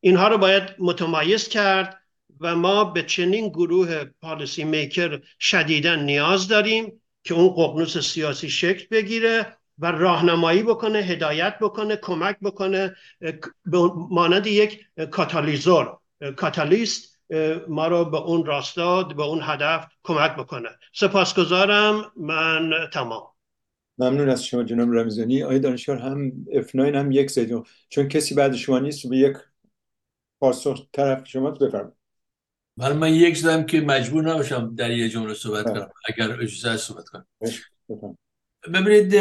اینها رو باید متمایز کرد و ما به چنین گروه پالیسی میکر شدیدا نیاز داریم که اون ققنوس سیاسی شکل بگیره و راهنمایی بکنه هدایت بکنه کمک بکنه مانند یک کاتالیزور. کاتالیست ما رو به اون راستاد به اون هدف کمک بکنه. سپاسگزارم. من تمام. ممنون از شما جناب رمزانی آقای دانشگاه هم F9 هم یک زدیم چون کسی بعد شما نیست به یک پاسخ طرف شما بفرمایید. ولی من یک زدم که مجبور نباشم در یه جمله صحبت بله. کنم اگر اجازه صحبت کنم. ببینید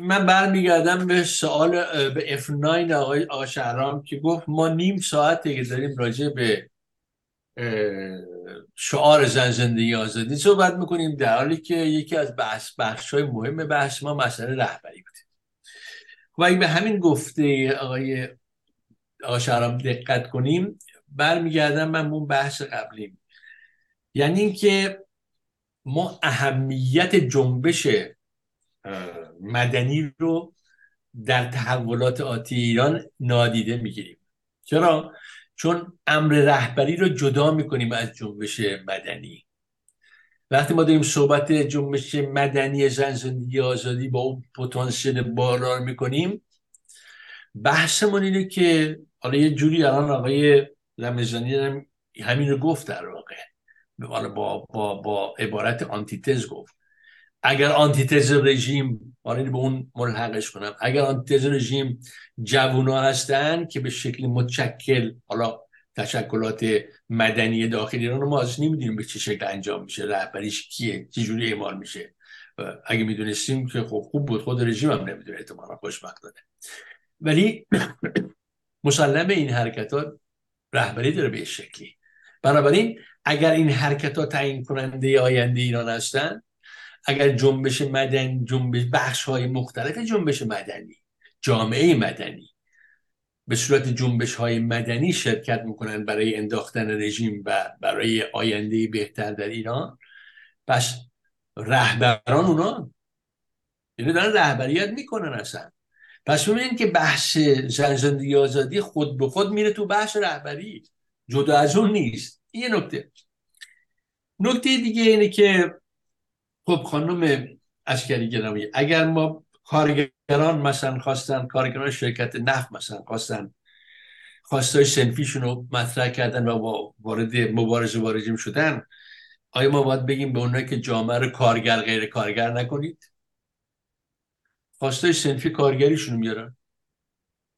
من برمیگردم به سوال به F9 آقای آقا شهرام که گفت ما نیم ساعته که داریم راجع به شعار زن زندگی آزادی صحبت می‌کنیم در حالی که یکی از بحث بخش های مهم بحث ما مسئله رهبری بوده. و اگه به همین گفته آقای آقا شهرام دقت کنیم برمیگردم من اون بحث قبلیم یعنی اینکه ما اهمیت جنبش مدنی رو در تحولات آتی ایران نادیده می‌گیریم. چرا؟ چون امر رهبری رو جدا می‌کنیم از جنبش مدنی. وقتی ما داریم صحبت جنبش مدنی زن زندگی آزادی با اون پتانسیل بالا می‌کنیم بحثمون اینه که حالا یه جوری الان آقای رمزانی همین رو گفت در واقع. با, با, با عبارت آنتیتز گفت. اگر آنتیتز رژیم آره به اون ملحقش کنم. اگر آنتیتز رژیم جوونا هستن که به شکل متشکل حالا تشکلات مدنی داخلی ایران ما از نمی‌دونیم به چه شکل انجام میشه رهبریش کیه چجوری اعمال میشه. اگه می‌دونستیم که خب خوب بود خود رژیم هم نمی‌دونه احتمالا خوشبختانه ولی *clears throat* مسلم این حرکت ها رهبری داره به شکلی. بنابراین اگر این حرکت ها تعیین کننده آینده ایران هستن اگر جنبش مدنی جنبش بخش های مختلف جنبش مدنی جامعه مدنی. به صورت جنبش های مدنی شرکت می‌کنن برای انداختن رژیم و برای آینده بهتر در ایران. پس رهبران اونا یعنی دارن رهبریت می‌کنن اصلا. پس ببینید که بحث زن زندگی آزادی خود به خود میره تو بحث رهبری. جدا از اون نیست. این یه نکته. نکته دیگه اینه که خب خانم اشکری گرامی اگر ما کارگران مثلا خواستن کارگران شرکت نفت مثلا خواستن خواستای سنفیشون رو مطرح کردن و وارد مبارزه با رژیم شدن آیا ما باید بگیم به اونایی که جامعه رو کارگر غیر کارگر نکنید؟ خواستای سنفی کارگریشون میارن.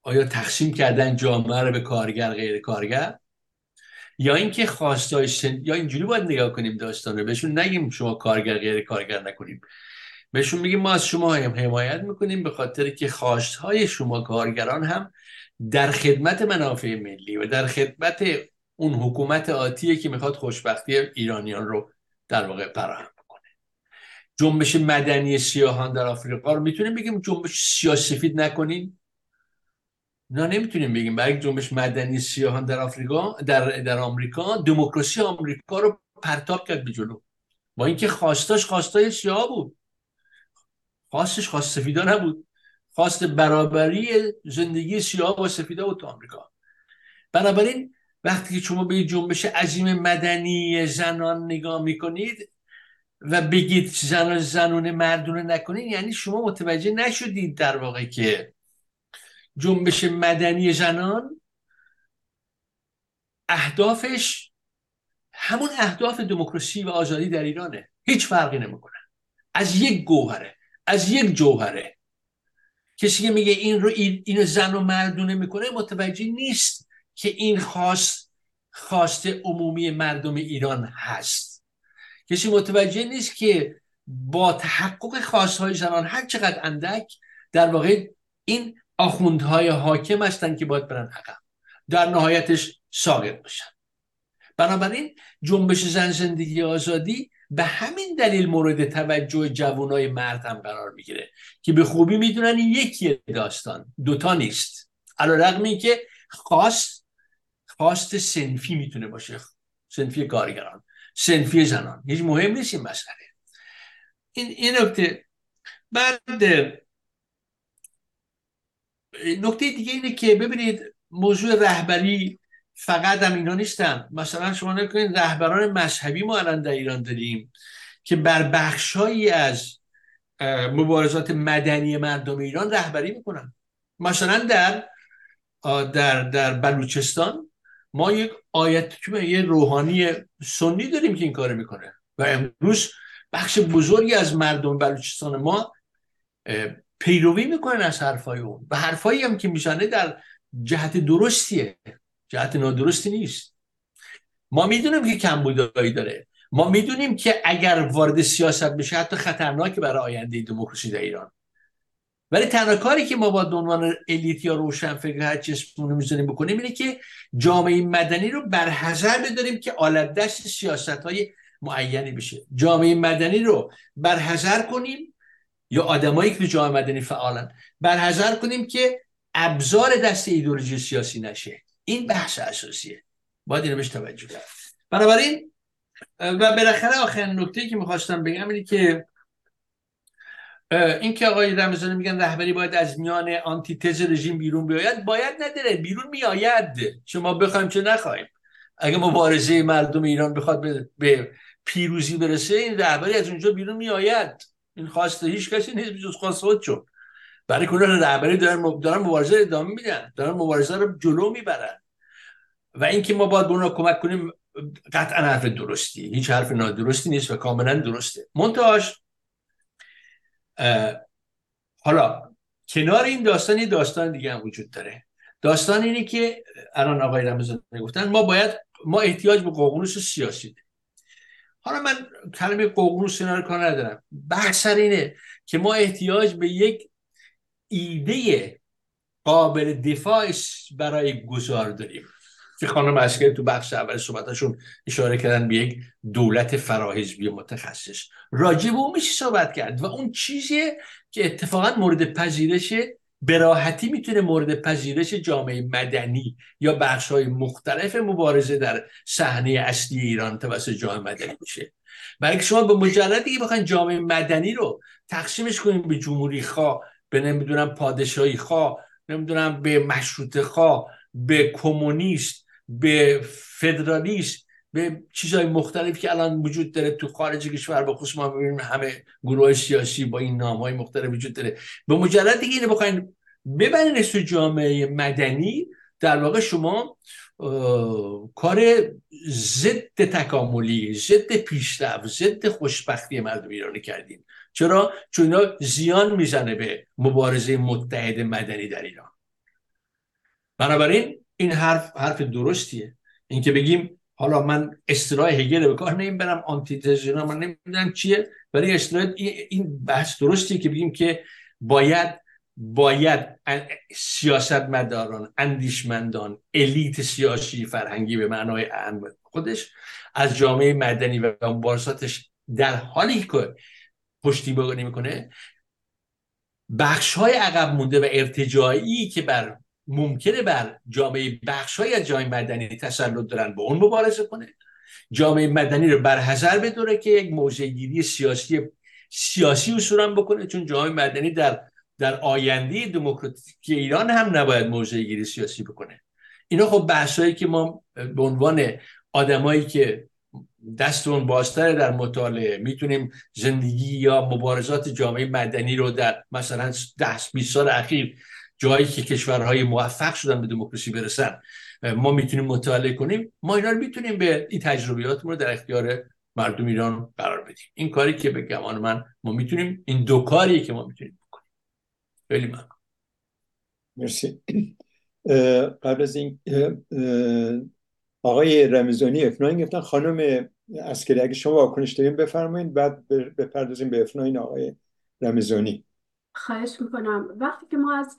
آیا تقسیم کردن جامعه رو به کارگر غیر کارگر؟ یا اینکه خواستای سن... یا اینجوری باید نگاه کنیم داستانه بهشون نگیم شما کارگر غیر کارگر نکنیم. بهشون میگیم ما از شما هم حمایت می‌کنیم به خاطر که خواستهای شما کارگران هم در خدمت منافع ملی و در خدمت اون حکومت آتیه که می‌خواد خوشبختی ایرانیان رو در واقع فراهم بکنه. جنبش مدنی سیاهان در آفریقا رو می‌تونیم بگیم جنبش سیاسفید نکنین نه نمی‌تونیم بگیم. برای جنبش مدنی سیاهان در آفریقا در در آمریکا دموکراسی آمریکا رو پرتاب کرد به جلو. با اینکه خواستاش خواستای سیاه بود. خواستش خواست سفیدا نبود. خواست برابری زندگی سیاه با سفیدا بود تو آمریکا. بنابراین وقتی که شما به جنبش عظیم مدنی زنان نگاه می‌کنید و بگید زنان زنون مردونه نکنید یعنی شما متوجه نشدید در واقع که جنبش مدنی زنان اهدافش همون اهداف دموکراسی و آزادی در ایرانه. هیچ فرقی نمی‌کنه. از یک گوهره از یک جوهره. کسی که میگه این رو اینو زن و مردونه می‌کنه متوجه نیست که این خواست خواست عمومی مردم ایران هست. کسی متوجه نیست که با تحقق خواستهای زنان هر چقدر اندک در واقع این آخوندهای حاکم هستند که باید برن عقب. در نهایتش ساقط بشن بنابراین جنبش زن زندگی آزادی به همین دلیل مورد توجه جوانای مرد هم قرار می‌گیره که به خوبی می‌دونن این یکی داستان دوتا نیست. علا رقمی که خواست خواست سنفی می‌تونه باشه. سنفی کارگران سنفی زنان. هیچ مهم نیست این مسئله. این, این نکته. بعد نکته دیگه اینه که ببینید موضوع رهبری فقط هم اینا نیستن. مثلا شما نکنید رهبران مذهبی ما الان در ایران داریم که بر بخشهایی از مبارزات مدنی مردم ایران رهبری می‌کنن. مثلا در در در بلوچستان ما یک آیت یه روحانی سنی داریم که این کار می‌کنه. و امروز بخش بزرگی از مردم بلوچستان ما پیروی می‌کنن از حرفای اون. و حرفایی هم که میشنه در جهت درستیه. جهت نادرستی نیست. ما می‌دونیم که کمبودایی داره. ما می‌دونیم که اگر وارد سیاست بشه حتی خطرناک برای آینده دموکراسی در ایران. ولی تنها کاری که ما با عنوان الیت یا روشن فکر هر چی اسمونو می‌ذاریم بکنیم اینه که جامعه مدنی رو بر حذر بداریم که آلت دست سیاست های معینی بشه. جامعه مدنی رو بر حذر کنیم یا آدمایی که جامعه مدنی فعالن. بر حذر کنیم که ابزار دست ایدولوژی سیاسی نشه. این بحث اساسیه. باید اینو بهش توجه کرد. بنابراین و بالاخره آخرین نکته که می‌خواستم بگم اینه که این که آقای رمزانی میگن رهبری باید از میان آنتیتز رژیم بیرون بیاید باید نداره. بیرون میآید. شما بخوایم چه نخواهیم. اگه مبارزه مردم ایران بخواد به, پیروزی برسه این رهبری از اونجا بیرون میآید. این خواسته هیچ کسی نیست جز خواست خودشون برای کنه رهبری دارن, دارن مبارزه ادامه میدن. دارن مبارزه رو جلو می‌برن. و اینکه ما باید به اونا کمک کنیم قطعا حرف درستی. هیچ حرف نادرستی نیست و کاملا درسته. منتهاش حالا کنار این داستان یه داستان دیگه هم وجود داره. داستان اینه که الان آقای رمزان گفتن ما باید ما احتیاج به ققنوس سیاسی حالا من کلمه ققنوس اینا رو کار ندارم. بحث اینه که ما احتیاج به یک ایده قابل دفاع برای گذار داریم. که خانم اسکری تو بخش اول صحبتاشون اشاره کردن به یک دولت فراحزبی متخصص. راجع به اون میشه صحبت کرد و اون چیزیه که اتفاقا مورد پذیرش به راحتی می‌تونه مورد پذیرش جامعه مدنی یا بخش های مختلف مبارزه در صحنه اصلی ایران توسط جامعه مدنی میشه برای شما به مجردی که بخواین جامعه مدنی رو تقسیمش کنیم به جمهوری خواه به نمی‌دونم پادشاهی خواه نمی‌دونم به مشروط خواه به کمونیست به فدرالیست به چیزهای مختلف که الان وجود داره تو خارج کشور با خصوص ما ببینیم همه گروه سیاسی با این نام های مختلف وجود داره. به مجرد دیگه اینو بخواین ببرین تو جامعه مدنی در واقع شما کار ضد تکاملی ضد پیشرفت ضد خوشبختی مردم ایرانی کردیم چرا؟ چون اینا زیان می‌زنه به مبارزه متحد مدنی در ایران. بنابراین این حرف حرف درستیه. اینکه بگیم حالا من اصطلاح هگل به کار نمی‌برم آنتیتز من نمی‌دونم چیه ولی اصطلاح این بحث درستیه که بگیم که باید باید سیاستمداران اندیشمندان الیت سیاسی فرهنگی به معنای اهم خودش از جامعه مدنی و مبارزاتش در حالی که پشتیبانی می‌کنه بخش های عقب مونده و ارتجاعی که بر ممکنه بر جامعه بخش های از جامعه مدنی تسلط دارن با اون مبارزه کنه. جامعه مدنی رو حذر بداره که یک موضع گیری سیاسی سیاسی اصولا بکنه. چون جامعه مدنی در در آینده دموکراتیک ایران هم نباید موضع گیری سیاسی بکنه. اینا خب بحثایی که ما به عنوان آدمایی که دستون بازتر در مطالعه می‌تونیم زندگی یا مبارزات جامعه مدنی رو در مثلا ده 20 سال اخیر جایی که کشورهای موفق شدن به دموکراسی برسن ما می‌تونیم مطالعه کنیم. ما اینا رو می‌تونیم به این تجربیاتمون رو در اختیار مردم ایران قرار بدیم. این کاری که به گمان من ما می‌تونیم این دو کاریه که ما می‌تونیم بکنیم. خیلی ممنون. مرسی. قبل از این آقای رمزانی افناین گفتن خانم اسکری اگه شما واکنش داریم بفرمایید بعد بپردازیم به افناین آقای رمزانی خواهش می‌کنم. وقتی که ما از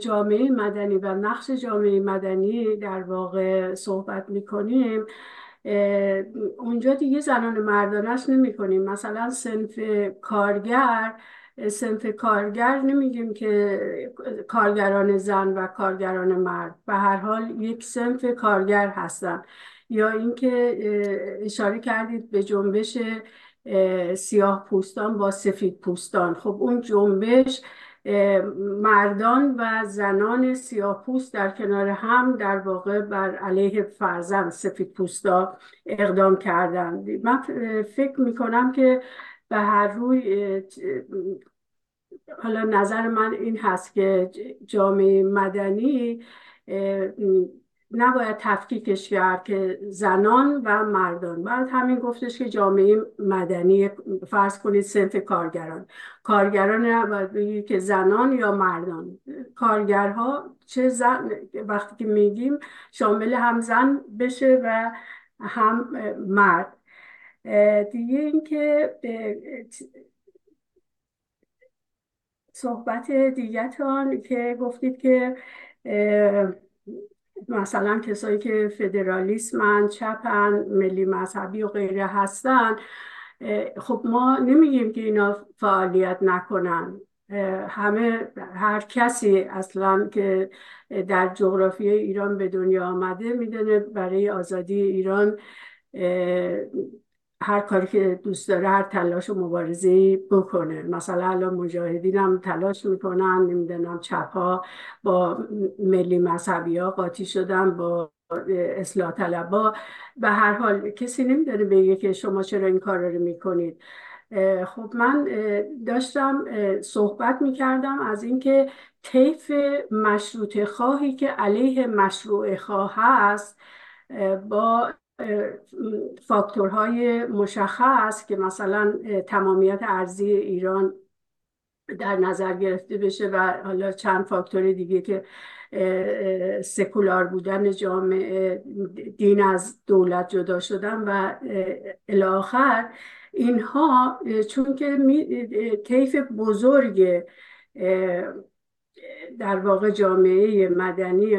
جامعه مدنی و نقش جامعه مدنی در واقع صحبت می‌کنیم. اونجا دیگه زنان مردانش نمی کنیم مثلا سنف کارگر سنف کارگر نمیگیم که کارگران زن و کارگران مرد. به هر حال یک سنف کارگر هستن. یا اینکه اشاره کردید به جنبش سیاه پوستان با سفید پوستان. خب اون جنبش مردان و زنان سیاه پوست در کنار هم در واقع بر علیه فرزند سفید پوستا اقدام کردن من فکر می‌کنم که به هر روی حالا نظر من این هست که جامعه مدنی نباید تفکیکش کرد که زنان و مردان. بعد همین گفتش که جامعه مدنی فرض کنید سنف کارگران. کارگران نباید بگید که زنان یا مردان. کارگرها چه زن وقتی که میگیم شامل هم زن بشه و هم مرد. دیگه اینکه صحبت دیگتان که گفتید که مثلا کسایی که فدرالیسمن چپن ملی مذهبی و غیره هستن خب ما نمیگیم که اینا فعالیت نکنن. همه هر کسی اصلا که در جغرافی ایران به دنیا آمده می‌دونه برای آزادی ایران هر کاری که دوست داره هر تلاش و مبارزه بکنه. مثلا الان مجاهدین هم تلاش می‌کنن نمی‌دونم چپ ها با ملی مذهبی ها قاطی شدن با اصلاح طلبا به هر حال کسی نمی‌دونه بگه که شما چرا این کار رو می‌کنید. خب من داشتم صحبت می‌کردم از اینکه طیف مشروط خواهی که علیه مشروع خواه هست با فاکتورهای مشخص که مثلا تمامیت ارزی ایران در نظر گرفته بشه و حالا چند فاکتور دیگه که سکولار بودن جامعه دین از دولت جدا شدن و الاخر اینها چون که طیف بزرگ در واقع جامعه مدنی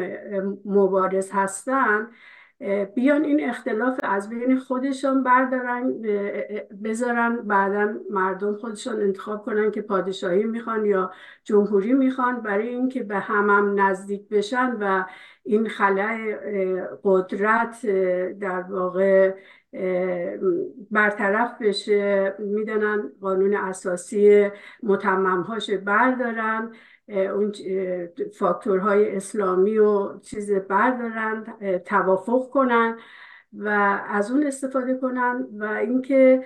مبارز هستن بیان این اختلاف از بین خودشان بردارن بذارن بعدا مردم خودشان انتخاب کنن که پادشاهی می‌خوان یا جمهوری می‌خوان برای اینکه به هم, هم نزدیک بشن و این خلای قدرت در واقع برطرف بشه. می‌دانن قانون اساسی متممهاش بردارن. اون فاکتورهای اسلامی و چیز بردارن توافق کنن و از اون استفاده کنن و اینکه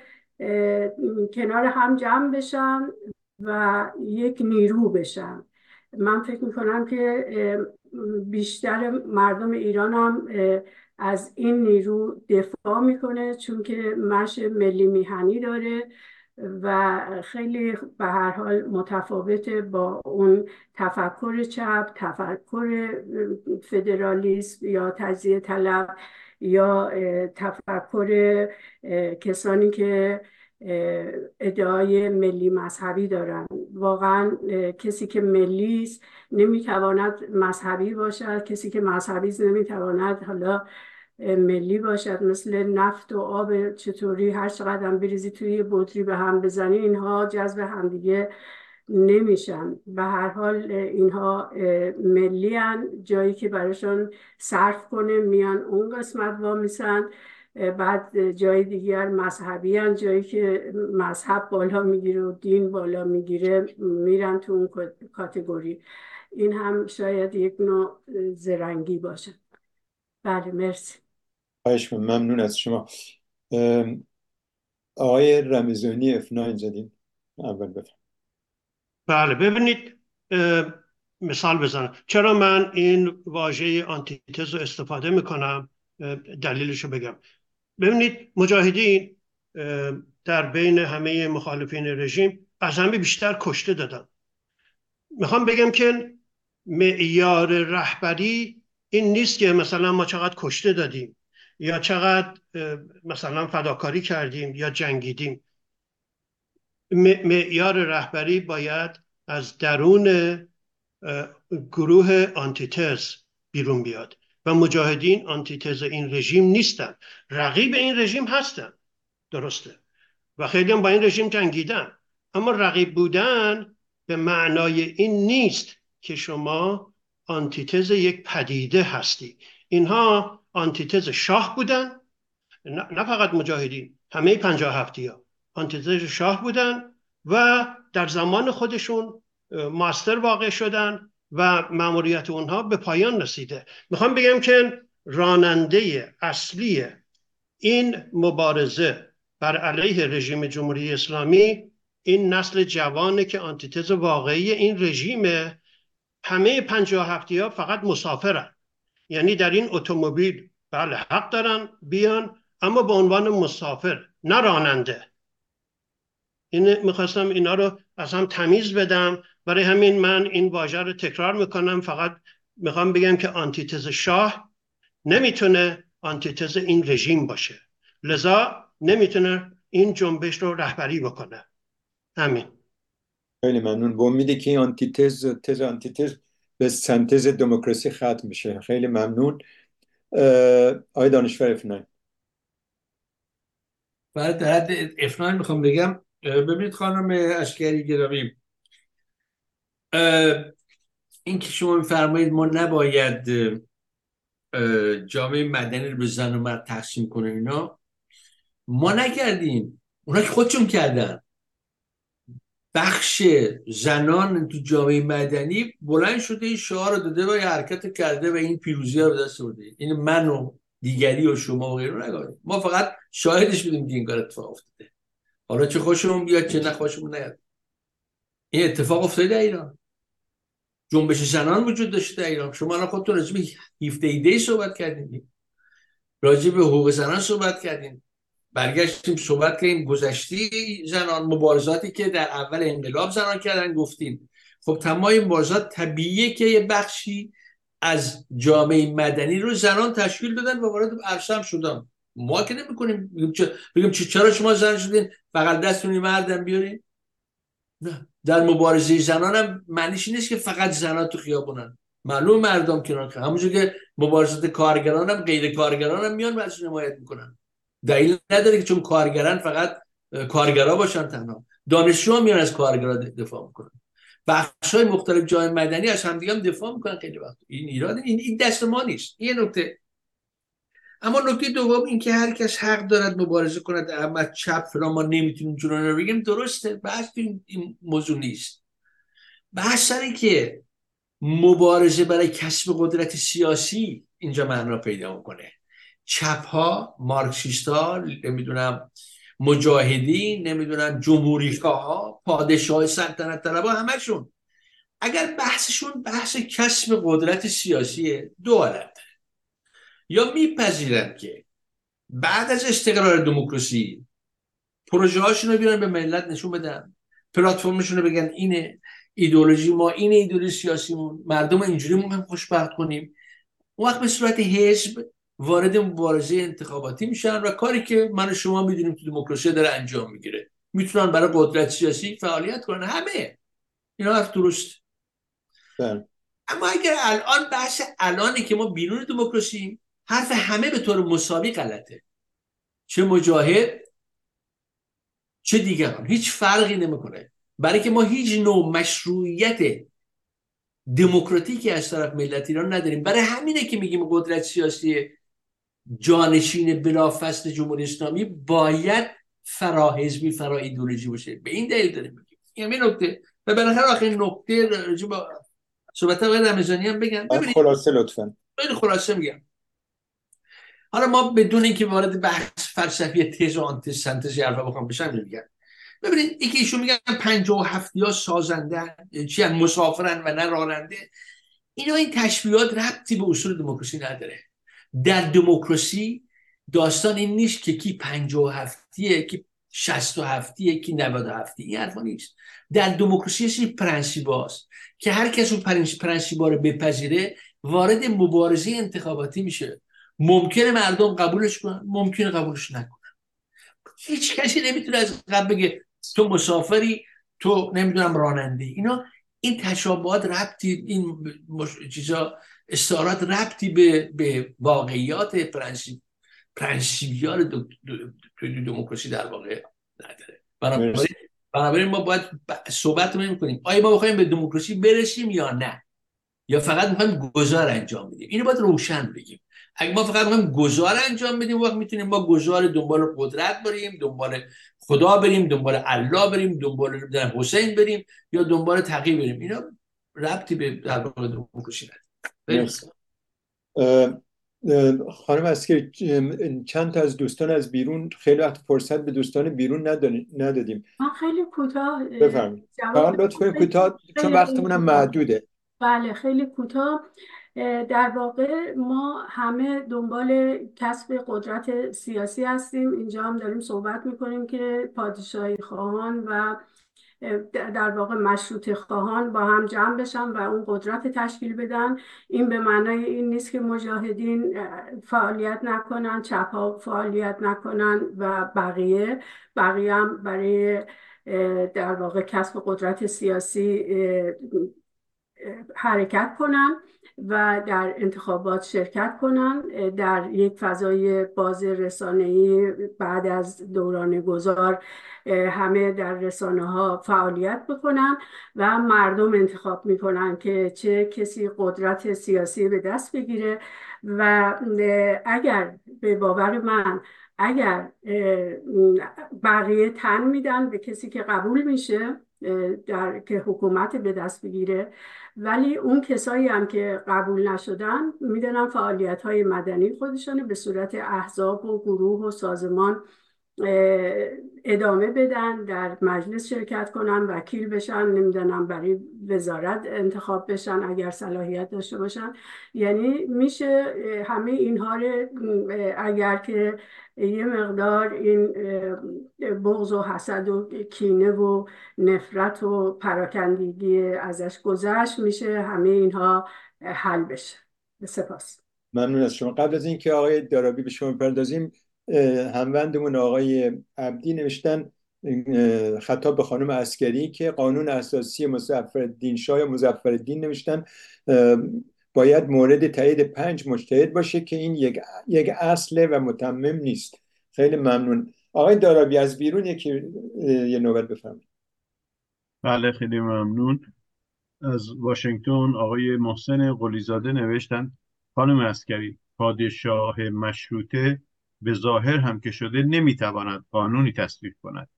کنار هم جمع بشن و یک نیرو بشن. من فکر می‌کنم که بیشتر مردم ایران هم از این نیرو دفاع می‌کنه چون که مش ملی میهنی داره. و خیلی به هر حال متفاوته با اون تفکر چپ تفکر فدرالیسم یا تجزیه طلب یا تفکر کسانی که ادعای ملی مذهبی دارن. واقعا کسی که ملی است نمی‌تواند مذهبی باشد کسی که مذهبی است نمی‌تواند حالا ملی باشد مثل نفت و آب چطوری هر چقدر هم بریزی توی یه بطری به هم بزنی اینها جذب همدیگه نمیشن. به هر حال اینها ملی هن جایی که براشون صرف کنه میان اون قسمت وامیسن بعد جای دیگر مذهبی هن جایی که مذهب بالا می‌گیره و دین بالا می‌گیره میرن تو اون کاتگوری. این هم شاید یک نوع زرنگی باشه. بله مرسی. خواهش ممنون از شما. آقای رمزونی افناین زدین اول بفرم بله ببینید مثال بزنم. چرا من این واژه آنتیتز رو استفاده می‌کنم؟ دلیلش رو بگم. ببینید مجاهدین در بین همه مخالفین رژیم از همه بیشتر کشته دادن. می‌خوام بگم که معیار رهبری این نیست که مثلا ما چقدر کشته دادیم. یا چقدر مثلا فداکاری کردیم یا جنگیدیم. معیار رهبری باید از درون گروه آنتیتز بیرون بیاد و مجاهدین آنتیتز این رژیم نیستن. رقیب این رژیم هستن. درسته. و خیلی هم با این رژیم جنگیدن. اما رقیب بودن به معنای این نیست که شما آنتیتز یک پدیده هستی. اینها آنتیتز شاه بودن. نه فقط مجاهدین همه پنجاه هفتی ها آنتیتز شاه بودن و در زمان خودشون ماستر واقع شدن و مأموریت اونها به پایان رسیده. می‌خوام بگم که راننده اصلی این مبارزه بر علیه رژیم جمهوری اسلامی این نسل جوانه که آنتیتز واقعی این رژیم همه پنجاه هفتی ها فقط مسافرن. یعنی در این اتومبیل بله حق دارن بیان اما به عنوان مسافر نه راننده. این می‌خواستم اینا رو از هم تمیز بدم. برای همین من این واژه رو تکرار می‌کنم. فقط می‌خوام بگم که آنتیتز شاه نمی‌تونه آنتیتز این رژیم باشه. لذا نمی‌تونه این جنبش رو رهبری بکنه. همین. خیلی ممنون. به امیده که آنتیتز تز آنتیتز به سنتز دموکراسی ختم میشه. خیلی ممنون. آقای دانشور افنای. بعد در حد افنای می‌خوام بگم ببینید خانم اشکری گرامی این که شما میفرمایید ما نباید جامعه مدنی رو به زن و مرد تقسیم کنه اینا ما نکردیم. اونا که خودشون کردن. بخش زنان تو جامعه مدنی بلند شده این شعار رو داده و حرکت کرده و این پیروزی رو به دست برده. این من و دیگری و شما و غیره نگاه ما فقط شاهدش بودیم که این کار اتفاق افتاده. حالا چه خوشمون بیاد چه نخوشمون نیاد. این اتفاق افتاده در ایران. جنبش زنان وجود داشته در ایران. شما الان خودتون راجع به 17 دی صحبت کردین. راجع به حقوق زنان صحبت کردین. برگشتیم صحبت کردیم گذشتی زنان مبارزاتی که در اول انقلاب زنان کردن گفتیم. خب تمام این مبارزات طبیعیه که یه بخشی از جامعه مدنی رو زنان تشکیل دادن و وارد عرصه شدن. ما که نمی‌کنیم. بگیم چرا شما زن شدین؟ فقط دستونی مردم بیارین؟ نه. در مبارزه زنان هم معنیش نیست که فقط زنان تو خیابونن. معلوم مردم کنار همونجور که مبارزات کارگران هم غیر کارگران هم میان و حمایت می‌کنن. دلیل نداره که چون کارگران فقط کارگرا باشن تنها. دانشجو میان از کارگرا دفاع می‌کنن. بخش های مختلف جای مدنی از همدیگه هم دفاع می‌کنن خیلی وقت. این ایراد این, این دست ما نیست. این نکته. اما نکته دوم این که هر کس حق دارد مبارزه کند اما چپ فلان ما نمی‌تونیم رو بگیم درسته. بحث این موضوع نیست. بحث سری که مبارزه برای کسب قدرت سیاسی اینجا معنا پیدا می‌کنه. چپ ها مارکسیست ها نمی‌دونم مجاهدین نمی‌دونم جمهوری ها پادشاه سلطنت طلبا همشون. اگر بحثشون بحث کسب قدرت سیاسیه دو حالت یا میپذیرن که بعد از استقرار دموکراسی پروژه هاشون رو بیارن به ملت نشون بدن پلتفرمشون رو بگن اینه ایدولوژی ما اینه ایدولوژی سیاسیمون مردم اینجوری مهم خوشبخت کنیم. اون وقت به صورت حزب وارد مبارزه انتخاباتی میشن و کاری که من و شما می‌دونیم تو دموکراسی داره انجام می‌گیره. می‌تونن برای قدرت سیاسی فعالیت کنن. همه. اینا حرف درست. بله. اما اگر الان بحث الانی که ما بیرون دموکراسی حرف همه به طور مساوی غلطه. چه مجاهد چه دیگران. هیچ فرقی نمی‌کنه. برای که ما هیچ نوع مشروعیت دموکراتیکی از طرف ملت ایران نداریم. برای همینه که میگیم قدرت سیاسی جانشین بلافصل جمهوری اسلامی باید فراحزبی فرا ایدولوژی باشه. به این دلیل داریم میگیم. این نکته. و بالاخره آخر نکته با صحبت آقای رمضانی هم بگم. خلاصه لطفا. خیلی خلاصه میگم. حالا ما بدون اینکه وارد بحث فلسفی تز و آنتز سنتز حرفا بخوام بشم میگم. ببینید یکی ایشون میگن 57 یا سازنده چی مسافرن و نه راننده. اینا این تشبیهات ربطی به اصول دموکراسی نداره. در دموکراسی داستان این نیست که کی 57 کی 67 کی 97 این حرفا نیست. در دموکراسی یه پرنسیپاست که هر کس اون پرنسیپا رو بپذیره وارد مبارزه انتخاباتی میشه. ممکنه مردم قبولش کنن ممکنه قبولش نکنن. هیچ کسی نمی‌تونه از قبل بگه تو مسافری تو نمی‌دونم راننده اینا این تشابهات ربطی این مش... چیزا استعارات ربطی به, به واقعیات پرنسیپ پرنسیبیال دموکراسی در واقع نداره. بنابراین بنابراین ما باید صحبت رو کنیم آیا ما بخوایم به دموکراسی برسیم یا نه؟ یا فقط می‌خوایم گذار انجام بدیم؟ اینو باید روشن بگیم. اگه ما فقط می‌خوایم گذار انجام بدیم وقت می‌تونیم ما گذار دنبال قدرت بریم دنبال خدا بریم دنبال الله بریم دنبال حسین بریم یا دنبال تقی بریم. اینا ربطی به در واقع دموکراسی خانم است که چند تا از دوستان از بیرون خیلی وقت فرصت به دوستان بیرون ندادیم. من خیلی کوتاه بفرمایید. لطفا کوتاه چون وقتمون هم محدوده. بله خیلی کوتاه. در واقع ما همه دنبال کسب قدرت سیاسی هستیم. اینجا هم داریم صحبت می‌کنیم که پادشاهی خواهان و در واقع مشروط خواهان با هم جمع بشن و اون قدرت تشکیل بدن. این به معنای این نیست که مجاهدین فعالیت نکنن چپ ها فعالیت نکنن و بقیه. بقیه هم برای در واقع کسب قدرت سیاسی حرکت کنن. و در انتخابات شرکت کنن در یک فضای باز رسانه‌ای بعد از دوران گذار همه در رسانه ها فعالیت بکنن و مردم انتخاب می‌کنن که چه کسی قدرت سیاسی به دست بگیره و اگر به باور من اگر بقیه تن میدن به کسی که قبول میشه در که حکومت به دست بگیره ولی اون کسایی هم که قبول نشدن می‌دونن فعالیت های مدنی خودشانه به صورت احزاب و گروه و سازمان ادامه بدن در مجلس شرکت کنن وکیل بشن نمی‌دونم برای وزارت انتخاب بشن اگر صلاحیت داشته باشن. یعنی میشه همه اینها رو اگر که یه مقدار این بغض و حسد و کینه و نفرت و پراکندگی ازش گذشت میشه همه اینها حل بشه. سپاس. ممنون از شما. قبل از اینکه آقای دارابی به شما پردازیم هموندمون آقای عبدی نوشتن خطاب به خانم اسکری که قانون اساسی مزفر شاه یا مزفر الدین نوشتن باید مورد تایید پنج مجتهد باشه که این یک, یک اصله و متمم نیست. خیلی ممنون. آقای دارابی از بیرون یکی یه نوبت بفرمایید. بله خیلی ممنون. از واشنگتن آقای محسن قلیزاده نوشتن خانم اسکری پادشاه مشروطه به ظاهر هم که شده نمی‌تواند قانونی تصویب کند.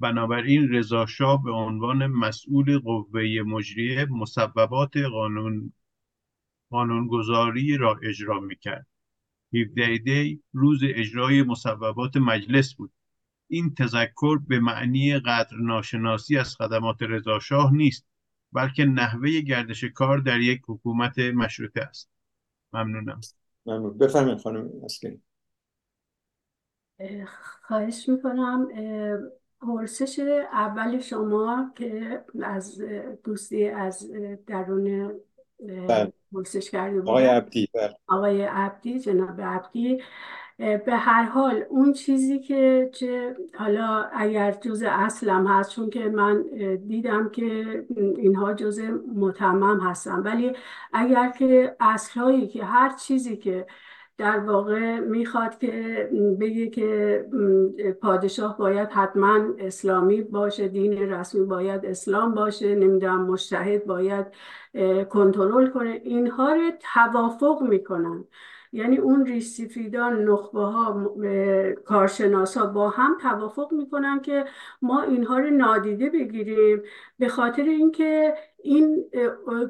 بنابراین رضا شاه به عنوان مسئول قوه مجریه مسببات قانون قانونگذاری را اجرا می‌کرد. 17 دی روز اجرای مسببات مجلس بود. این تذکر به معنی قدر ناشناسی از خدمات رضا شاه نیست بلکه نحوه گردش کار در یک حکومت مشروطه است. ممنونم. ممنون. بفرمایید خانم اسکری. خواهش می‌کنم پرسش اول شما که از دوستی از درون بله. پرسش کرده بود آقای عبدی بله. آقای عبدی جناب عبدی به هر حال اون چیزی که چه حالا اگر جز اصلم هست چون که من دیدم که اینها جز متمم هستن ولی اگر که اصلهایی که هر چیزی که در واقع می‌خواد که بگه که پادشاه باید حتما اسلامی باشه دین رسمی باید اسلام باشه نمی‌دونم مشتهد باید کنترل کنه. اینها رو توافق می‌کنن. یعنی اون ریسیفیدان نخبه ها کارشناس ها با هم توافق می‌کنن که ما اینها رو نادیده بگیریم. به خاطر اینکه این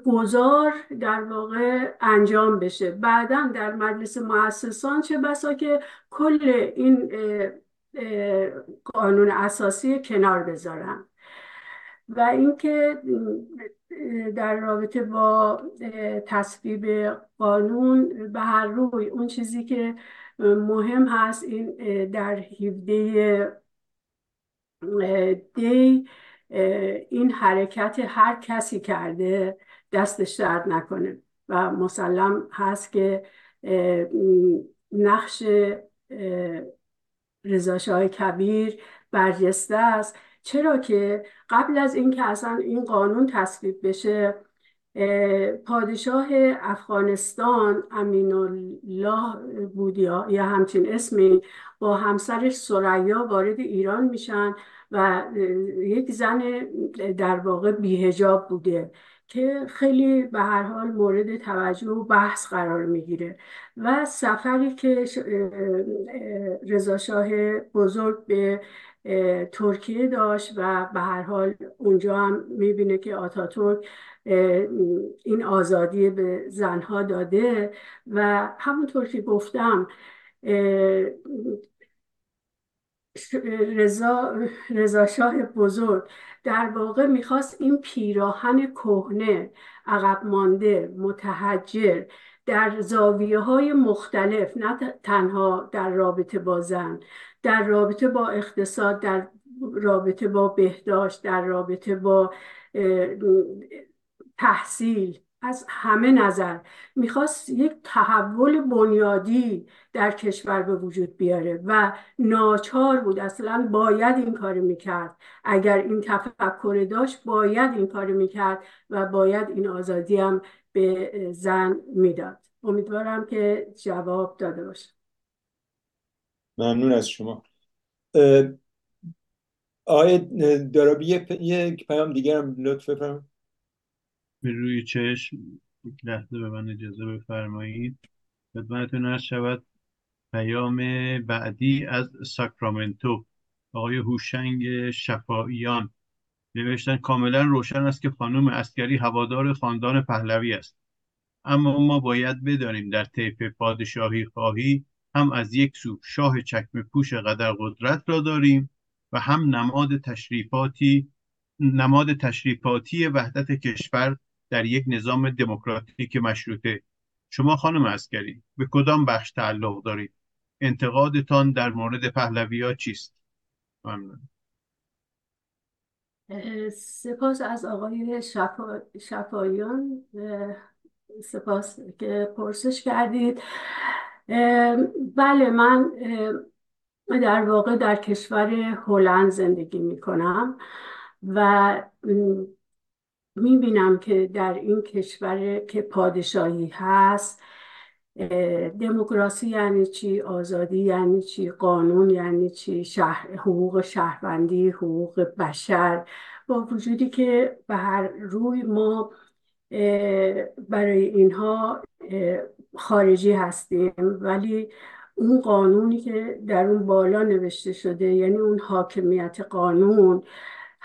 گذار در واقع انجام بشه. بعدا در مجلس مؤسسان چه بسا که کل این قانون اساسی کنار بذارن. و اینکه در رابطه با تصویب قانون به هر روی اون چیزی که مهم هست این در 17 دی این حرکت هر کسی کرده دستش درد نکنه. و مسلم هست که نقش رضاشاه کبیر برجسته است. چرا که قبل از اینکه اصلا این قانون تصویب بشه پادشاه افغانستان امین الله بود یا همچین اسمی با همسرش سریا وارد ایران میشن. و یک زن در واقع بیهجاب بوده که خیلی به هر حال مورد توجه و بحث قرار می‌گیره و سفری که رضاشاه بزرگ به ترکیه داشت و به هر حال اونجا هم می‌بینه که آتاتورک این آزادی به زنها داده و همونطور که گفتم رضا رضا شاه بزرگ. در واقع می‌خواست این پیراهن کهنه عقب مانده متحجر در زاویه های مختلف نه تنها در رابطه با زن در رابطه با اقتصاد در رابطه با بهداشت در رابطه با تحصیل. از همه نظر. می‌خواست یک تحول بنیادی در کشور به وجود بیاره و ناچار بود. اصلا باید این کار می‌کرد. اگر این تفکر داشت باید این کار می‌کرد و باید این آزادی هم به زن می‌داد. امیدوارم که جواب داده باشه. ممنون از شما. آقای دارابی یک پیام دیگر هم لطف بفرم به روی چشم یک لحظه به من اجازه بفرمایید. خدمتتون عرض شود پیام بعدی از ساکرامنتو. آقای هوشنگ شفاییان نوشتن کاملا روشن است که خانم اسکری هوادار خاندان پهلوی است. اما ما باید بدانیم در طیف پادشاهی خواهی هم از یک سو شاه چکمه پوش قدر قدرت را داریم و هم نماد تشریفاتی نماد تشریفاتی وحدت کشور در یک نظام دموکراتیک مشروطه. شما خانم اسکری به کدام بخش تعلق دارید؟ انتقادتان در مورد پهلوی چیست؟ ممنون. سپاس از آقای شفا... شفایان. سپاس که پرسش کردید. بله من در واقع در کشور هلند زندگی می کنم و می‌بینم که در این کشور که پادشاهی هست دموکراسی یعنی چی؟ آزادی یعنی چی؟ قانون یعنی چی؟ شهر، حقوق شهروندی حقوق بشر. با وجودی که به هر روی ما برای اینها خارجی هستیم ولی اون قانونی که در اون بالا نوشته شده یعنی اون حاکمیت قانون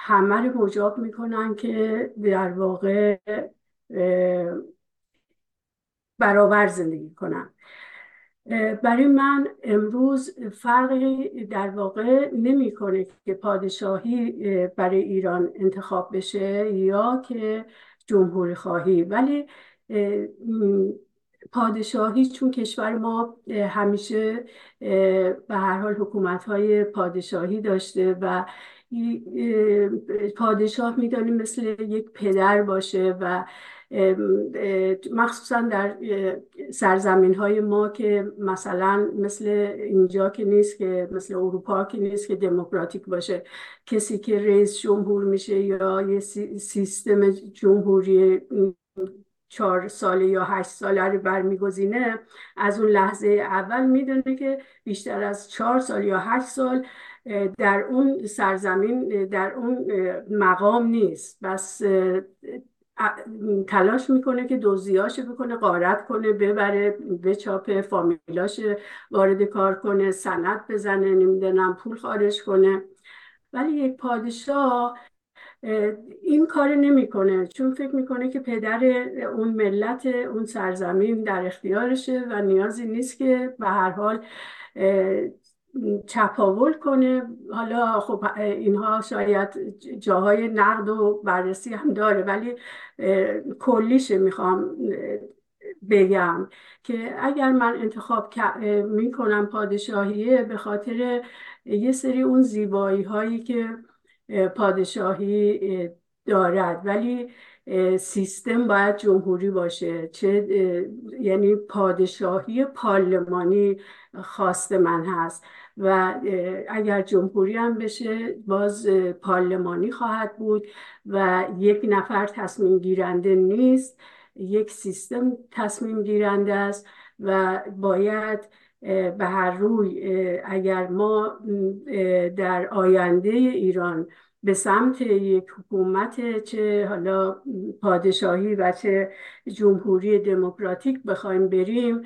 همه رو مجاب می‌کنن که در واقع برابر زندگی کنن. برای من امروز فرقی در واقع نمی‌کنه که پادشاهی برای ایران انتخاب بشه یا که جمهوری خواهی. ولی پادشاهی چون کشور ما همیشه به هر حال حکومت های پادشاهی داشته و پادشاه می‌دانیم مثل یک پدر باشه و مخصوصا در سرزمین های ما که مثلا مثل اینجا که نیست که مثل اروپا که نیست که دموکراتیک باشه. کسی که رئیس جمهور میشه یا یه سیستم جمهوری چهار ساله یا هشت ساله رو برمیگزینه از اون لحظه اول می‌دونه که بیشتر از چهار سال یا هشت سال در اون سرزمین در اون مقام نیست. بس تلاش می‌کنه که دوزیاش بکنه قارت کنه ببره بچاپه فامیلاش وارد کار کنه سند بزنه نمی‌دونم پول خارج کنه. ولی یک پادشاه این کار نمی‌کنه. چون فکر می‌کنه که پدر اون ملت اون سرزمین در اختیارشه و نیازی نیست که به هر حال چپاول کنه. حالا خب اینها شاید جاهای نقد و بررسی هم داره ولی کلیشه می‌خوام بگم که اگر من انتخاب می‌کنم پادشاهیه به خاطر یه سری اون زیبایی هایی که پادشاهی دارد. ولی سیستم باید جمهوری باشه. چه یعنی پادشاهی پارلمانی خواست من هست. و اگر جمهوری هم بشه باز پارلمانی خواهد بود و یک نفر تصمیم گیرنده نیست یک سیستم تصمیم گیرنده است و باید به هر روی اگر ما در آینده ایران به سمت یک حکومت چه حالا پادشاهی و چه جمهوری دموکراتیک بخوایم بریم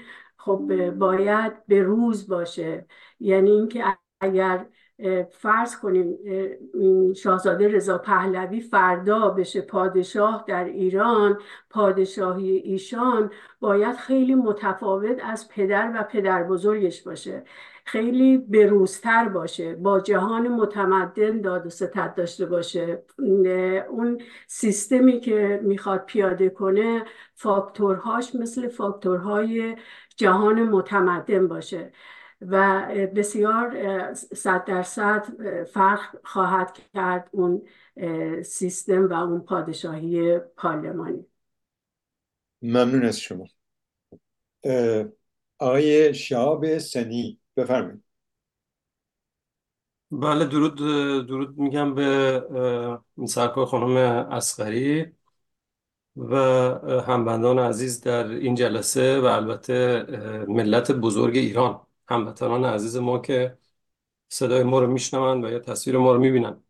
خب باید به روز باشه. یعنی اینکه اگر فرض کنیم شاهزاده رضا پهلوی فردا بشه پادشاه در ایران پادشاهی ایشان باید خیلی متفاوت از پدر و پدر بزرگش باشه. خیلی بروزتر باشه با جهان متمدن داد و ستد داشته باشه. اون سیستمی که می‌خواد پیاده کنه فاکتورهاش مثل فاکتورهای جهان متمدن باشه و بسیار صد درصد فرق خواهد کرد اون سیستم و اون پادشاهی پارلمانی. ممنون از شما. آقای شهاب سنی بفرمایید. بله درود درود میگم به سرکار خانم اسقری و همبندان عزیز در این جلسه و البته ملت بزرگ ایران. هموطنان عزیز ما که صدای ما رو میشنوند و یا تصویر ما رو می‌بینن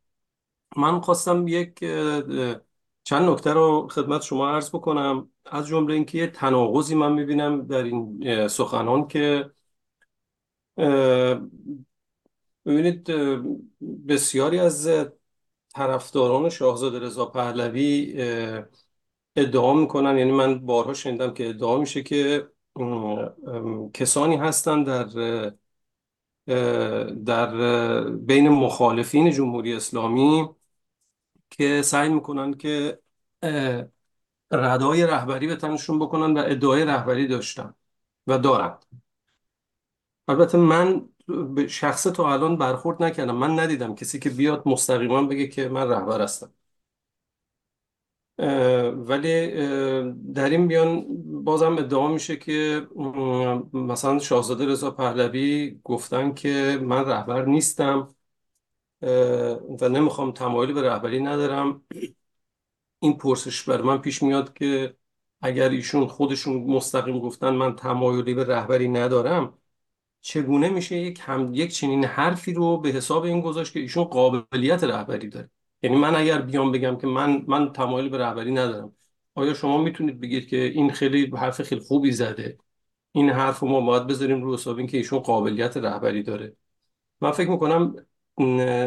من خواستم یک چند نکته رو خدمت شما عرض بکنم. از جمله اینکه یه تناقضی من می‌بینم در این سخنان که ببینید بسیاری از طرفداران شاهزاده رضا پهلوی ادعا می‌کنن یعنی من بارها شنیدم که ادعا میشه که کسانی هستند در در بین مخالفین جمهوری اسلامی که سعی می‌کنن که ردای رهبری به تنشون بکنن و ادعای رهبری داشتن و دارند البته من شخص تا الان برخورد نکردم. من ندیدم کسی که بیاد مستقیما بگه که من رهبر هستم. ولی در این بیان بازم ادعا میشه که مثلا شاهزاده رضا پهلوی گفتن که من رهبر نیستم و نمی‌خوام تمایلی به رهبری ندارم. این پرسش بر من پیش میاد که اگر ایشون خودشون مستقیم گفتن من تمایلی به رهبری ندارم چگونه میشه یک هم یک چنین حرفی رو به حساب این گذاشت که ایشون قابلیت رهبری داره؟ یعنی من اگر بیام بگم که من من تمایل به رهبری ندارم آیا شما می‌تونید بگید که این خیلی حرف خیلی خوبی زده؟ این حرف رو ما باید بذاریم رو حساب این که ایشون قابلیت رهبری داره. من فکر می‌کنم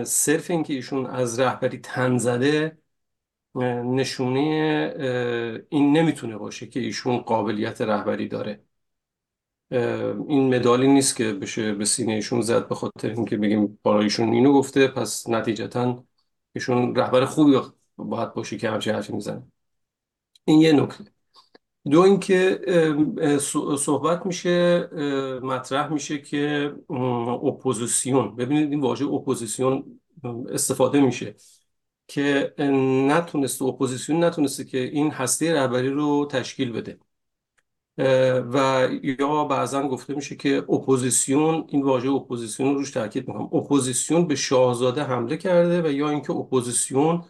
صرف این که ایشون از رهبری تن زده نشونه این نمی‌تونه باشه که ایشون قابلیت رهبری داره. این مدالی نیست که بشه به سینه ایشون زد به خاطر اینکه بگیم والا ایشون اینو گفته پس نتیجتا ایشون رهبر خوبی باید باشه که همچین حرفی می‌زنه. این یه نکته. دو اینکه صحبت میشه مطرح میشه که اپوزیسیون ببینید این واژه اپوزیسیون استفاده میشه که نتونسته اپوزیسیون نتونسته که این هسته رهبری رو تشکیل بده. و یا بعضا گفته میشه که اپوزیسیون این واژه اپوزیسیون رو روش تاکید می‌کنم. اپوزیسیون به شاهزاده حمله کرده و یا اینکه اپوزیسیون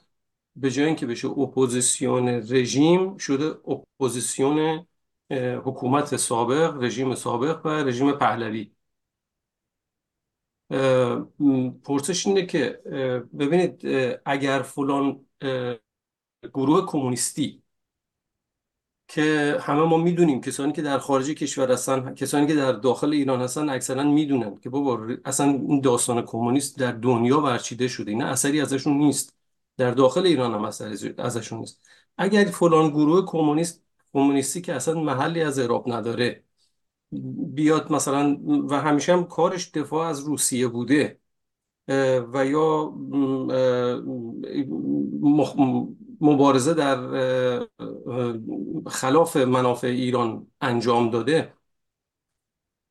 به جای اینکه بشه اپوزیسیون رژیم شده اپوزیسیون حکومت سابق رژیم سابق و رژیم پهلوی. پرسش اینه که ببینید اگر فلان گروه کمونیستی که همه ما می‌دونیم کسانی که در خارج کشور هستن کسانی که در داخل ایران هستن اکثرا می‌دونن که بابا اصلا این داستان کمونیست در دنیا برچیده شده. این اثری ازشون نیست. در داخل ایران هم اثری ازشون نیست. اگر فلان گروه کمونیست کمونیستی که اصلا محلی از اعراب نداره بیاد مثلا و همیشه هم کارش دفاع از روسیه بوده و یا مبارزه در خلاف منافع ایران انجام داده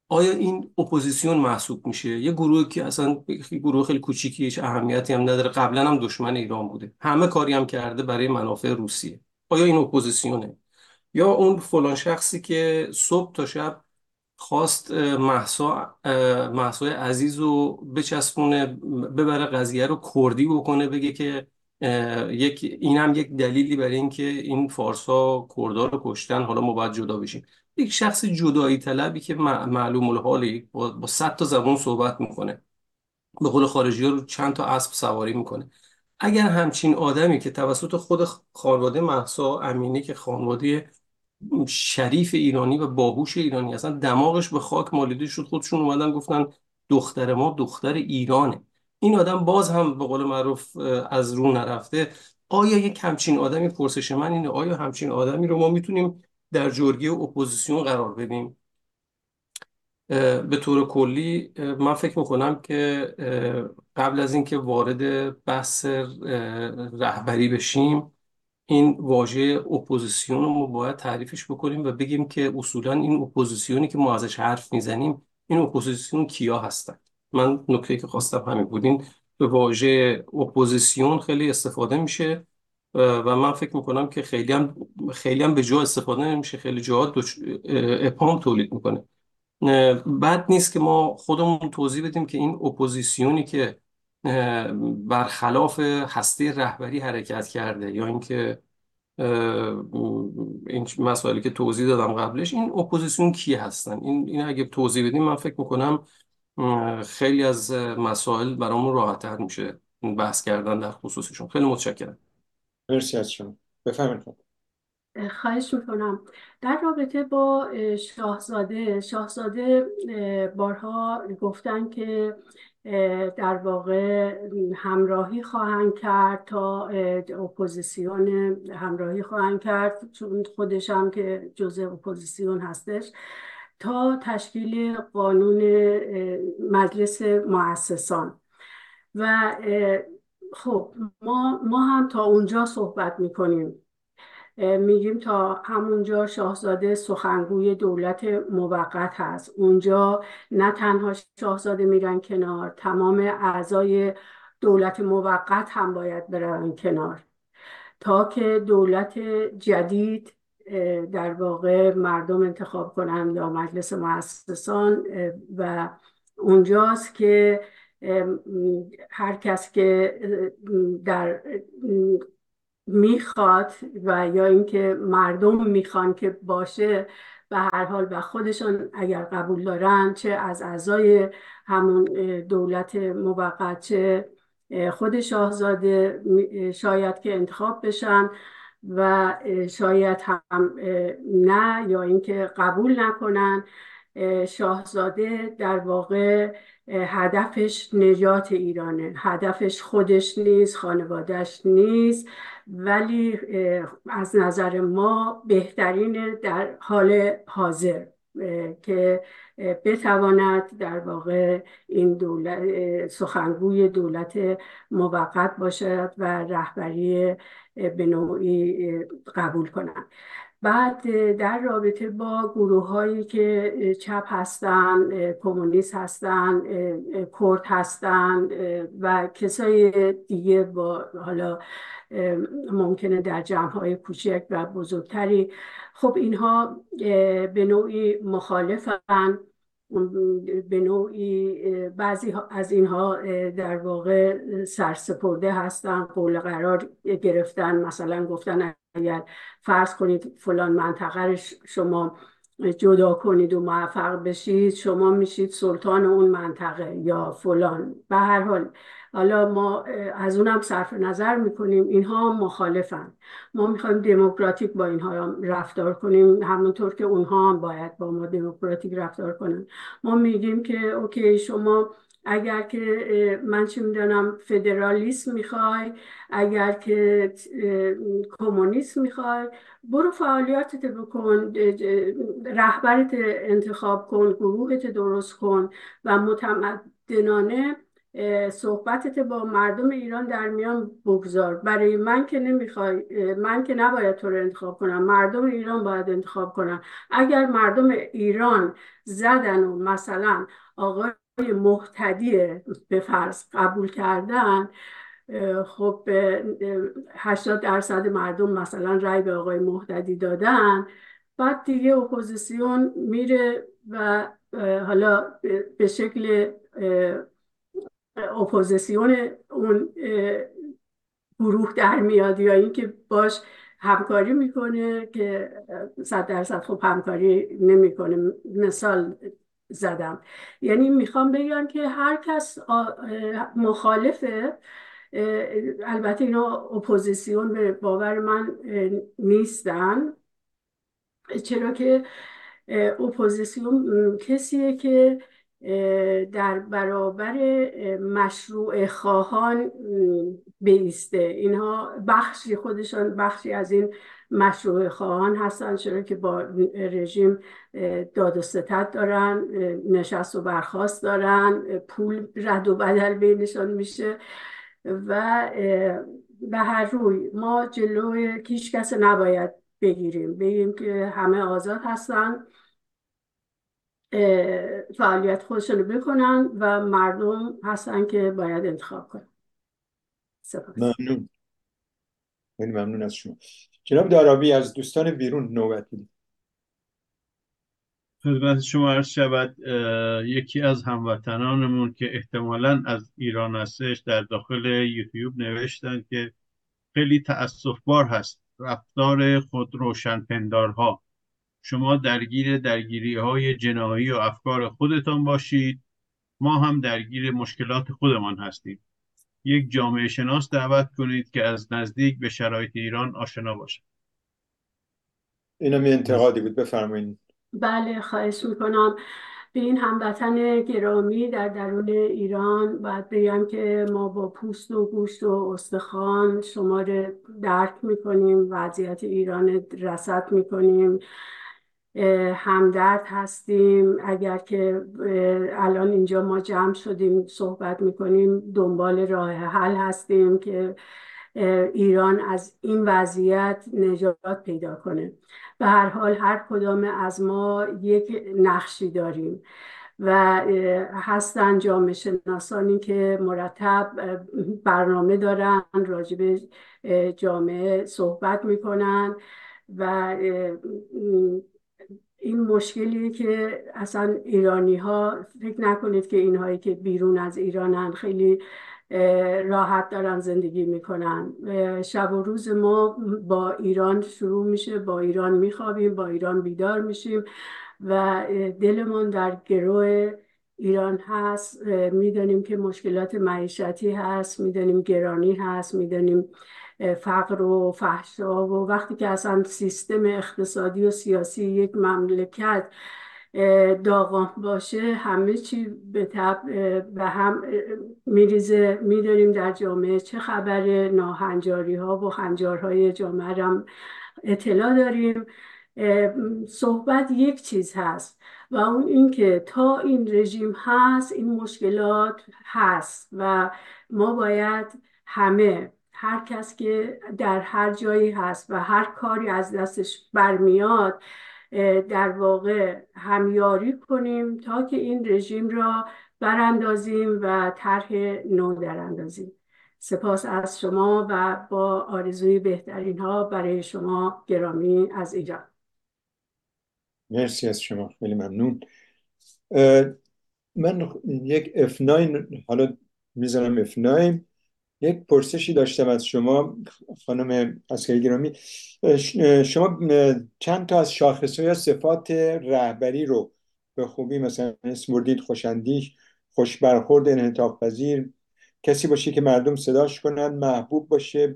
آیا این اپوزیسیون محسوب میشه؟ یه گروه که اصلا گروه خیلی کوچیکی هیچ اهمیتی هم نداره قبلا هم دشمن ایران بوده. همه کاری هم کرده برای منافع روسیه. آیا این اپوزیسیونه؟ یا اون فلان شخصی که صبح تا شب خواست مهسا محسا عزیز رو بچسبونه ببره قضیه رو کردی بکنه بگه که یک این هم یک دلیلی برای اینکه این فارسا کردا رو کشتن. حالا ما باید جدا بشیم. یک شخص جدایی طلبی که معلوم الحالی با, صد تا زبان صحبت می‌کنه. به قول خارجی ها رو چند تا اسب سواری می‌کنه. اگر همچین آدمی که توسط خود خانواده محسا امینی که خانواده شریف ایرانی و باهوش ایرانی اصلا دماغش به خاک مالیده شد خودشون اومدن گفتن دختر ما دختر ایرانه. این آدم باز هم به قول معروف از رو نرفته. آیا یک همچین آدمی پرسش من اینه آیا همچین آدمی رو ما می‌تونیم در جرگه اپوزیسیون قرار بدیم؟ به طور کلی من فکر می‌کنم که قبل از اینکه وارد بحث رهبری بشیم این واژه اپوزیسیون رو ما باید تعریفش بکنیم و بگیم که اصولا این اپوزیسیونی که ما ازش حرف می‌زنیم این اپوزیسیون کیا هستن؟ من نکته که خواستم همین بود این واژه اپوزیسیون خیلی استفاده میشه و من فکر می‌کنم که خیلی هم خیلی هم به جا استفاده نمیشه. خیلی جاها ابهام تولید می‌کنه. بد نیست که ما خودمون توضیح بدیم که این اپوزیسیونی که برخلاف هسته رهبری حرکت کرده یا اینکه این مسائلی که توضیح دادم قبلش این اپوزیسیون کی هستن؟ این این اگه توضیح بدیم من فکر می‌کنم خیلی از مسائل برامون راحتتر میشه بحث کردن در خصوصشون. خیلی متشکرم. مرسی از شما. بفرمایید. خواهش می‌کنم. در رابطه با شاهزاده شاهزاده بارها گفتن که در واقع همراهی خواهند کرد تا اپوزیسیون همراهی خواهند کرد چون خودش هم که جزء اپوزیسیون هستش. تا تشکیل قانون مجلس مؤسسان. و خب ما, ما هم تا اونجا صحبت می‌کنیم. میگیم تا همونجا شاهزاده سخنگوی دولت موقت هست. اونجا نه تنها شاهزاده میرن کنار تمام اعضای دولت موقت هم باید برن کنار. تا که دولت جدید در واقع مردم انتخاب کنند یا مجلس مؤسسان و اونجاست که هر کس که در می‌خواد و یا اینکه مردم می‌خوان که باشه به هر حال و خودشان اگر قبول دارن چه از اعضای همون دولت موقت چه خود شاهزاده شاید که انتخاب بشن. و شاید هم نه یا اینکه قبول نکنن. شاهزاده در واقع هدفش نجات ایرانه. هدفش خودش نیست خانوادهش نیست ولی از نظر ما بهترین در حال حاضر که بتواند در واقع این دولت سخنگوی دولت موقت باشد و رهبری به نوعی قبول کنند بعد در رابطه با گروه هایی که چپ هستن کمونیست هستن کرد هستن و کسای دیگه با حالا ممکنه در جمع های کوچک و بزرگتری خب اینها به نوعی مخالفن. به نوعی بعضی از اینها در واقع سرسپرده هستن قول قرار گرفتن مثلا گفتن اگر فرض کنید فلان منطقه شما جدا کنید و موفق بشید شما میشید سلطان اون منطقه یا فلان. به هر حال حالا ما از اونم صرف نظر می‌کنیم. اینها مخالفن. ما می‌خوایم دموکراتیک با اینها رفتار کنیم. همونطور که اونها هم باید با ما دموکراتیک رفتار کنن. ما میگیم که اوکی شما اگر که من چه می‌دانم فدرالیسم می‌خوای اگر که کمونیسم می‌خوای برو فعالیتت بکن رهبرت انتخاب کن گروهت درست کن و متمدنانه صحبتت با مردم ایران در میان بگذار. برای من که نمی‌خوای من که نباید تو رو انتخاب کنم. مردم ایران باید انتخاب کنم اگر مردم ایران زدن و مثلا آقای محتدی به فرض قبول کردن خب 80 درصد مردم مثلا رأی به آقای محتدی دادن بعد دیگه اپوزیسیون میره و حالا به شکل اپوزیسیون اون گروه در میاد یا اینکه باش همکاری می‌کنه که صد درصد خب همکاری نمی‌کنه. مثال زدم. یعنی می‌خوام بگم که هر کس مخالفه. البته اینا اپوزیسیون به باور من نیستن. چرا که اپوزیسیون کسیه که در برابر مشروع خواهان بیسته. اینها بخشی خودشان بخشی از این مشروع خواهان هستن چرا که با رژیم داد و ستت دارن نشست و برخواست دارن پول رد و بدل بینشان میشه و به هر روی ما جلوی هیچ کس نباید بگیریم. بگیم که همه آزاد هستن. فعالیت خودشون رو بکنن و مردم هستن که باید انتخاب کنن. ممنون. خیلی ممنون از شما. جناب دارابی از دوستان بیرون نوبتی خدمت شما عرض شود یکی از هموطنانمون که احتمالا از ایران هستش در داخل یوتیوب نوشتن که خیلی تأصفبار هست. رفتار خود روشنپندارها. شما درگیر درگیری های جنایی و افکار خودتان باشید. ما هم درگیر مشکلات خودمان هستیم. یک جامعه شناس دعوت کنید که از نزدیک به شرایط ایران آشنا باشد. اینم یه انتقادی بود بفرمایید. بله خواهش می‌کنم. به این هموطن گرامی در درون ایران باید بگم که ما با پوست و گوشت و استخوان شما رو درک می‌کنیم وضعیت ایران رسد می‌کنیم. همدرد هستیم. اگر که الان اینجا ما جمع شدیم صحبت می‌کنیم دنبال راه حل هستیم که ایران از این وضعیت نجات پیدا کنه. به هر حال هر کدام از ما یک نقشی داریم و هستن جامعه شناسانی که مرتب برنامه دارن راجب جامعه صحبت می‌کنن و این مشکلی که اصلا ایرانی ها فکر نکنید که اینهایی که بیرون از ایرانن خیلی راحت دارن زندگی می‌کنن. شب و روز ما با ایران شروع میشه با ایران میخوابیم با ایران بیدار میشیم و دلمون در گروه ایران هست. می‌دانیم که مشکلات معیشتی هست می‌دانیم گرانی هست می‌دانیم فقر و فحشا و وقتی که اصلا سیستم اقتصادی و سیاسی یک مملکت داغان باشه همه چی به تب به هم میریزه می‌دونیم در جامعه. چه خبر ناهنجاری ها و هنجارهای جامعه هم اطلاع داریم. صحبت یک چیز هست و اون اینکه تا این رژیم هست این مشکلات هست و ما باید همه هر کس که در هر جایی هست و هر کاری از دستش برمیاد در واقع همیاری کنیم تا که این رژیم را براندازیم و طرح نو دراندازیم. سپاس از شما و با آرزوی بهترین ها برای شما گرامی از ایران. مرسی از شما خیلی ممنون. من یک F9 حالا می‌زنم F9 یک پرسشی داشتم از شما خانم اسکری گرامی. شما چند تا از شاخص یا صفات رهبری رو به خوبی مثلا اسم خوشندیش خوش برخورد انعطاف پذیر کسی باشه که مردم صداش کنن محبوب باشه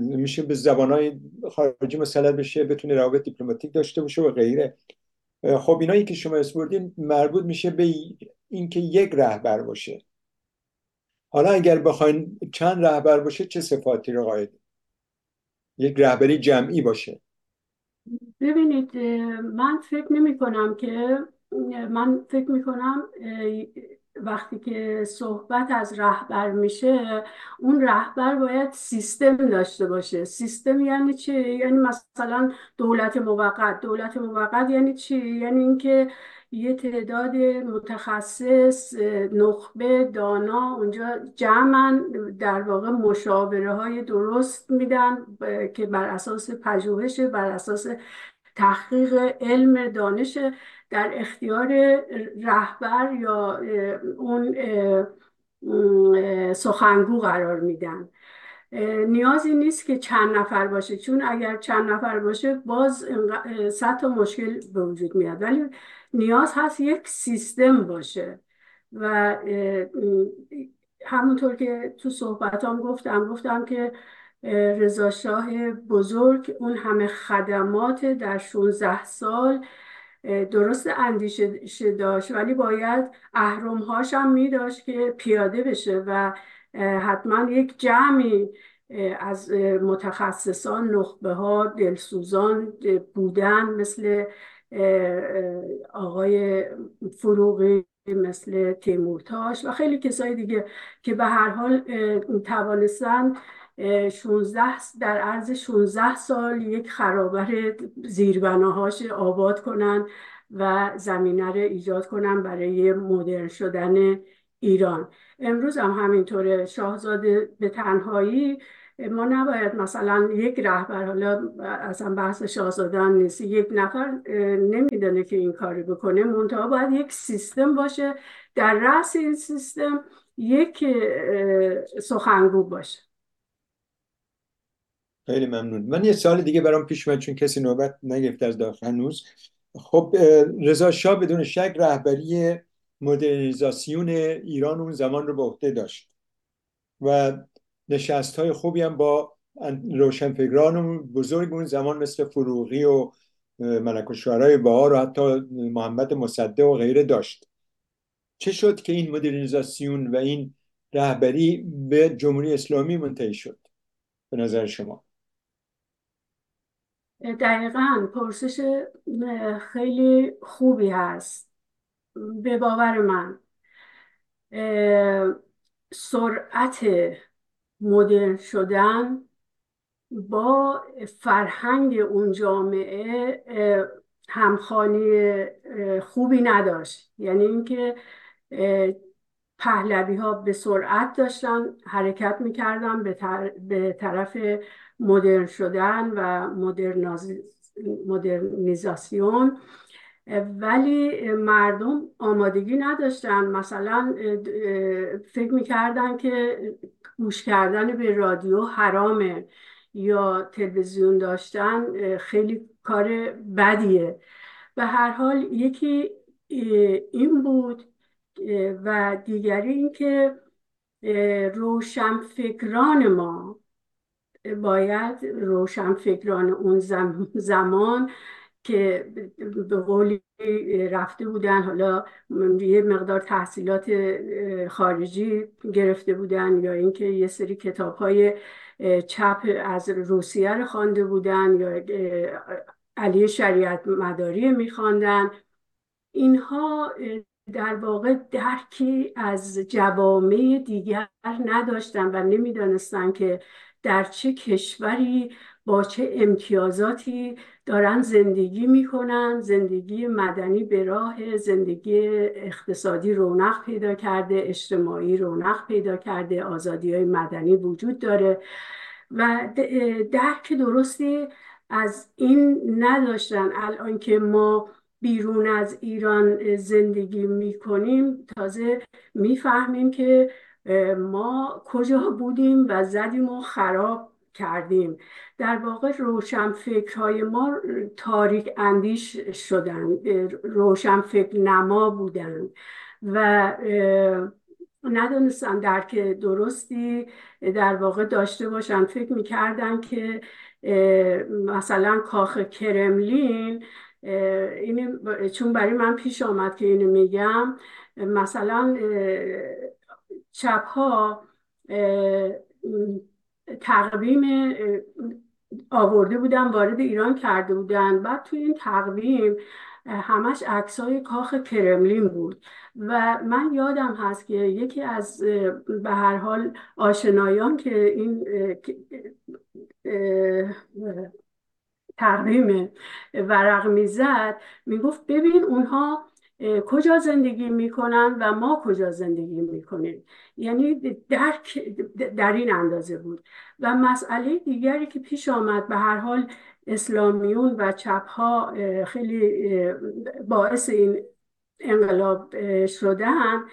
میشه به زبانهای خارجی مسلط بشه بتونه روابط دیپلماتیک داشته باشه و غیره. خب اینایی که شما اسم مربوط میشه به اینکه یک رهبر باشه. حالا اگر بخواین چند رهبر باشه چه صفاتی رو قاید؟ یک رهبری جمعی باشه. ببینید من فکر نمی کنم که من فکر می کنم وقتی که صحبت از رهبر میشه اون رهبر باید سیستم داشته باشه. سیستم یعنی چی؟ یعنی مثلا دولت موقت. دولت موقت یعنی چی؟ یعنی اینکه یه تعداد متخصص نخبه دانا اونجا جمعن در واقع مشاوره های درست میدن که بر اساس پژوهش بر اساس تحقیق علم دانش در اختیار رهبر یا اون سخنگو قرار میدن. نیازی نیست که چند نفر باشه چون اگر چند نفر باشه باز صد تا مشکل به وجود میاد. ولی نیاز هست یک سیستم باشه. و همونطور که تو صحبتام گفتم گفتم که رضا شاه بزرگ اون همه خدمات در 16 سال درست اندیشه داشت. ولی باید اهرمهاش هم می داشت که پیاده بشه و حتما یک جمعی از متخصصان نخبه ها دلسوزان بودن مثل آقای فروغی مثل تیمورتاش و خیلی کسای دیگه که به هر حال توانستن 16 در عرض 16 سال یک خرابر زیربناهاش آباد کنن و زمینه رو ایجاد کنن برای مدرن شدن ایران. امروز هم همینطوره. شاهزاده به تنهایی ما نباید مثلا یک رهبر حالا اصلا بحث شاهزادان نیست یک نفر نمیدانه که این کاری بکنه. منتها باید یک سیستم باشه در رأس این سیستم یک سخنگو باشه. خیلی ممنون. من یه سال دیگه برام پیش اومد چون کسی نوبت نگرفت از داخل هنوز. خب رضا شاه بدون شک رهبری مدرنیزاسیون ایران اون زمان رو به عهده داشت و نشست های خوبی هم با روشنفکران بزرگ اون زمان مثل فروغی و ملک و شعرهای بهار و حتی محمد مصدق و غیره داشت. چه شد که این مدرنیزاسیون و این رهبری به جمهوری اسلامی منتهی شد؟ به نظر شما؟ دقیقا پرسش خیلی خوبی هست. به باور من سرعت مدرن شدن با فرهنگ اون جامعه همخانی خوبی نداشت. یعنی اینکه پهلوی ها به سرعت داشتن حرکت می‌کردن به طرف مدرن شدن و مدرنیزاسیون. ولی مردم آمادگی نداشتن. مثلا فکر می‌کردن که گوش کردن به رادیو حرامه یا تلویزیون داشتن خیلی کار بدیه. به هر حال یکی این بود و دیگری اینکه روشنفکران ما باید روشنفکران اون زمان که به قولی رفته بودن. حالا یه مقدار تحصیلات خارجی گرفته بودن یا اینکه یه سری کتاب های چپ از روسیه رو خوانده بودن یا علی شریعت مداری میخواندن. اینها در واقع درکی از جوامع دیگر نداشتن و نمی‌دانستن که در چه کشوری با چه امتیازاتی دارن زندگی می‌کنن؟ زندگی مدنی به راه زندگی اقتصادی رونق پیدا کرده اجتماعی رونق پیدا کرده آزادی های مدنی وجود داره. و درک درستی از این نداشتن. الان که ما بیرون از ایران زندگی می‌کنیم تازه می‌فهمیم که ما کجا بودیم و زدیم و خراب کردیم. در واقع روشن فکرهای ما تاریک اندیش شدن روشن فکر نما بودن و ندونستن درک درستی در واقع داشته باشن. فکر می‌کردن که مثلا کاخ کرملین این چون برای من پیش آمد که اینو میگم مثلا چپ ها تقویم آورده بودن وارد ایران کرده بودن. بعد توی این تقویم همش های کاخ کرملین بود. و من یادم هست که یکی از به هر حال آشنایان که این تقویم ورق می‌زد می‌گفت ببین اونها کجا زندگی می‌کنن و ما کجا زندگی می‌کنیم. یعنی درک در این اندازه بود. و مسئله دیگری که پیش آمد به هر حال اسلامیون و چپ ها خیلی باعث این انقلاب شدن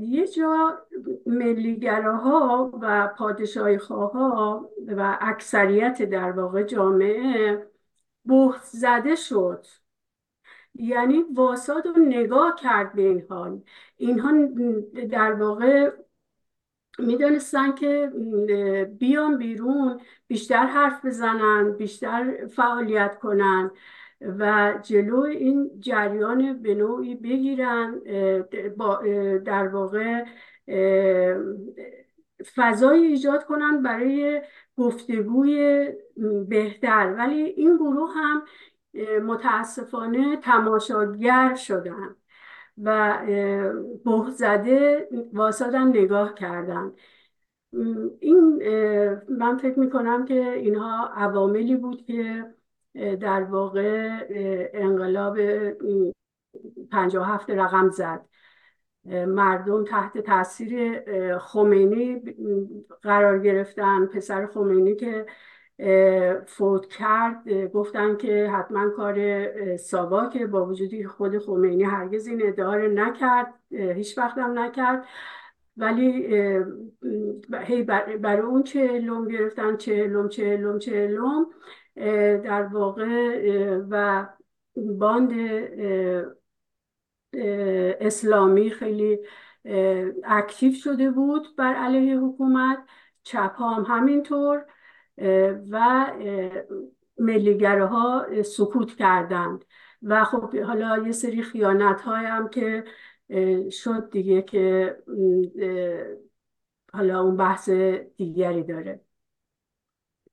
یه جا ملیگراها و پادشاهی ها و اکثریت در واقع جامعه بهت زده شد. یعنی واساد رو نگاه کرد به این حال اینها در واقع می‌دانستن که بیان بیرون بیشتر حرف بزنن بیشتر فعالیت کنن و جلو این جریان به نوعی بگیرن در واقع فضای ایجاد کنن برای گفتگوی بهتر. ولی این گروه هم متاسفانه تماشاگر شدن و به زده واسادن نگاه کردن این من فکر می‌کنم که اینها عواملی بود که در واقع انقلاب 57 رقم زد. مردم تحت تاثیر خمینی قرار گرفتن. پسر خمینی که فوت کرد گفتن که حتما کار ساواکه با وجودی خود خمینی هرگز این ادعا نکرد هیچ وقت هم نکرد. ولی هی برای اون چهلم گرفتن چهلم چهلم چهلم در واقع و باند اسلامی خیلی اکتیو شده بود بر علیه حکومت. چپ هم همینطور. و ملیگره ها سکوت کردند. و خب حالا یه سری خیانت های هم که شد دیگه که حالا اون بحث دیگری داره.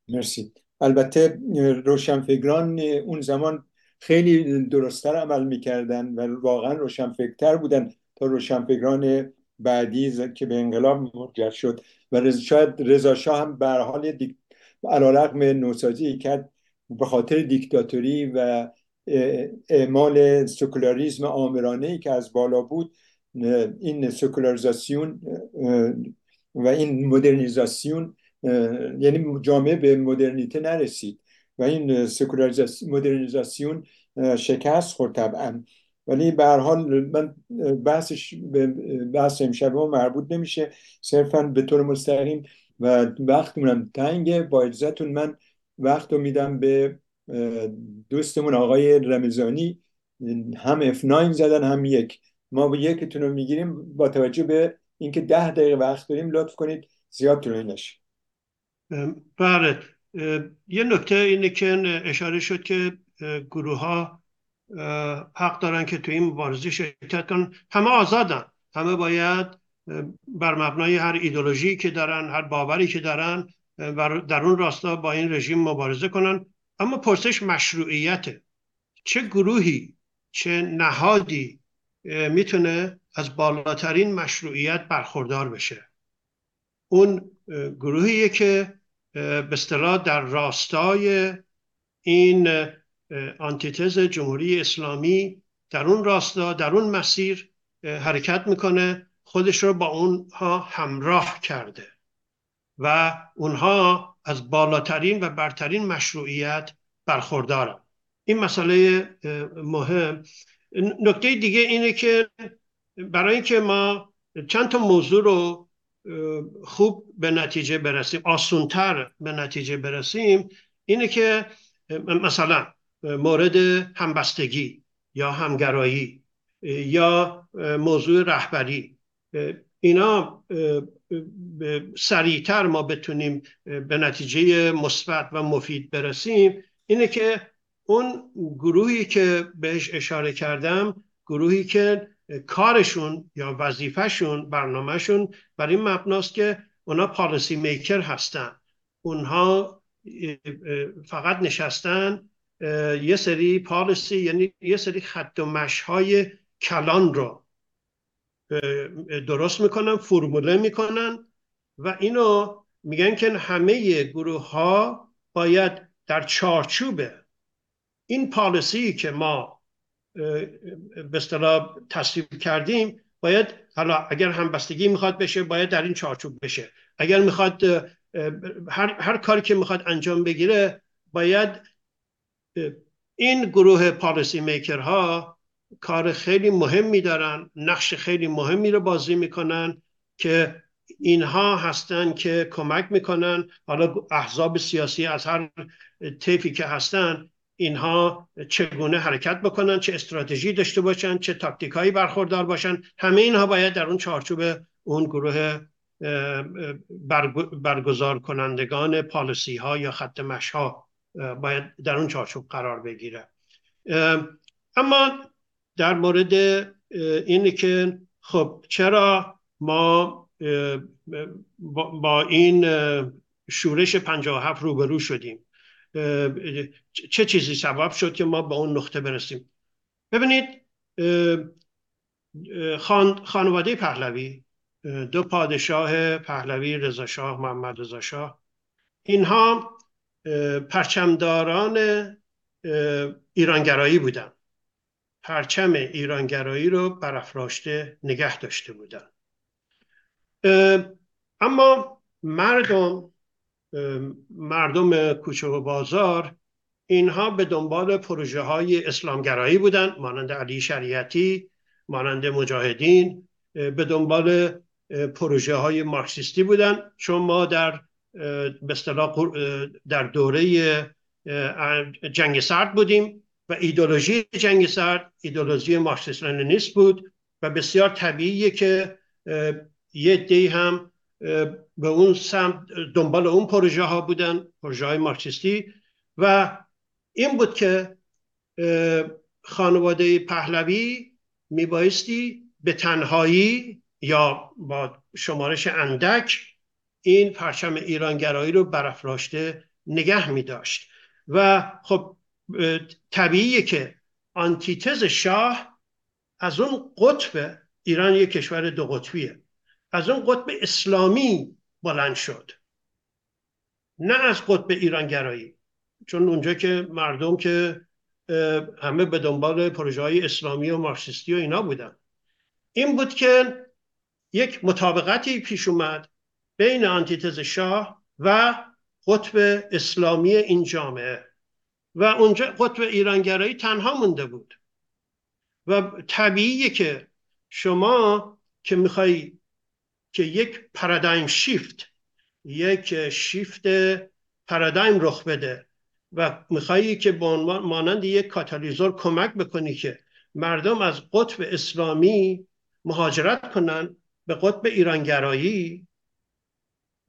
مرسی. البته روشنفکران اون زمان خیلی درستتر عمل می‌کردن و واقعا روشنفکرتر بودن تا روشنفکران بعدی که به انقلاب منجر شد. و شاید رضا هم به حال. علیرغم نوسازی کرد به خاطر دیکتاتوری و اعمال سکولاریزم آمرانه ای که از بالا بود این سکولاریزاسیون و این مدرنیزاسیون یعنی جامعه به مدرنیته نرسید و این مدرنیزاسیون شکست خورد طبعا. ولی به هر حال من بحثش بحث امشب مربوط نمیشه. صرفا به طور مستقیم و وقتمونم تنگه. با اجازهتون من وقت رو میدم به دوستمون آقای رمزانی هم F9 زدن هم یک. ما با یکتون رو می‌گیریم با توجه به اینکه ده دقیقه وقت داریم لطف کنید زیاد طولانی نشه بله. یه نکته اینه که اشاره شد که گروه ها حق دارن که تو این مبارزه شرکت کنن. همه آزادن. همه باید بر مبنای هر ایدولوژی که دارن هر باوری که دارن در اون راستا با این رژیم مبارزه کنن. اما پرسش مشروعیته چه گروهی چه نهادی می‌تونه از بالاترین مشروعیت برخوردار بشه؟ اون گروهیه که به اصطلاح در راستای این آنتیتز جمهوری اسلامی در اون راستا در اون مسیر حرکت می‌کنه. خودش رو با اونها همراه کرده و اونها از بالاترین و برترین مشروعیت برخوردارن. این مسئله مهم. نکته دیگه اینه که برای اینکه ما چند تا موضوع رو خوب به نتیجه برسیم آسونتر به نتیجه برسیم اینه که مثلا مورد همبستگی یا همگرایی یا موضوع رهبری. اینا سریعتر ما بتونیم به نتیجه مثبت و مفید برسیم. اینه که اون گروهی که بهش اشاره کردم گروهی که کارشون یا وظیفهشون برنامهشون بر این مبناست که اونا پالیسی میکر هستن. اونها فقط نشستن یه سری پالیسی یعنی یه سری خط و مشهای کلان رو درست می‌کنن فرموله می‌کنن و اینو میگن که همه گروه ها باید در چارچوب این پالیسی که ما به اصطلاح تصویب کردیم باید حالا اگر همبستگی می‌خواد بشه باید در این چارچوب بشه. اگر می‌خواد هر, هر کاری که می‌خواد انجام بگیره باید این گروه پالیسی میکر ها کار خیلی مهمی دارن نقش خیلی مهمی رو بازی می‌کنن که اینها هستن که کمک می‌کنن. حالا احزاب سیاسی از هر طیفی که هستن اینها چگونه حرکت بکنن چه استراتژی داشته باشن چه تاکتیک هایی برخوردار باشن. همه اینها باید در اون چارچوب اون گروه برگزار کنندگان پالیسی ها یا خط مش ها باید در اون چارچوب قرار بگیره. اما در مورد اینه که خب چرا ما با این شورش 57 روبرو شدیم؟ چه چیزی سبب شد که ما به اون نقطه برسیم؟ ببینید خان، خانواده پهلوی دو پادشاه پهلوی رضا شاه محمد رضا شاه اینها پرچمداران ایرانگرایی بودن. پرچم ایرانگرایی رو برافراشته نگه داشته بودن. اما مردم مردم کوچه و بازار اینها به دنبال پروژه های اسلامگرایی بودن مانند علی شریعتی مانند مجاهدین به دنبال پروژه های مارکسیستی بودن. چون ما در به در دوره جنگ سرد بودیم. و ایدولوژی جنگ سرد ایدولوژی مارکسیست لنینیست بود و بسیار طبیعیه که یه دی هم به اون سمت دنبال اون پروژه ها بودن پروژه های مارکسیستی و این بود که خانواده پهلوی میبایستی به تنهایی یا با شمارش اندک این پرچم ایرانگرایی رو برافراشته نگه می داشت و خب طبیعیه که آنتیتز شاه از اون قطب ایران یک کشور دو قطبیه. از اون قطب اسلامی بلند شد. نه از قطب ایرانگرایی. چون اونجا که مردم که همه به دنبال پروژه های اسلامی و مارکسیستی و اینا بودن. این بود که یک مطابقتی پیش اومد بین آنتیتز شاه و قطب اسلامی این جامعه. و اونجا قطب ایرانگرایی تنها مونده بود. و طبیعیه که شما که می‌خوای که یک پارادایم شیفت یک شیفت پارادایم رخ بده و میخوایی که به مانند یک کاتالیزور کمک بکنی که مردم از قطب اسلامی مهاجرت کنن به قطب ایرانگرایی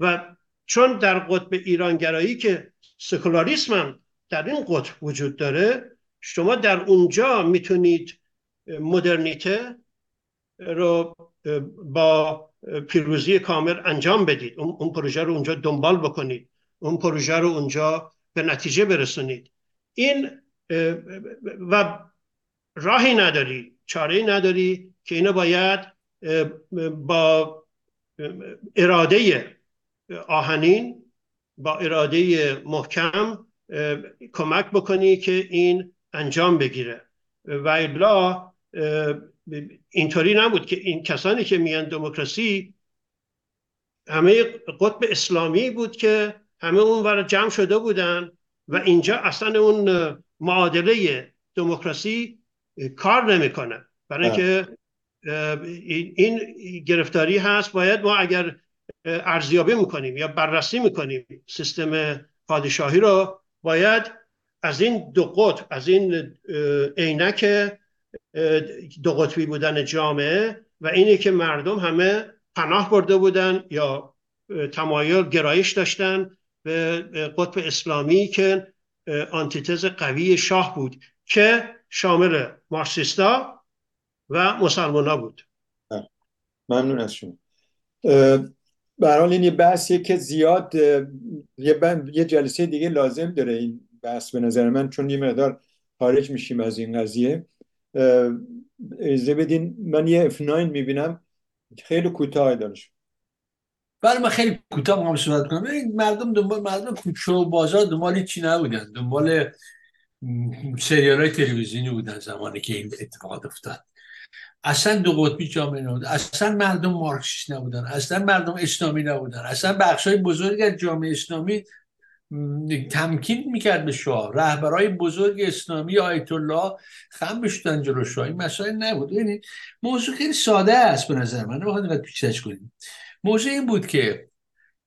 و چون در قطب ایرانگرایی که سکولاریسم هم در این قطب وجود داره. شما در اونجا می‌تونید مدرنیته رو با پیروزی کامل انجام بدید. اون پروژه رو اونجا دنبال بکنید. اون پروژه رو اونجا به نتیجه برسونید. این و راهی نداری چاره نداری که اینو باید با اراده آهنین با اراده محکم کمک بکنی که این انجام بگیره. و الا اینطوری نبود که این کسانی که میان دموکراسی همه قطب اسلامی بود که همه اون برای جمع شده بودن و اینجا اصلا اون معادله دموکراسی کار نمی‌کنه. برای اینکه این گرفتاری هست. باید ما اگر ارزیابی می‌کنیم یا بررسی می‌کنیم سیستم پادشاهی رو باید از این دو قطب از این عینک دو قطبی بودن جامعه و اینه که مردم همه پناه برده بودن یا تمایل گرایش داشتن به قطب اسلامی که آنتیتز قوی شاه بود که شامل مارسیستا و مسلمان بود. ممنون از شما. برحال این یه بحثیه که زیاد یه, یه جلسه دیگه لازم داره این بحث به نظر من چون یه مقدار خارج میشیم از این قضیه. ایزه بدین من یه F9 می‌بینم خیلی کوتاه دارش. برای من خیلی کوتاه هم صحبت کنم. مردم دنبال مردم کوچه و بازار دنبال چی نبودن. دنبال سریال های تلویزیونی بودن زمانی که این اتفاقات افتاد. اصلا دو قطبی جامعه نبود اصلا مردم مارکسیست نبودن. اصلا مردم اسلامی نبودن. اصلا بخش های بزرگ از جامعه اسلامی تمکین می‌کرد به شاه رهبرای بزرگ اسلامی آیت الله خم بشتن جلو شاه. این مسائل نبود. یعنی موضوع خیلی ساده است به نظر من. نمی‌خواد اینقدر پیچیدش کنیم. موضوع این بود که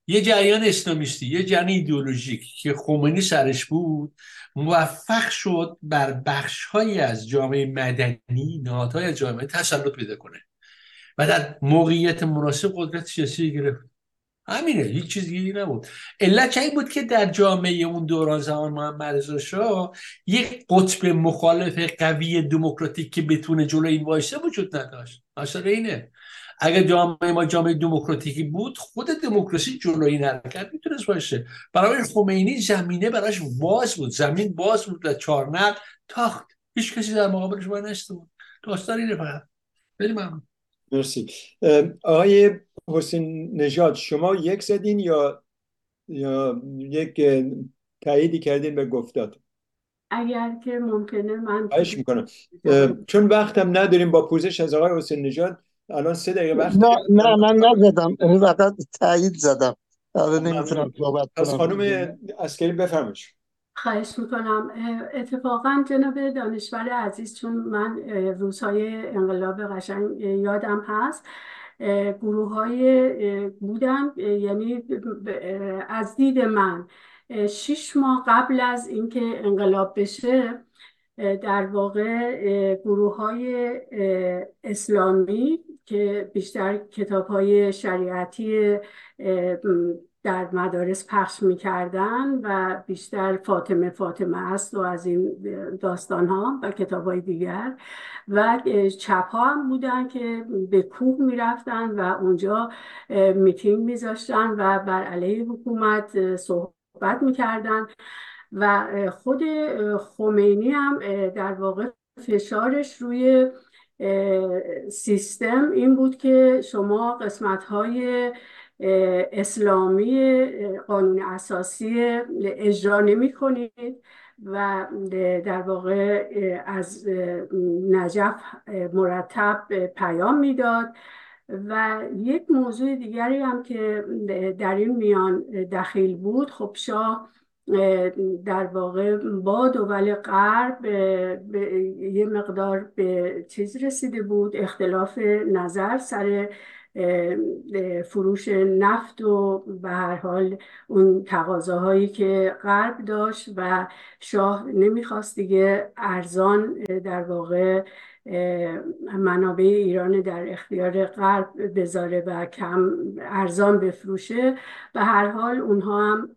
یه جریان اسلامیستی یه جریان ایدئولوژیک که خمینی سرش بود موفق شد بر بخشهایی از جامعه مدنی نهادهای جامعه تسلط پیدا کنه و در موقعیت مناسب قدرت سیاسی گرفت. همینه هیچ چیز دیگه نبود. علت چه بود که در جامعه اون دوران زمان محمد رضا شاه یک قطب مخالف قوی دموکراتیک که بتونه جلوی این وایسه وجود نداشت. اصلا اینه. اگر جامعه ما جامعه دموکراتیکی بود خود دموکراسی جلوی این حرکت می‌تونست باشه. برای خمینی زمینه براش باز بود. زمین باز بود و چارنق تاخت. هیچ کسی در مقابلش باید نشته بود. داستان اینه فقط. ممنون. مرسی. آقای حسین نژاد شما یک زدین یا یا یک تاییدی کردین به گفتات؟ اگر که ممکنه من می‌کنم. چون وقتم نداریم با پوزش از آقای حسین نژاد الان سه دقیقه وقت نه نه من نزدم. فقط تایید زدم. حالا نمی‌تونم صحبت از خانم اسکری بفرمایید. خواهش می‌کنم. اتفاقا جناب دانشور عزیز چون من روزهای انقلاب قشنگ یادم هست گروه های بودن یعنی از دید من شیش ماه قبل از اینکه انقلاب بشه در واقع گروه های اسلامی که بیشتر کتاب های شریعتی در مدارس پخش می‌کردن و بیشتر فاطمه فاطمه است و از این داستان ها و کتاب های دیگر. و چپ ها هم بودن که به کوه می‌رفتن و اونجا میتینگ میذاشتن و بر علیه حکومت صحبت می‌کردن. و خود خمینی هم در واقع فشارش روی سیستم این بود که شما قسمت های اسلامی قانون اساسی اجرا نمی کنید و در واقع از نجف مرتب پیام می‌داد. و یک موضوع دیگری هم که در این میان دخیل بود خب شاه در واقع با دول غرب یه مقدار به چیز رسیده بود اختلاف نظر سر فروش نفت و به هر حال اون تقاضاهایی که غرب داشت و شاه نمی‌خواست دیگه ارزان در واقع منابع ایران در اختیار غرب بذاره و کم ارزان بفروشه. به هر حال اونها هم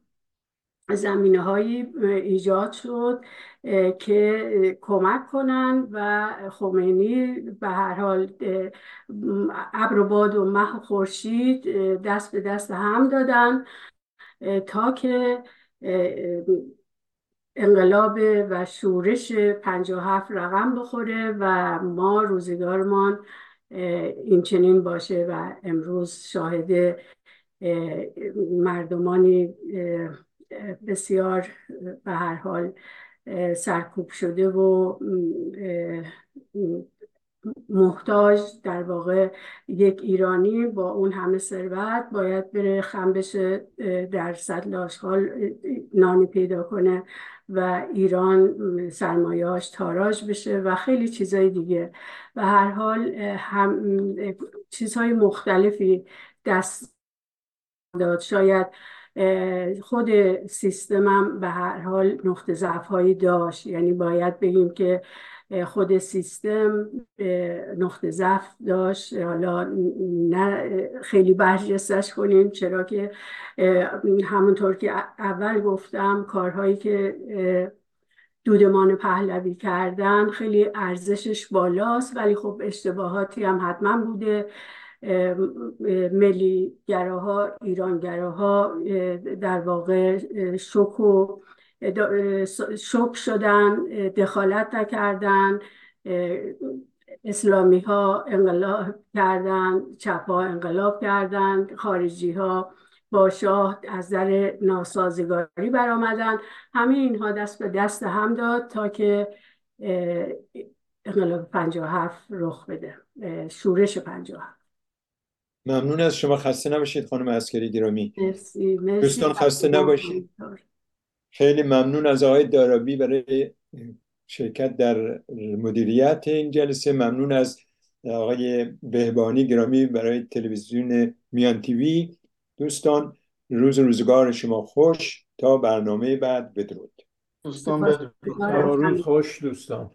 زمینه هایی ایجاد شد که کمک کنن و خمینی به هر حال ابر و باد و مه و خورشید دست به دست هم دادن تا که انقلاب و شورش 57 رقم بخوره و ما روزگارمان این چنین باشه و امروز شاهد مردمانی بسیار به هر حال سرکوب شده و محتاج در واقع یک ایرانی با اون همه ثروت باید بره خم بشه در صد آشغال نانی پیدا کنه و ایران سرمایهاش تاراج بشه و خیلی چیزهای دیگه. و هر حال هم چیزهای مختلفی دست داد. شاید خود سیستمم به هر حال نقطه ضعف هایی داشت. یعنی باید بگیم که خود سیستم نقطه ضعف داشت. حالا نه خیلی برجستش کنیم چرا که همونطور که اول گفتم کارهایی که دودمان پهلوی کردن خیلی ارزشش بالاست ولی خب اشتباهاتی هم حتما بوده. ملی گراها ایرانگراها در واقع شک و شک شدن دخالت نکردن اسلامی ها انقلاب کردن چپ ها انقلاب کردن خارجی ها با شاه از در ناسازگاری برآمدن. همه اینها دست به دست هم داد تا که انقلاب 57 رخ بده شورش 57 ممنون از شما. خسته نباشید خانم عسکری گرامی. مرسی مرسی. دوستان خسته نباشید. خیلی ممنون از آقای دارابی برای شرکت در مدیریت این جلسه. ممنون از آقای بهبانی گرامی برای تلویزیون میان تیوی. دوستان روز روزگار شما خوش. تا برنامه بعد. بدرود. دوستان بدرود. روز خوش دوستان.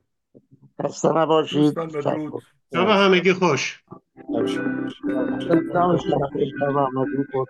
خسته نباشید. دوستان بدرود. شب همگی خوش. شب شما خوش. شب همگی خوش.